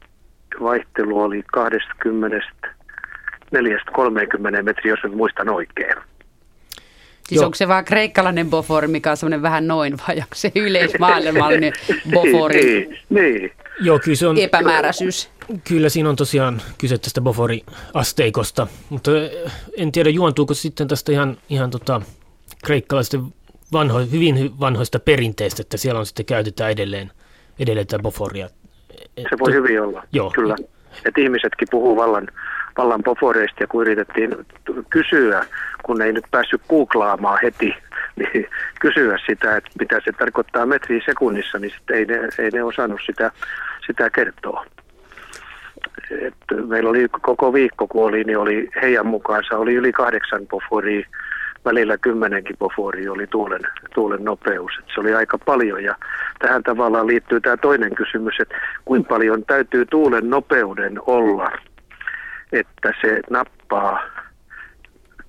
vaihtelu oli 20 4-30 metriä, jos nyt muistan oikein. Siis Joo. onko se vaan kreikkalainen bofori, mikä on semmoinen vähän noin, vai onko se yleismaailmallinen bofori? niin, niin. Joo, kyllä se on, epämääräisyys. Kyllä siinä on tosiaan kyse tästä Bofori-asteikosta, mutta en tiedä juontuuko sitten tästä ihan, ihan tota, kreikkalaisten vanho, hyvin vanhoista perinteistä, että siellä on sitten käytetään edelleen, edelleen tätä Boforia. Se voi hyvin olla, Joo. kyllä. Että ihmisetkin puhuu vallan, vallan Boforeista ja kun yritettiin kysyä, kun ei nyt päässyt googlaamaan heti, niin kysyä sitä, että mitä se tarkoittaa metriä sekunnissa, niin sitten ei ne, ei ne osannut sitä, sitä kertoa. Et meillä oli koko viikko, kun oli, niin oli heidän mukaansa oli yli kahdeksan poforia välillä kymmenenkin pofori oli tuulen, tuulen nopeus. Et se oli aika paljon ja tähän tavallaan liittyy tämä toinen kysymys, että kuinka paljon täytyy tuulen nopeuden olla, että se nappaa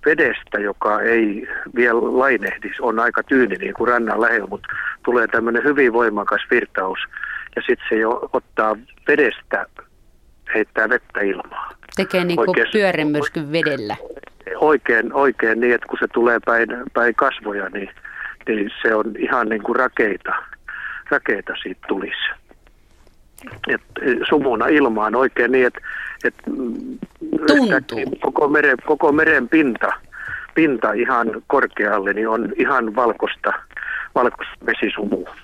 vedestä, joka ei vielä lainehdisi, on aika tyyni niin kuin rannan lähellä, mutta tulee tämmöinen hyvin voimakas virtaus ja sitten se jo ottaa vedestä, heittää vettä ilmaa. Tekee niin kuin pyörimyrskyn vedellä. Oikein, oikein niin, että kun se tulee päin, päin kasvoja, niin, niin se on ihan niin kuin rakeita, rakeita siitä tulisi. Et sumuna ilmaan oikein niin, että et, Tuntuu. koko, meren, koko meren pinta, pinta ihan korkealle niin on ihan valkoista, valkoista vesisumua.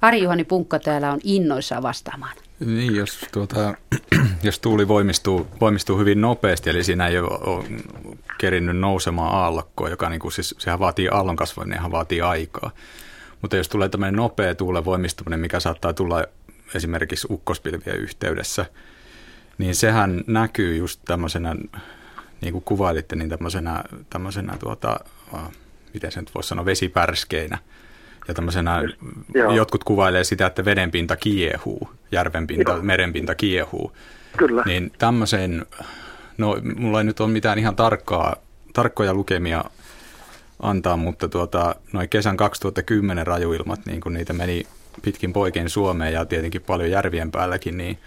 Ari-Juhani Punkka täällä on innoissaan vastaamaan. Niin, jos, tuota, jos tuuli voimistuu, voimistuu hyvin nopeasti, eli siinä ei ole, kerinnyt nousemaan aallokkoa, joka niin kuin, siis, sehän vaatii aallon kasvaminen, ihan vaatii aikaa. Mutta jos tulee tämmöinen nopea tuulen voimistuminen, mikä saattaa tulla esimerkiksi ukkospilvien yhteydessä, niin sehän näkyy just tämmöisenä, niin kuin kuvailitte, niin tämmöisenä, tämmöisenä tuota, miten se nyt voisi sanoa, vesipärskeinä – ja tämmöisenä, Joo. jotkut kuvailee sitä, että vedenpinta kiehuu, järvenpinta, Joo. merenpinta kiehuu. Kyllä. Niin tämmöisen, no mulla ei nyt ole mitään ihan tarkkaa, tarkkoja lukemia antaa, mutta tuota, noin kesän 2010 rajuilmat, niin kun niitä meni pitkin poikien Suomeen ja tietenkin paljon järvien päälläkin, niin,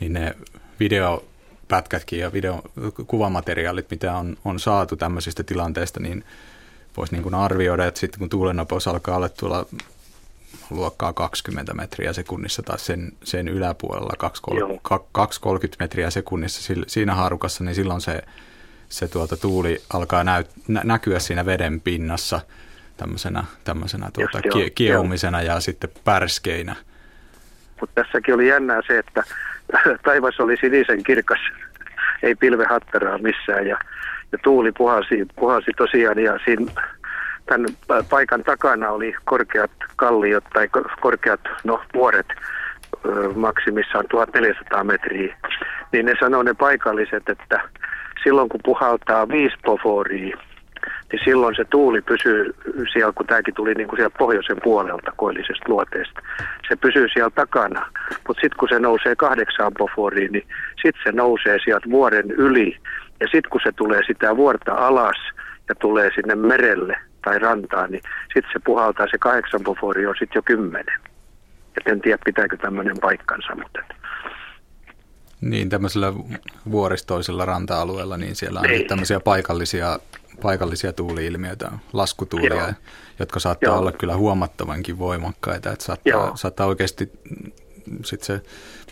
niin ne videopätkätkin ja videokuvamateriaalit, mitä on, on saatu tämmöisistä tilanteista, niin voisi niin kuin arvioida, että sitten kun tuulennopeus alkaa olla tuolla luokkaa 20 metriä sekunnissa tai sen, sen yläpuolella 2-30 metriä sekunnissa siinä haarukassa, niin silloin se, se tuota tuuli alkaa näy, nä, näkyä siinä veden pinnassa tämmöisenä, tämmöisenä tuota, Just, kie, kiehumisena ja sitten pärskeinä. Mutta tässäkin oli jännää se, että taivas oli sinisen kirkas, ei pilvehatteraa missään ja ja tuuli puhasi, puhasi tosiaan ja siinä tämän paikan takana oli korkeat kalliot tai korkeat no, vuoret, maksimissaan 1400 metriä, niin ne sanoo ne paikalliset, että silloin kun puhaltaa viisi poforia, niin silloin se tuuli pysyy siellä, kun tämäkin tuli niin kuin sieltä pohjoisen puolelta koillisesta luoteesta. Se pysyy siellä takana, mutta sitten kun se nousee kahdeksaan poforiin, niin sitten se nousee sieltä vuoren yli ja sitten kun se tulee sitä vuorta alas ja tulee sinne merelle tai rantaan, niin sitten se puhaltaa se kahdeksan pofori on sitten jo kymmenen. Et en tiedä, pitääkö tämmöinen paikkansa, mutta... Niin, tämmöisellä vuoristoisella ranta-alueella, niin siellä on Ei. tämmöisiä paikallisia, paikallisia tuuli-ilmiöitä, laskutuulia, Joo. jotka saattaa Joo. olla kyllä huomattavankin voimakkaita. Että saattaa, saattaa oikeasti sit se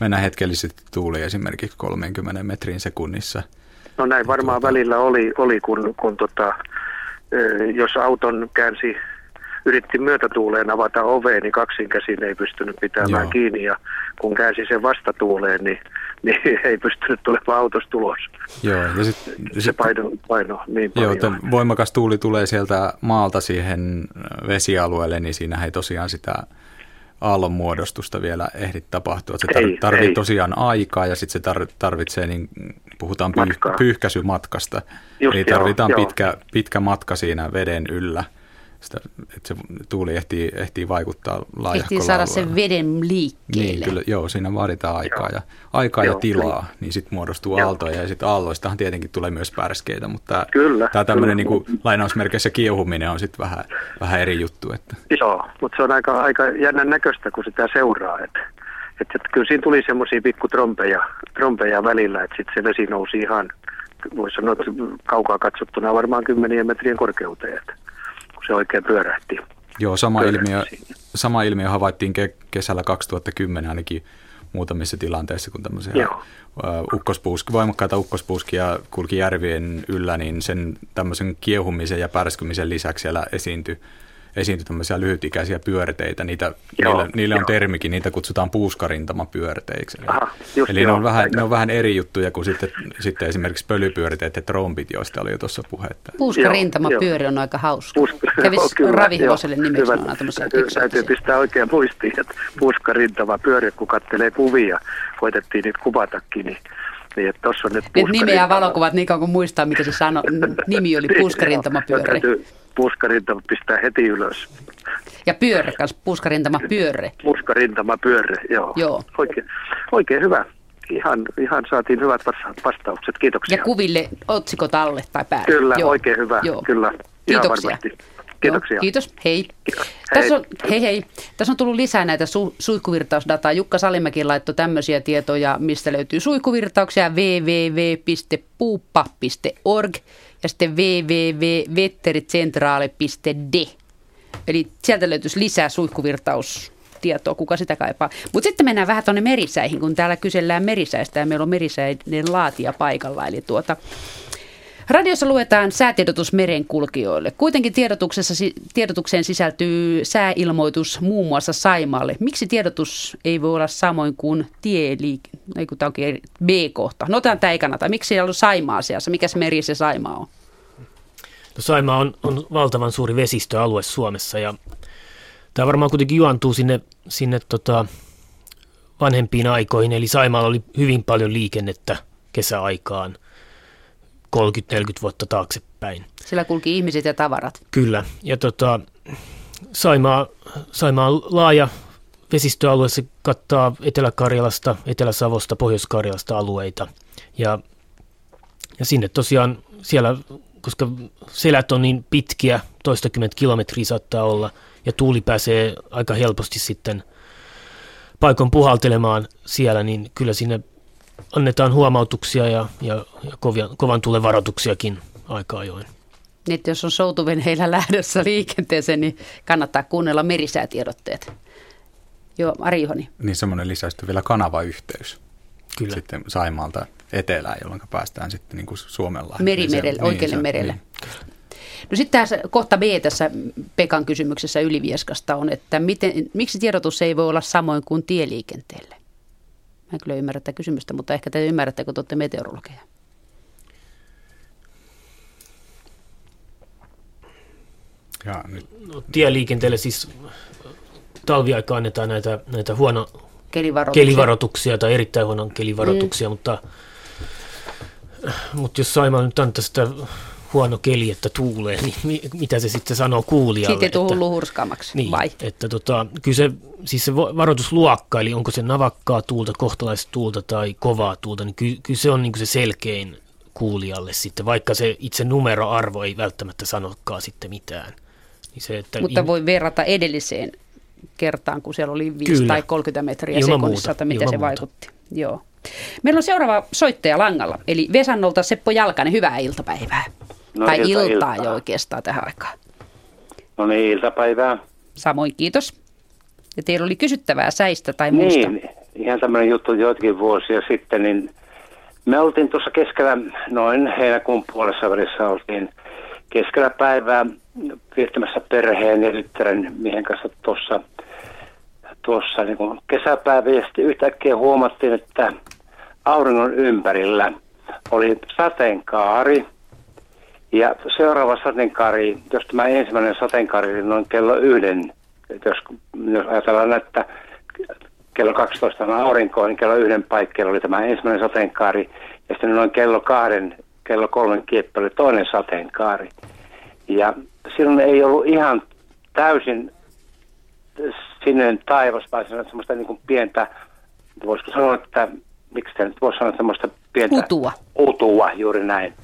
mennä hetkellisesti tuuli esimerkiksi 30 metrin sekunnissa – No näin varmaan tuota... välillä oli, oli kun, kun tota, jos auton käänsi, yritti myötätuuleen avata oveen, niin kaksin käsin ei pystynyt pitämään Joo. kiinni. Ja kun käänsi sen vastatuuleen, niin, niin ei pystynyt tulemaan autosta ulos. Joo, ja sit, se sit, paino, paino niin paljon. Joo, voimakas tuuli tulee sieltä maalta siihen vesialueelle, niin siinä ei tosiaan sitä aallonmuodostusta vielä ehdi tapahtua. Se tar- tarvitsee tosiaan aikaa ja sitten se tar- tarvitsee, niin puhutaan pyyh- pyyhkäisymatkasta. Just Eli tarvitaan joo, pitkä, joo. pitkä matka siinä veden yllä sitä, että se tuuli ehtii, ehtii vaikuttaa laajahkolla Ehtii saada alueella. sen veden liikkeelle. Niin, kyllä, joo, siinä vaaditaan aikaa ja, aikaa joo, ja tilaa, kyllä. niin sitten muodostuu joo. aaltoja ja sitten aalloistahan tietenkin tulee myös pärskeitä, mutta kyllä, tämä tämmöinen niin lainausmerkeissä kiehuminen on sitten vähän, vähän eri juttu. Että. Joo, mutta se on aika, aika jännän näköistä, kun sitä seuraa, että että, että kyllä siinä tuli semmoisia pikku trompeja, trompeja välillä, että sitten se vesi nousi ihan, voisi sanoa, että kaukaa katsottuna varmaan kymmenien metrien korkeuteen. Että se oikein pyörähti. Joo, sama ilmiö, sama ilmiö havaittiin ke- kesällä 2010 ainakin muutamissa tilanteissa, kun tämmöisiä Joo. ukkospuuski, voimakkaita ukkospuuskia kulki järvien yllä, niin sen tämmöisen kiehumisen ja pärskymisen lisäksi siellä esiintyi esiintyi tämmöisiä lyhytikäisiä pyörteitä. Niitä, joo, niillä, niillä on termikin, niitä kutsutaan puuskarintama-pyörteiksi. Aha, Eli ne on, vähän, ne on vähän eri juttuja kuin sitten, sitten esimerkiksi pölypyörteet ja trombit, joista oli jo tuossa puhetta. Puuskarintama-pyöri on aika hauska. Puuska, Kävisi ravihevoselle nimeksi Hyvä. Täytyy, täytyy pistää oikein muistiin, että puuskarintama-pyöri, kun kattelee kuvia, koitettiin niitä kuvatakin, niin niin, että tossa on nyt Nimeä valokuvat niin kauan kuin muistaa, mitä se sano. Nimi oli Puuskarintama-pyöri. Täytyy, puskarintama pistää heti ylös. Ja pyörre kanssa, puskarintama pyörre. Puskarintama pyörre, joo. Joo. Oikein, oikein hyvä. Ihan, ihan saatiin hyvät vastaukset. Kiitoksia. Ja kuville otsikot alle tai päälle. Kyllä, Joo. oikein hyvä. Joo. Kyllä. Kiitoksia. Kiitoksia. Joo, kiitos, hei. Kiitos. Hei. Tässä on, hei hei. Tässä on tullut lisää näitä su- suihkuvirtausdataa. Jukka Salimäki laittoi tämmöisiä tietoja, mistä löytyy suihkuvirtauksia www.puuppa.org ja sitten www.vettericentrale.de. Eli sieltä löytyisi lisää suihkuvirtaustietoa, kuka sitä kaipaa. Mutta sitten mennään vähän tuonne merisäihin, kun täällä kysellään merisäistä ja meillä on merisäiden laatia paikalla. Eli tuota, Radiossa luetaan säätiedotus merenkulkijoille. Kuitenkin tiedotuksessa, tiedotukseen sisältyy sääilmoitus muun muassa Saimaalle. Miksi tiedotus ei voi olla samoin kuin tieliike? Ei kun tämä onkin B-kohta. No tämä ei kannata. Miksi ei ollut Saimaa asiassa? Mikä se meri se Saimaa on? No Saimaa on, on valtavan suuri vesistöalue Suomessa ja tämä varmaan kuitenkin juontuu sinne, sinne tota vanhempiin aikoihin. Eli Saimaalla oli hyvin paljon liikennettä kesäaikaan – 30-40 vuotta taaksepäin. Sillä kulki ihmiset ja tavarat. Kyllä. Ja tota, Saimaa, Saimaa on laaja vesistöalue, se kattaa Etelä-Karjalasta, Etelä-Savosta, Pohjois-Karjalasta alueita. Ja, ja sinne tosiaan siellä, koska selät on niin pitkiä, toistakymmentä kilometriä saattaa olla, ja tuuli pääsee aika helposti sitten paikon puhaltelemaan siellä, niin kyllä sinne annetaan huomautuksia ja, ja, ja kovia, kovan tulen varoituksiakin aika ajoin. Niin, jos on soutuvenheillä lähdössä liikenteeseen, niin kannattaa kuunnella merisäätiedotteet. Joo, Ari Juhani. Niin semmoinen lisäistä vielä kanavayhteys. Kyllä. Sitten Saimaalta etelään, jolloin päästään sitten niin kuin Suomella. Merimerelle, niin oikealle niin, merelle. Niin. No sitten tässä kohta B tässä Pekan kysymyksessä Ylivieskasta on, että miten, miksi tiedotus ei voi olla samoin kuin tieliikenteelle? Mä en kyllä ymmärrä tätä kysymystä, mutta ehkä te ymmärrätte, kun te olette meteorologeja. Ja, nyt. No, tieliikenteelle siis talviaika annetaan näitä, näitä huono kelivaroituksia. kelivaroituksia tai erittäin huono kelivaroituksia, mm. mutta, mutta jos Saima nyt antaa sitä huono keli, että tuulee, niin mitä se sitten sanoo kuulijalle? Siitä ei tule hullu niin, vai? Että tota, kyllä se, siis se varoitusluokka, eli onko se navakkaa tuulta, tuulta tai kovaa tuulta, niin kyllä, kyllä se on niin se selkein kuulijalle sitten, vaikka se itse numeroarvo ei välttämättä sanokaan sitten mitään. Niin se, että Mutta in... voi verrata edelliseen kertaan, kun siellä oli 5 Kyllä. tai 30 metriä Ilman sekunnissa, muuta. että Ilman se muuta. vaikutti. Joo. Meillä on seuraava soittaja langalla, eli Vesannolta Seppo Jalkanen, hyvää iltapäivää. No, tai ilta, iltaa, iltaa jo oikeastaan tähän aikaan. No niin, iltapäivää. Samoin, kiitos. Ja teillä oli kysyttävää säistä tai muusta. Niin, ihan tämmöinen juttu joitakin vuosia sitten, niin me oltiin tuossa keskellä, noin heinäkuun puolessa välissä oltiin keskellä päivää viettämässä perheen ja tyttären miehen kanssa tuossa, tuossa niin kuin kesäpäivä ja sitten yhtäkkiä huomattiin, että auringon ympärillä oli sateenkaari ja seuraava sateenkaari, jos tämä ensimmäinen sateenkaari oli noin kello yhden, jos, jos ajatellaan, että kello 12 on aurinko, niin kello yhden paikkeilla oli tämä ensimmäinen sateenkaari, ja sitten noin kello kahden, kello kolmen kieppi oli toinen sateenkaari. Ja silloin ei ollut ihan täysin sinne taivas, vaan semmoista niin kuin pientä, voisiko sanoa, että miksi tämä nyt voisi sanoa semmoista pientä... Utua. Utua, juuri näin.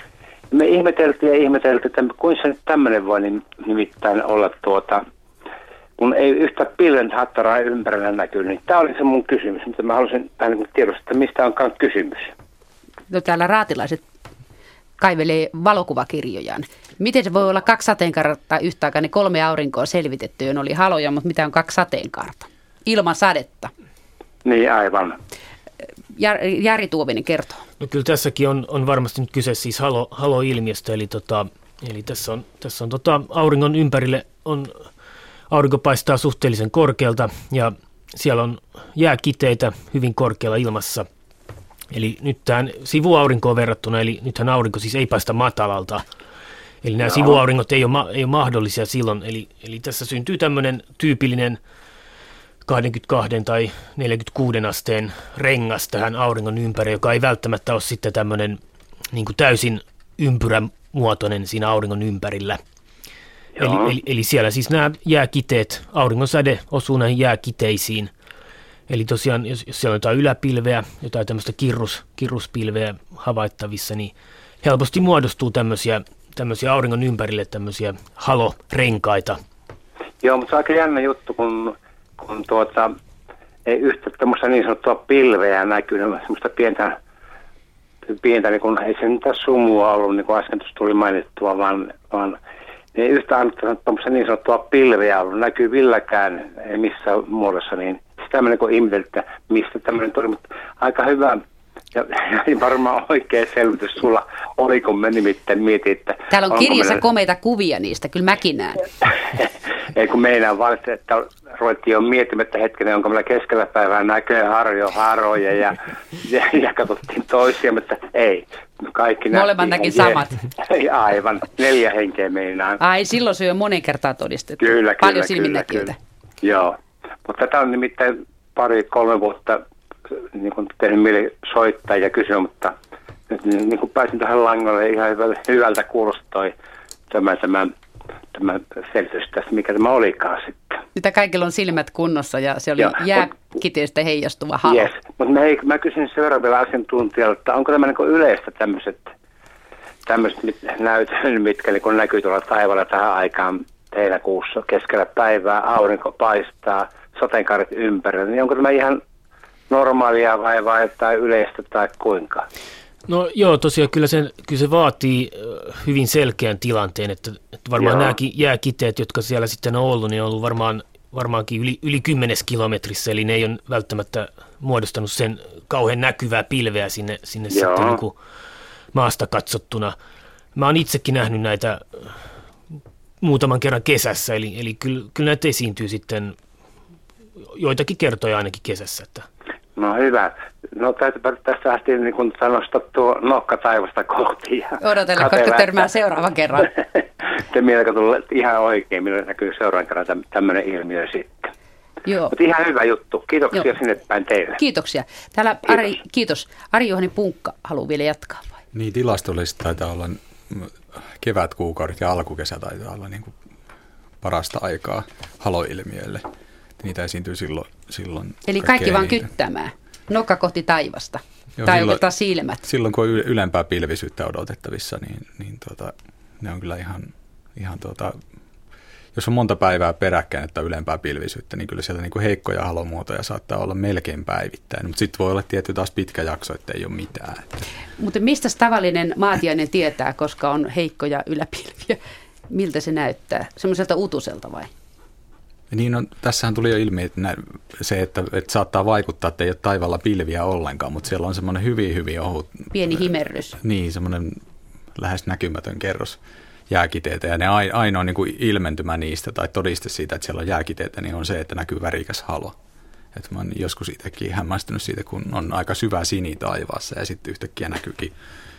Me ihmeteltiin ja ihmeteltiin, että kuinka se nyt tämmöinen voi nimittäin olla tuota, kun ei yhtä pilven hattaraa ympärillä näkyy, niin tämä oli se mun kysymys, mutta mä halusin vähän niin tiedostaa, että mistä onkaan kysymys. No täällä raatilaiset kaivelee valokuvakirjojaan. Miten se voi olla kaksi sateenkaarta yhtä aikaa, niin kolme aurinkoa selvitetty, on oli haloja, mutta mitä on kaksi sateenkaarta? Ilman sadetta. Niin, aivan. Jari Tuovinen kertoo. No kyllä tässäkin on, on varmasti nyt kyse siis halo, haloilmiöstä, eli, tota, eli tässä on, tässä on tota, auringon ympärille on, aurinko paistaa suhteellisen korkealta ja siellä on jääkiteitä hyvin korkealla ilmassa. Eli nyt tähän sivuaurinkoon verrattuna, eli nythän aurinko siis ei paista matalalta, Eli nämä Joo. sivuauringot ei ole, ei ole mahdollisia silloin. Eli, eli tässä syntyy tämmöinen tyypillinen 22 tai 46 asteen rengas tähän auringon ympäri, joka ei välttämättä ole sitten tämmöinen niin kuin täysin ympyrämuotoinen siinä auringon ympärillä. Eli, eli, eli siellä siis nämä jääkiteet, auringonsäde osuu näihin jääkiteisiin. Eli tosiaan, jos, jos siellä on jotain yläpilveä, jotain tämmöistä kirrus, kirruspilveä havaittavissa, niin helposti muodostuu tämmöisiä, tämmöisiä auringon ympärille tämmöisiä halorenkaita. Joo, mutta se on aika jännä juttu, kun, kun tuota, ei yhtä tämmöistä niin sanottua pilveä näkyy, semmoista pientä, pientä niin kun, ei se mitään sumua ollut, niin kuin äsken tuossa tuli mainittua, vaan, vaan ei yhtä tämmöistä niin sanottua pilveä ollut, näkyy villäkään, ei missään muodossa, niin sitä mä niin että mistä tämmöinen tuli, mutta aika hyvä ja, ja varmaan oikea selvitys sulla oli, kun me nimittäin mietin, että... Täällä on kirjassa meillä... komeita kuvia niistä, kyllä mäkin näen. Ei kun meinaan vaan, että ruvettiin jo miettimättä hetken, onko meillä keskellä päivää näköjä harjo, haroja ja, ja, ja katsottiin toisia, mutta ei. Kaikki Molemmat näki samat. Ei, aivan, neljä henkeä meinaan. Ai, silloin se on monen kertaa todistettu. Kyllä, Paljon kyllä, kyllä, kyllä. Joo, mutta tämä on nimittäin pari-kolme vuotta niin kuin tehnyt mieli soittaa ja kysyä, mutta nyt niin kuin pääsin tähän langalle ihan hyvältä, hyvältä kuulostoi tämä, tämä, tämä selitys tästä, mikä tämä olikaan sitten. Mitä kaikilla on silmät kunnossa ja se oli jääkiteestä heijastuva halo. Yes, mutta mä, mä kysyn seuraavalla asiantuntijalta, että onko tämä niin yleistä tämmöiset tämmöiset näytöt, mitkä niin näkyy tuolla taivaalla tähän aikaan heinäkuussa keskellä päivää, aurinko paistaa, sateenkaaret ympärillä, niin onko tämä ihan normaalia vai, vai tai yleistä tai kuinka? No joo, tosiaan kyllä, sen, kyllä se vaatii hyvin selkeän tilanteen, että, että varmaan joo. nämäkin jääkiteet, jotka siellä sitten on ollut, niin on ollut varmaan, varmaankin yli, yli kymmenes kilometrissä, eli ne ei ole välttämättä muodostanut sen kauhean näkyvää pilveä sinne, sinne sitten niin kuin maasta katsottuna. Mä oon itsekin nähnyt näitä muutaman kerran kesässä, eli, eli kyllä, kyllä näitä esiintyy sitten joitakin kertoja ainakin kesässä. Että No hyvä. No täytyypä tästä asti niin kun sanosta tuo nokka taivasta kohti. Ja Odotella, koska törmää seuraavan kerran. Te mieltä tulee ihan oikein, millä näkyy seuraavan kerran tämmöinen ilmiö sitten. Joo. Mutta ihan hyvä juttu. Kiitoksia Joo. sinne päin teille. Kiitoksia. Täällä kiitos. Ari, kiitos. Ari Juhani Punkka haluaa vielä jatkaa vai? Niin, tilastollisesti taitaa olla kevätkuukaudet ja alkukesä taitaa olla niin kuin parasta aikaa haloilmiöille. Niitä esiintyy silloin. silloin Eli kaikki vaan kyttämään. Nokka kohti taivasta. Joo, tai silloin, silmät. Silloin kun on ylempää pilvisyyttä odotettavissa, niin, niin tuota, ne on kyllä ihan, ihan tuota, jos on monta päivää peräkkäin, että ylempää pilvisyyttä, niin kyllä sieltä niin kuin heikkoja halomuotoja saattaa olla melkein päivittäin. Mutta sitten voi olla tietty taas pitkä jakso, että ei ole mitään. Mutta mistä tavallinen maatiainen tietää, koska on heikkoja yläpilviä? Miltä se näyttää? Semmoiselta utuselta vai? Niin on, tässähän tuli jo ilmi että nä, se, että, että saattaa vaikuttaa, että ei ole taivalla pilviä ollenkaan, mutta siellä on semmoinen hyvin, hyvin ohut. Pieni himerrys. Niin, semmoinen lähes näkymätön kerros jääkiteitä. Ja ne ainoa niin kuin ilmentymä niistä tai todiste siitä, että siellä on jääkiteitä, niin on se, että näkyy värikäs halo. Et mä oon joskus itsekin hämmästynyt siitä, kun on aika syvä sini taivaassa ja sitten yhtäkkiä näkyykin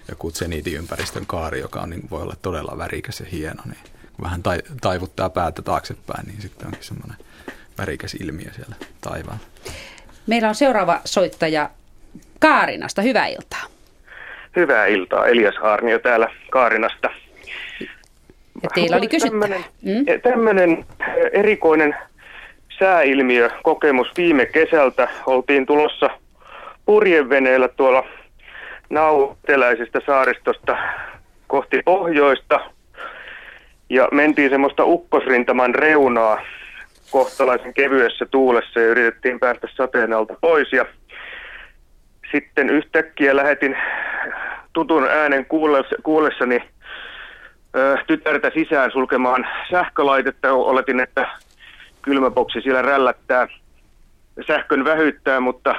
joku ympäristön kaari, joka on, niin voi olla todella värikäs ja hieno. Niin vähän tai, taivuttaa päätä taaksepäin, niin sitten onkin semmoinen värikäs ilmiö siellä taivaalla. Meillä on seuraava soittaja Kaarinasta. Hyvää iltaa. Hyvää iltaa. Elias Haarnio täällä Kaarinasta. Ja teillä oli kysyttävää. Mm? Tämmöinen erikoinen sääilmiö, kokemus viime kesältä. Oltiin tulossa purjeveneellä tuolla nauteläisestä saaristosta kohti pohjoista – ja mentiin semmoista ukkosrintaman reunaa kohtalaisen kevyessä tuulessa ja yritettiin päästä sateen alta pois. Ja sitten yhtäkkiä lähetin tutun äänen kuullessani tytärtä sisään sulkemaan sähkölaitetta. Oletin, että kylmäboksi siellä rällättää sähkön vähyttää, mutta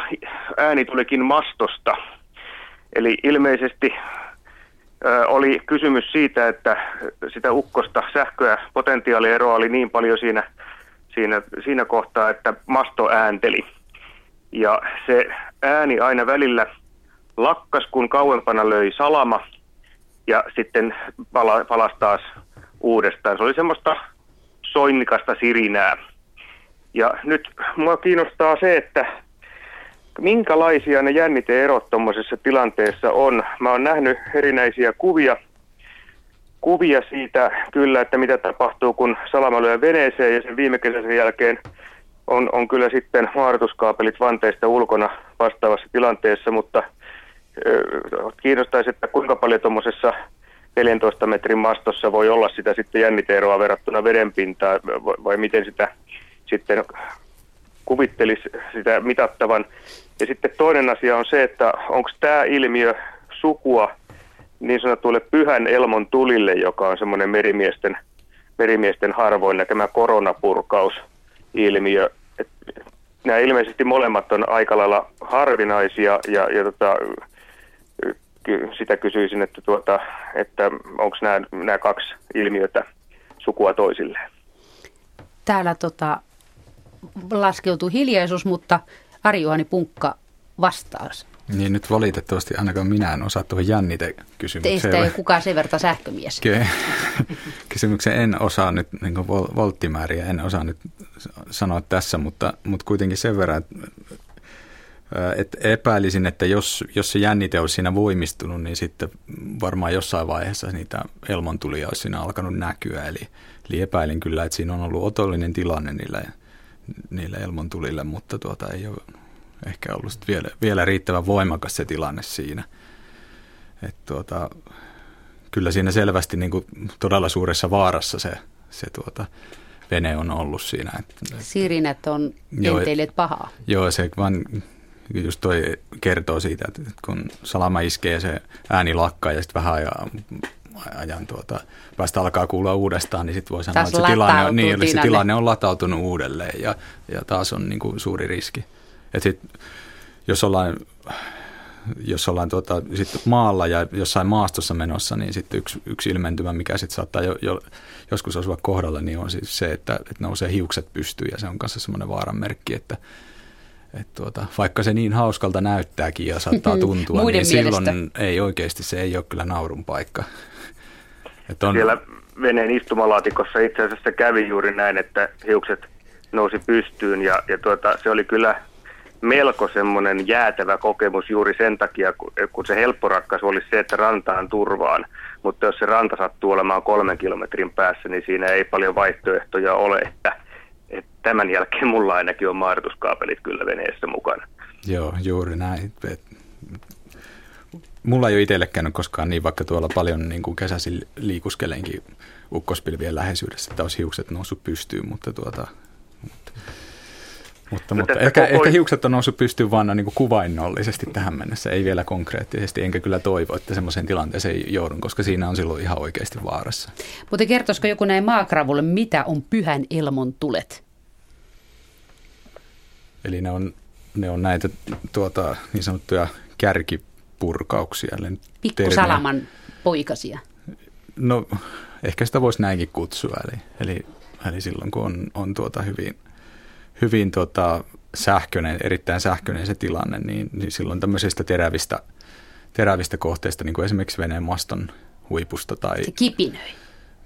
ääni tulikin mastosta. Eli ilmeisesti oli kysymys siitä, että sitä ukkosta sähköä, potentiaalieroa oli niin paljon siinä, siinä, siinä kohtaa, että masto äänteli. Ja se ääni aina välillä lakkas, kun kauempana löi salama ja sitten pala, palasi taas uudestaan. Se oli semmoista soinnikasta sirinää. Ja nyt mua kiinnostaa se, että minkälaisia ne jänniteerot tuommoisessa tilanteessa on. Mä oon nähnyt erinäisiä kuvia, kuvia siitä kyllä, että mitä tapahtuu, kun salama lyö veneeseen ja sen viime kesäisen jälkeen on, on kyllä sitten maarituskaapelit vanteista ulkona vastaavassa tilanteessa, mutta kiinnostaisi, että kuinka paljon tuommoisessa 14 metrin mastossa voi olla sitä sitten jänniteeroa verrattuna vedenpintaan, vai miten sitä sitten kuvittelisi sitä mitattavan. Ja sitten toinen asia on se, että onko tämä ilmiö sukua niin sanotulle pyhän elmon tulille, joka on semmoinen merimiesten, merimiesten harvoin näkemä koronapurkausilmiö. Et nämä ilmeisesti molemmat on aika lailla harvinaisia ja, ja tota, sitä kysyisin, että, tuota, että onko nämä, nämä kaksi ilmiötä sukua toisilleen. Täällä tota, laskeutuu hiljaisuus, mutta Ari-Juhani Punkka vastaus. Niin nyt valitettavasti ainakaan minä en osaa tuohon jännite-kysymykseen. Teistä ei kukaan sen verran sähkömies. Kysymyksen en osaa nyt, niin kuin volttimääriä en osaa nyt sanoa tässä, mutta, mutta kuitenkin sen verran, että et epäilisin, että jos, jos se jännite olisi siinä voimistunut, niin sitten varmaan jossain vaiheessa niitä elmontulia olisi siinä alkanut näkyä. Eli, eli epäilin kyllä, että siinä on ollut otollinen tilanne niille, niille elmontulille, mutta tuota ei ole ehkä ollut vielä, vielä riittävän voimakas se tilanne siinä. Et tuota, kyllä siinä selvästi niin kuin todella suuressa vaarassa se, se tuota, vene on ollut siinä. Että, Sirinät on enteilet pahaa. Joo, se vaan just toi kertoo siitä, että kun salama iskee se ääni lakkaa ja sitten vähän ajan, ajan tuota, päästä alkaa kuulla uudestaan, niin sitten voi sanoa, että se tilanne, on, niin, se tilanne on latautunut uudelleen ja, ja taas on niin kuin suuri riski. Et sit, jos ollaan, jos ollaan tuota, sit maalla ja jossain maastossa menossa, niin sitten yksi, yksi ilmentymä, mikä sitten saattaa jo, jo, joskus osua kohdalle, niin on siis se, että, että nousee hiukset pystyyn ja se on kanssa semmoinen vaaran merkki, että, et tuota, vaikka se niin hauskalta näyttääkin ja saattaa tuntua, niin mielestä. silloin ei oikeasti, se ei ole kyllä naurun paikka. Et on... Siellä veneen istumalaatikossa itse asiassa kävi juuri näin, että hiukset nousi pystyyn ja, ja tuota, se oli kyllä melko semmoinen jäätävä kokemus juuri sen takia, kun se helppo ratkaisu olisi se, että rantaan turvaan. Mutta jos se ranta sattuu olemaan kolmen kilometrin päässä, niin siinä ei paljon vaihtoehtoja ole, että et tämän jälkeen mulla ainakin on maarituskaapelit kyllä veneessä mukana. Joo, juuri näin. Et, mulla ei ole itselle käynyt koskaan niin, vaikka tuolla paljon niin kuin kesäisin liikuskelenkin ukkospilvien läheisyydessä, että olisi hiukset noussut pystyyn, mutta tuota, mutta, mutta, mutta ehkä, koko... ehkä hiukset on noussut pystyyn vaan niin kuin kuvainnollisesti tähän mennessä, ei vielä konkreettisesti, enkä kyllä toivo, että semmoiseen tilanteeseen joudun, koska siinä on silloin ihan oikeasti vaarassa. Mutta kertoisiko joku näin maakravulle, mitä on pyhän elmon tulet? Eli ne on, ne on näitä tuota, niin sanottuja kärkipurkauksia. Pikkusalaman poikasia. No ehkä sitä voisi näinkin kutsua. Eli, eli, eli silloin kun on, on tuota hyvin, hyvin tuota sähköinen, erittäin sähköinen se tilanne, niin, niin silloin tämmöisistä terävistä, terävistä kohteista, niin kuin esimerkiksi veneen maston huipusta. Tai, se kipinöi.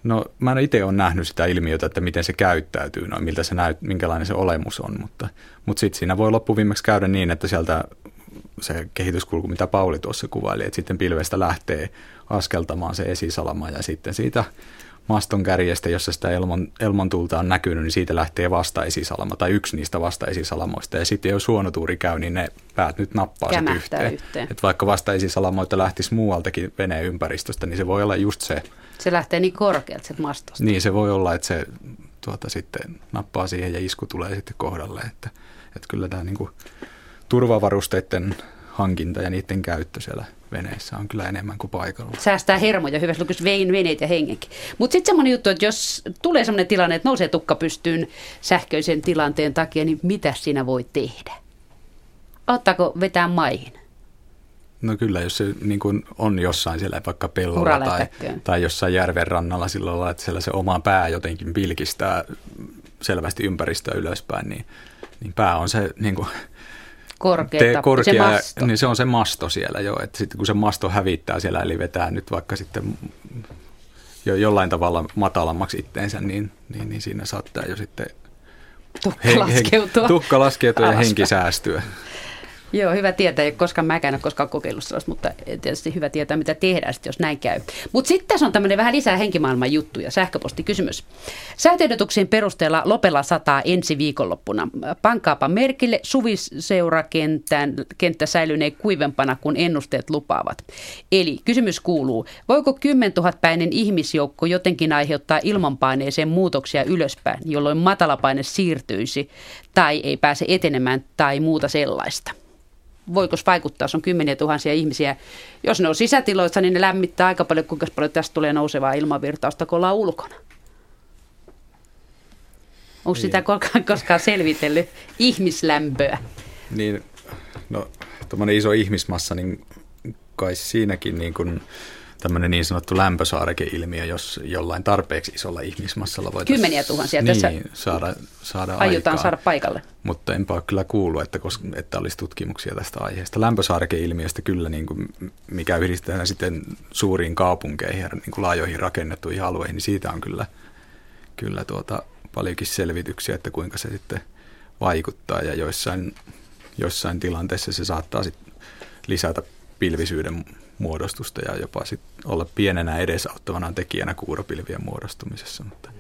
No mä en itse ole nähnyt sitä ilmiötä, että miten se käyttäytyy, no, miltä se näyt, minkälainen se olemus on, mutta, mutta sitten siinä voi loppuviimeksi käydä niin, että sieltä se kehityskulku, mitä Pauli tuossa kuvaili, että sitten pilvestä lähtee askeltamaan se esisalama ja sitten siitä maston kärjestä, jossa sitä elmon, elmon tulta on näkynyt, niin siitä lähtee vasta esisalama tai yksi niistä vasta esisalamoista. Ja sitten jos huonotuuri käy, niin ne päät nyt nappaa se yhteen. yhteen. Et vaikka vasta esisalamoita lähtisi muualtakin veneen ympäristöstä, niin se voi olla just se. Se lähtee niin korkealta sieltä mastosta. Niin, se voi olla, että se tuota, sitten nappaa siihen ja isku tulee sitten kohdalle. Että, että kyllä tämä niin kuin, turvavarusteiden hankinta ja niiden käyttö siellä veneissä on kyllä enemmän kuin paikalla. Säästää hermoja, hyvä lukus vein, veneet ja hengenkin. Mutta sitten semmoinen juttu, että jos tulee semmoinen tilanne, että nousee tukka pystyyn sähköisen tilanteen takia, niin mitä sinä voi tehdä? Ottaako vetää maihin? No kyllä, jos se niin kuin on jossain siellä vaikka pellolla tai, tai jossain järven rannalla sillä lailla, että siellä se oma pää jotenkin pilkistää selvästi ympäristöä ylöspäin, niin, niin pää on se niin kuin, korkea, te, korkea se masto. Niin se on se masto siellä jo, että sitten kun se masto hävittää siellä, eli vetää nyt vaikka sitten jo jollain tavalla matalammaksi itteensä, niin, niin, niin siinä saattaa jo sitten tukka laskeutua, tukka laskeutua ja henki säästyä. Joo, hyvä tietää. Ei koskaan mäkään ole koskaan kokeillut sellaista, mutta tietysti hyvä tietää, mitä tehdään sit, jos näin käy. Mutta sitten tässä on tämmöinen vähän lisää henkimaailman juttuja. Sähköpostikysymys. Säätiedotuksien perusteella Lopella sataa ensi viikonloppuna. Pankkaapa merkille suviseurakentän kenttä säilynee kuivempana kuin ennusteet lupaavat. Eli kysymys kuuluu, voiko 10 000 päinen ihmisjoukko jotenkin aiheuttaa ilmanpaineeseen muutoksia ylöspäin, jolloin matalapaine siirtyisi tai ei pääse etenemään tai muuta sellaista? Voiko vaikuttaa, se on kymmeniä tuhansia ihmisiä. Jos ne on sisätiloissa, niin ne lämmittää aika paljon, kuinka paljon tästä tulee nousevaa ilmavirtausta, kun ollaan ulkona. Onko sitä koskaan, koskaan selvitellyt ihmislämpöä? Niin, no tuommoinen iso ihmismassa, niin kai siinäkin niin kuin tämmöinen niin sanottu lämpösaarekeilmiö, jos jollain tarpeeksi isolla ihmismassalla voitaisiin Kymmeniä tuhansia niin, tässä saada, saada aiotaan aikaan. saada paikalle. Mutta enpä ole kyllä kuullut, että, koska, että olisi tutkimuksia tästä aiheesta. Lämpösaarekeilmiöstä kyllä, niin kuin, mikä yhdistetään sitten suuriin kaupunkeihin ja niin kuin laajoihin rakennettuihin alueihin, niin siitä on kyllä, kyllä tuota, paljonkin selvityksiä, että kuinka se sitten vaikuttaa ja joissain, joissain tilanteissa se saattaa sitten lisätä pilvisyyden muodostusta ja jopa sit olla pienenä edesauttavana tekijänä kuuropilvien muodostumisessa. Mutta,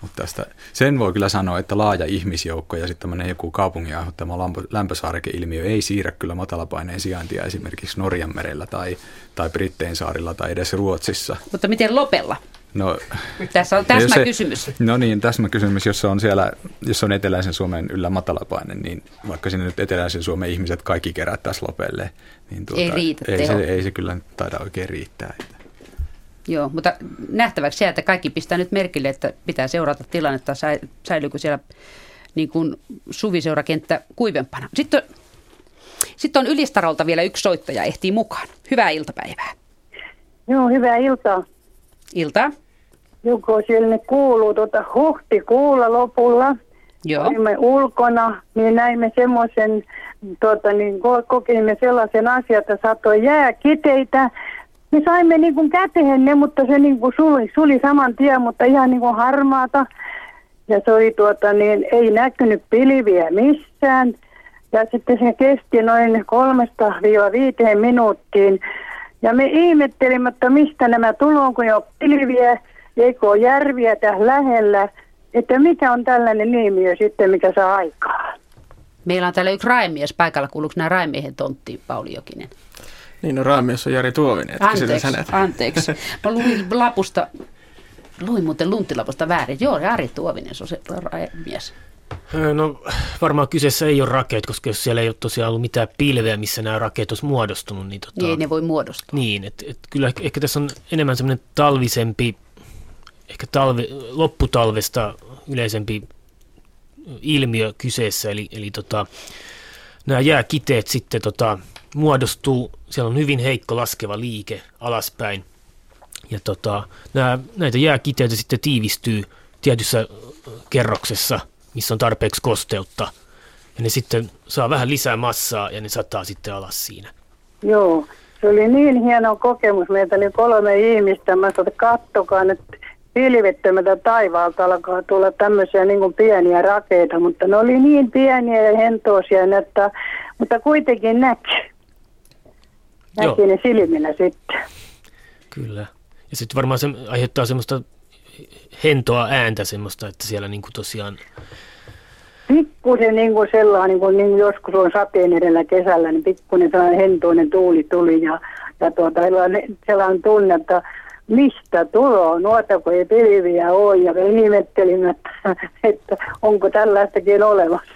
mutta tästä, sen voi kyllä sanoa, että laaja ihmisjoukko ja sitten tämmöinen joku kaupungin aiheuttama lämpösaarekeilmiö ei siirrä kyllä matalapaineen sijaintia esimerkiksi Norjan merellä tai, tai Brittein saarilla tai edes Ruotsissa. Mutta miten Lopella? No, Tässä on jos se- täsmäkysymys. No niin, täsmäkysymys, jos se on siellä, jos se on eteläisen Suomen yllä matalapaine, niin vaikka sinne nyt eteläisen Suomen ihmiset kaikki kerättäisiin lopelle, niin tuota, Ei riitä ei teho. se, ei se kyllä taida oikein riittää. Joo, mutta nähtäväksi jää, että kaikki pistää nyt merkille, että pitää seurata tilannetta, säi- säilyykö siellä niin kuin suviseurakenttä kuivempana. Sitten, sitten on Ylistarolta vielä yksi soittaja, ehtii mukaan. Hyvää iltapäivää. Joo, hyvää iltaa. Iltaa. Joko siellä ne kuuluu tuota huhtikuulla lopulla. Joo. Olimme ulkona, niin näimme semmoisen, tuota, niin ko- kokimme sellaisen asian, että satoi jääkiteitä. Me saimme niin kuin käteen ne, mutta se niin kuin suli, suli saman tien, mutta ihan niin kuin harmaata. Ja se oli tuota, niin ei näkynyt pilviä missään. Ja sitten se kesti noin kolmesta viiva viiteen minuuttiin. Ja me ihmettelimme, että mistä nämä tulee, kun ei ole pilviä, eikö ole järviä tässä lähellä. Että mikä on tällainen ilmiö sitten, mikä saa aikaa. Meillä on täällä yksi raemies paikalla. Kuuluuko nämä raemiehen tontti, Pauli Jokinen? Niin, no raamies on Jari Tuovinen. Anteeksi, häneltä. anteeksi. Mä luin lapusta, luin muuten lunttilapusta väärin. Joo, Jari Tuovinen, se on se raemies. Öö, No varmaan kyseessä ei ole rakeet, koska jos siellä ei ole tosiaan ollut mitään pilveä, missä nämä rakeet olisi muodostunut, niin, tota, Niin ei ne voi muodostua. Niin, että et kyllä ehkä, ehkä tässä on enemmän semmoinen talvisempi, ehkä talve, lopputalvesta yleisempi ilmiö kyseessä, eli, eli tota, nämä jääkiteet sitten tota, muodostuu, siellä on hyvin heikko laskeva liike alaspäin, ja tota, nämä, näitä jääkiteitä sitten tiivistyy tietyssä kerroksessa, missä on tarpeeksi kosteutta, ja ne sitten saa vähän lisää massaa, ja ne saattaa sitten alas siinä. Joo, se oli niin hieno kokemus. Meitä oli kolme ihmistä. Mä sanoin, että kattokaa nyt pilvettömältä taivaalta alkaa tulla tämmöisiä niin kuin pieniä rakeita, mutta ne oli niin pieniä ja hentoisia, että, mutta kuitenkin näki. Joo. Näki ne silmillä sitten. Kyllä. Ja sitten varmaan se aiheuttaa semmoista hentoa ääntä semmoista, että siellä niinku tosiaan, Pikkusen niin kuin sellainen, niin kuin, niin kuin joskus on sateen edellä kesällä, niin pikkuinen sellainen hentoinen tuuli tuli ja, ja tuota, sellainen, sellainen tunne, että mistä tulee, nuota kun ei pilviä ole ja me ihmettelimme, että, että onko tällaistakin olemassa.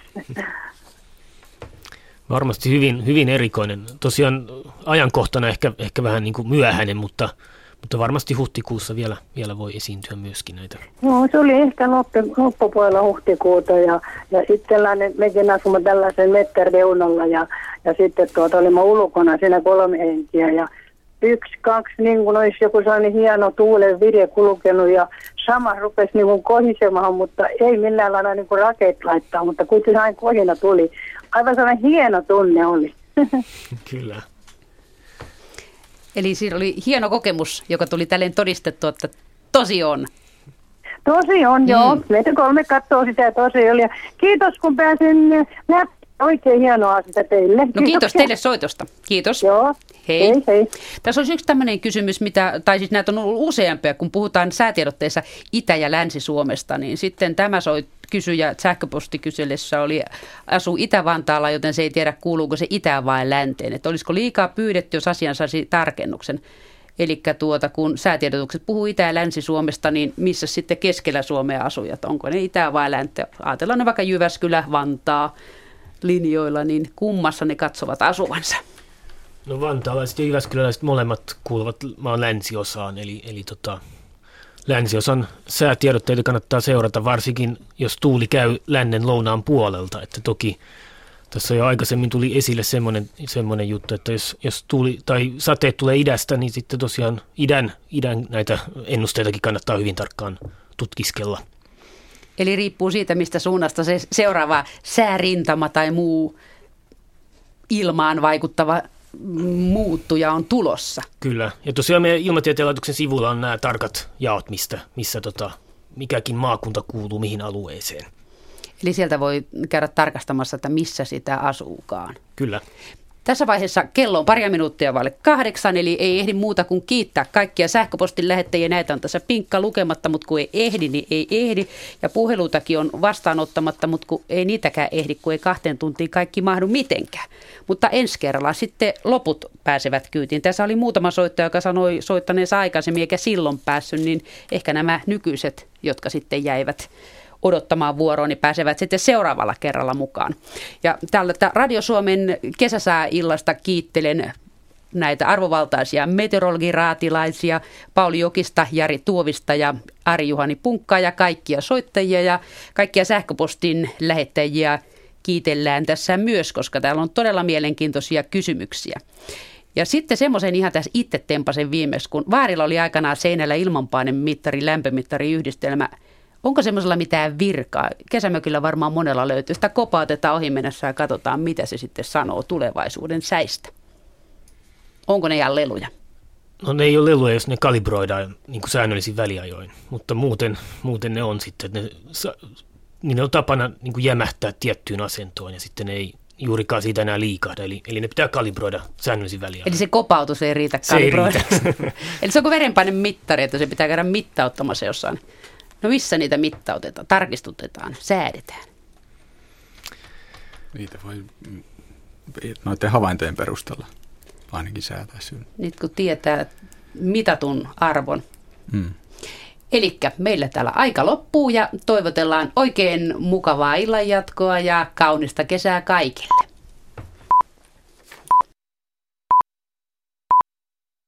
varmasti hyvin, hyvin erikoinen. Tosiaan ajankohtana ehkä, ehkä vähän niin kuin myöhäinen, mutta, mutta varmasti huhtikuussa vielä, vielä voi esiintyä myöskin näitä. No se oli ehkä loppu, loppupuolella huhtikuuta ja, ja sitten mekin asumme tällaisen mettän reunalla ja, ja sitten tuota, olimme ulkona siinä kolme henkiä ja yksi, kaksi, niin kuin olisi joku sellainen hieno tuulen vire kulkenut ja sama rupesi niin kuin kohisemaan, mutta ei millään lailla niin kuin rakeet laittaa, mutta kuitenkin aina kohina tuli. Aivan sellainen hieno tunne oli. Kyllä. Eli siinä oli hieno kokemus, joka tuli tälleen todistettu, että tosi on. Tosi on, joo. Meitä kolme katsoo sitä tosi oli. Ja kiitos kun pääsin läpi Oikein hienoa sitä teille. No kiitos teille soitosta. Kiitos. Joo. Hei. Hei, hei. Tässä olisi yksi tämmöinen kysymys, mitä, tai siis näitä on ollut useampia, kun puhutaan säätiedotteessa Itä- ja Länsi-Suomesta, niin sitten tämä soi kysyjä sähköpostikyselyssä oli, asuu Itä-Vantaalla, joten se ei tiedä kuuluuko se Itä- vai Länteen. Että olisiko liikaa pyydetty, jos asian saisi tarkennuksen. Eli tuota, kun säätiedotukset puhuu Itä- ja Länsi-Suomesta, niin missä sitten keskellä Suomea asujat? Onko ne Itä- vai Läntä? Ajatellaan ne vaikka Jyväskylä, Vantaa linjoilla, niin kummassa ne katsovat asuvansa? No vantaalaiset ja jyväskyläläiset molemmat kuuluvat maan länsiosaan, eli, eli tota, länsiosan säätiedotteita kannattaa seurata, varsinkin jos tuuli käy lännen lounaan puolelta. Että toki tässä jo aikaisemmin tuli esille semmoinen, semmoinen juttu, että jos, jos tuuli tai sateet tulee idästä, niin sitten tosiaan idän, idän näitä ennusteitakin kannattaa hyvin tarkkaan tutkiskella. Eli riippuu siitä, mistä suunnasta se seuraava säärintama tai muu ilmaan vaikuttava muuttuja on tulossa. Kyllä. Ja tosiaan meidän ilmatieteen laitoksen sivulla on nämä tarkat jaot, mistä, missä tota, mikäkin maakunta kuuluu mihin alueeseen. Eli sieltä voi käydä tarkastamassa, että missä sitä asuukaan. Kyllä. Tässä vaiheessa kello on paria minuuttia vaille kahdeksan, eli ei ehdi muuta kuin kiittää kaikkia sähköpostin lähettäjiä. Näitä on tässä pinkka lukematta, mutta kun ei ehdi, niin ei ehdi. Ja puhelutakin on vastaanottamatta, mutta kun ei niitäkään ehdi, kun ei kahteen tuntiin kaikki mahdu mitenkään. Mutta ensi kerralla sitten loput pääsevät kyytiin. Tässä oli muutama soittaja, joka sanoi soittaneensa aikaisemmin eikä silloin päässyt, niin ehkä nämä nykyiset, jotka sitten jäivät odottamaan vuoroa, niin pääsevät sitten seuraavalla kerralla mukaan. Ja tällä Radio Suomen kesäsääillasta kiittelen näitä arvovaltaisia meteorologiraatilaisia, Pauli Jokista, Jari Tuovista ja Ari-Juhani Punkkaa ja kaikkia soittajia ja kaikkia sähköpostin lähettäjiä kiitellään tässä myös, koska täällä on todella mielenkiintoisia kysymyksiä. Ja sitten semmoisen ihan tässä itse tempasen viimeis, kun Vaarilla oli aikanaan seinällä ilmanpainemittari, lämpömittari yhdistelmä – Onko semmoisella mitään virkaa? Kesämökillä varmaan monella löytyy. Sitä kopautetaan ohi mennessä ja katsotaan, mitä se sitten sanoo tulevaisuuden säistä. Onko ne ihan leluja? No ne ei ole leluja, jos ne kalibroidaan niin kuin säännöllisin väliajoin, mutta muuten, muuten ne on sitten, ne, niin ne on tapana niin kuin jämähtää tiettyyn asentoon ja sitten ne ei juurikaan siitä enää liikahda, eli, eli ne pitää kalibroida säännöllisin väliajoin. Eli se kopautus ei riitä kalibroida. Se ei riitä. eli se on kuin verenpaine mittari, että se pitää käydä mittauttamassa jossain No missä niitä mittautetaan, tarkistutetaan, säädetään? Niitä voi noiden havaintojen perusteella ainakin säätää syyn. Nyt kun tietää mitatun arvon. Hmm. Eli meillä täällä aika loppuu ja toivotellaan oikein mukavaa illanjatkoa ja kaunista kesää kaikille.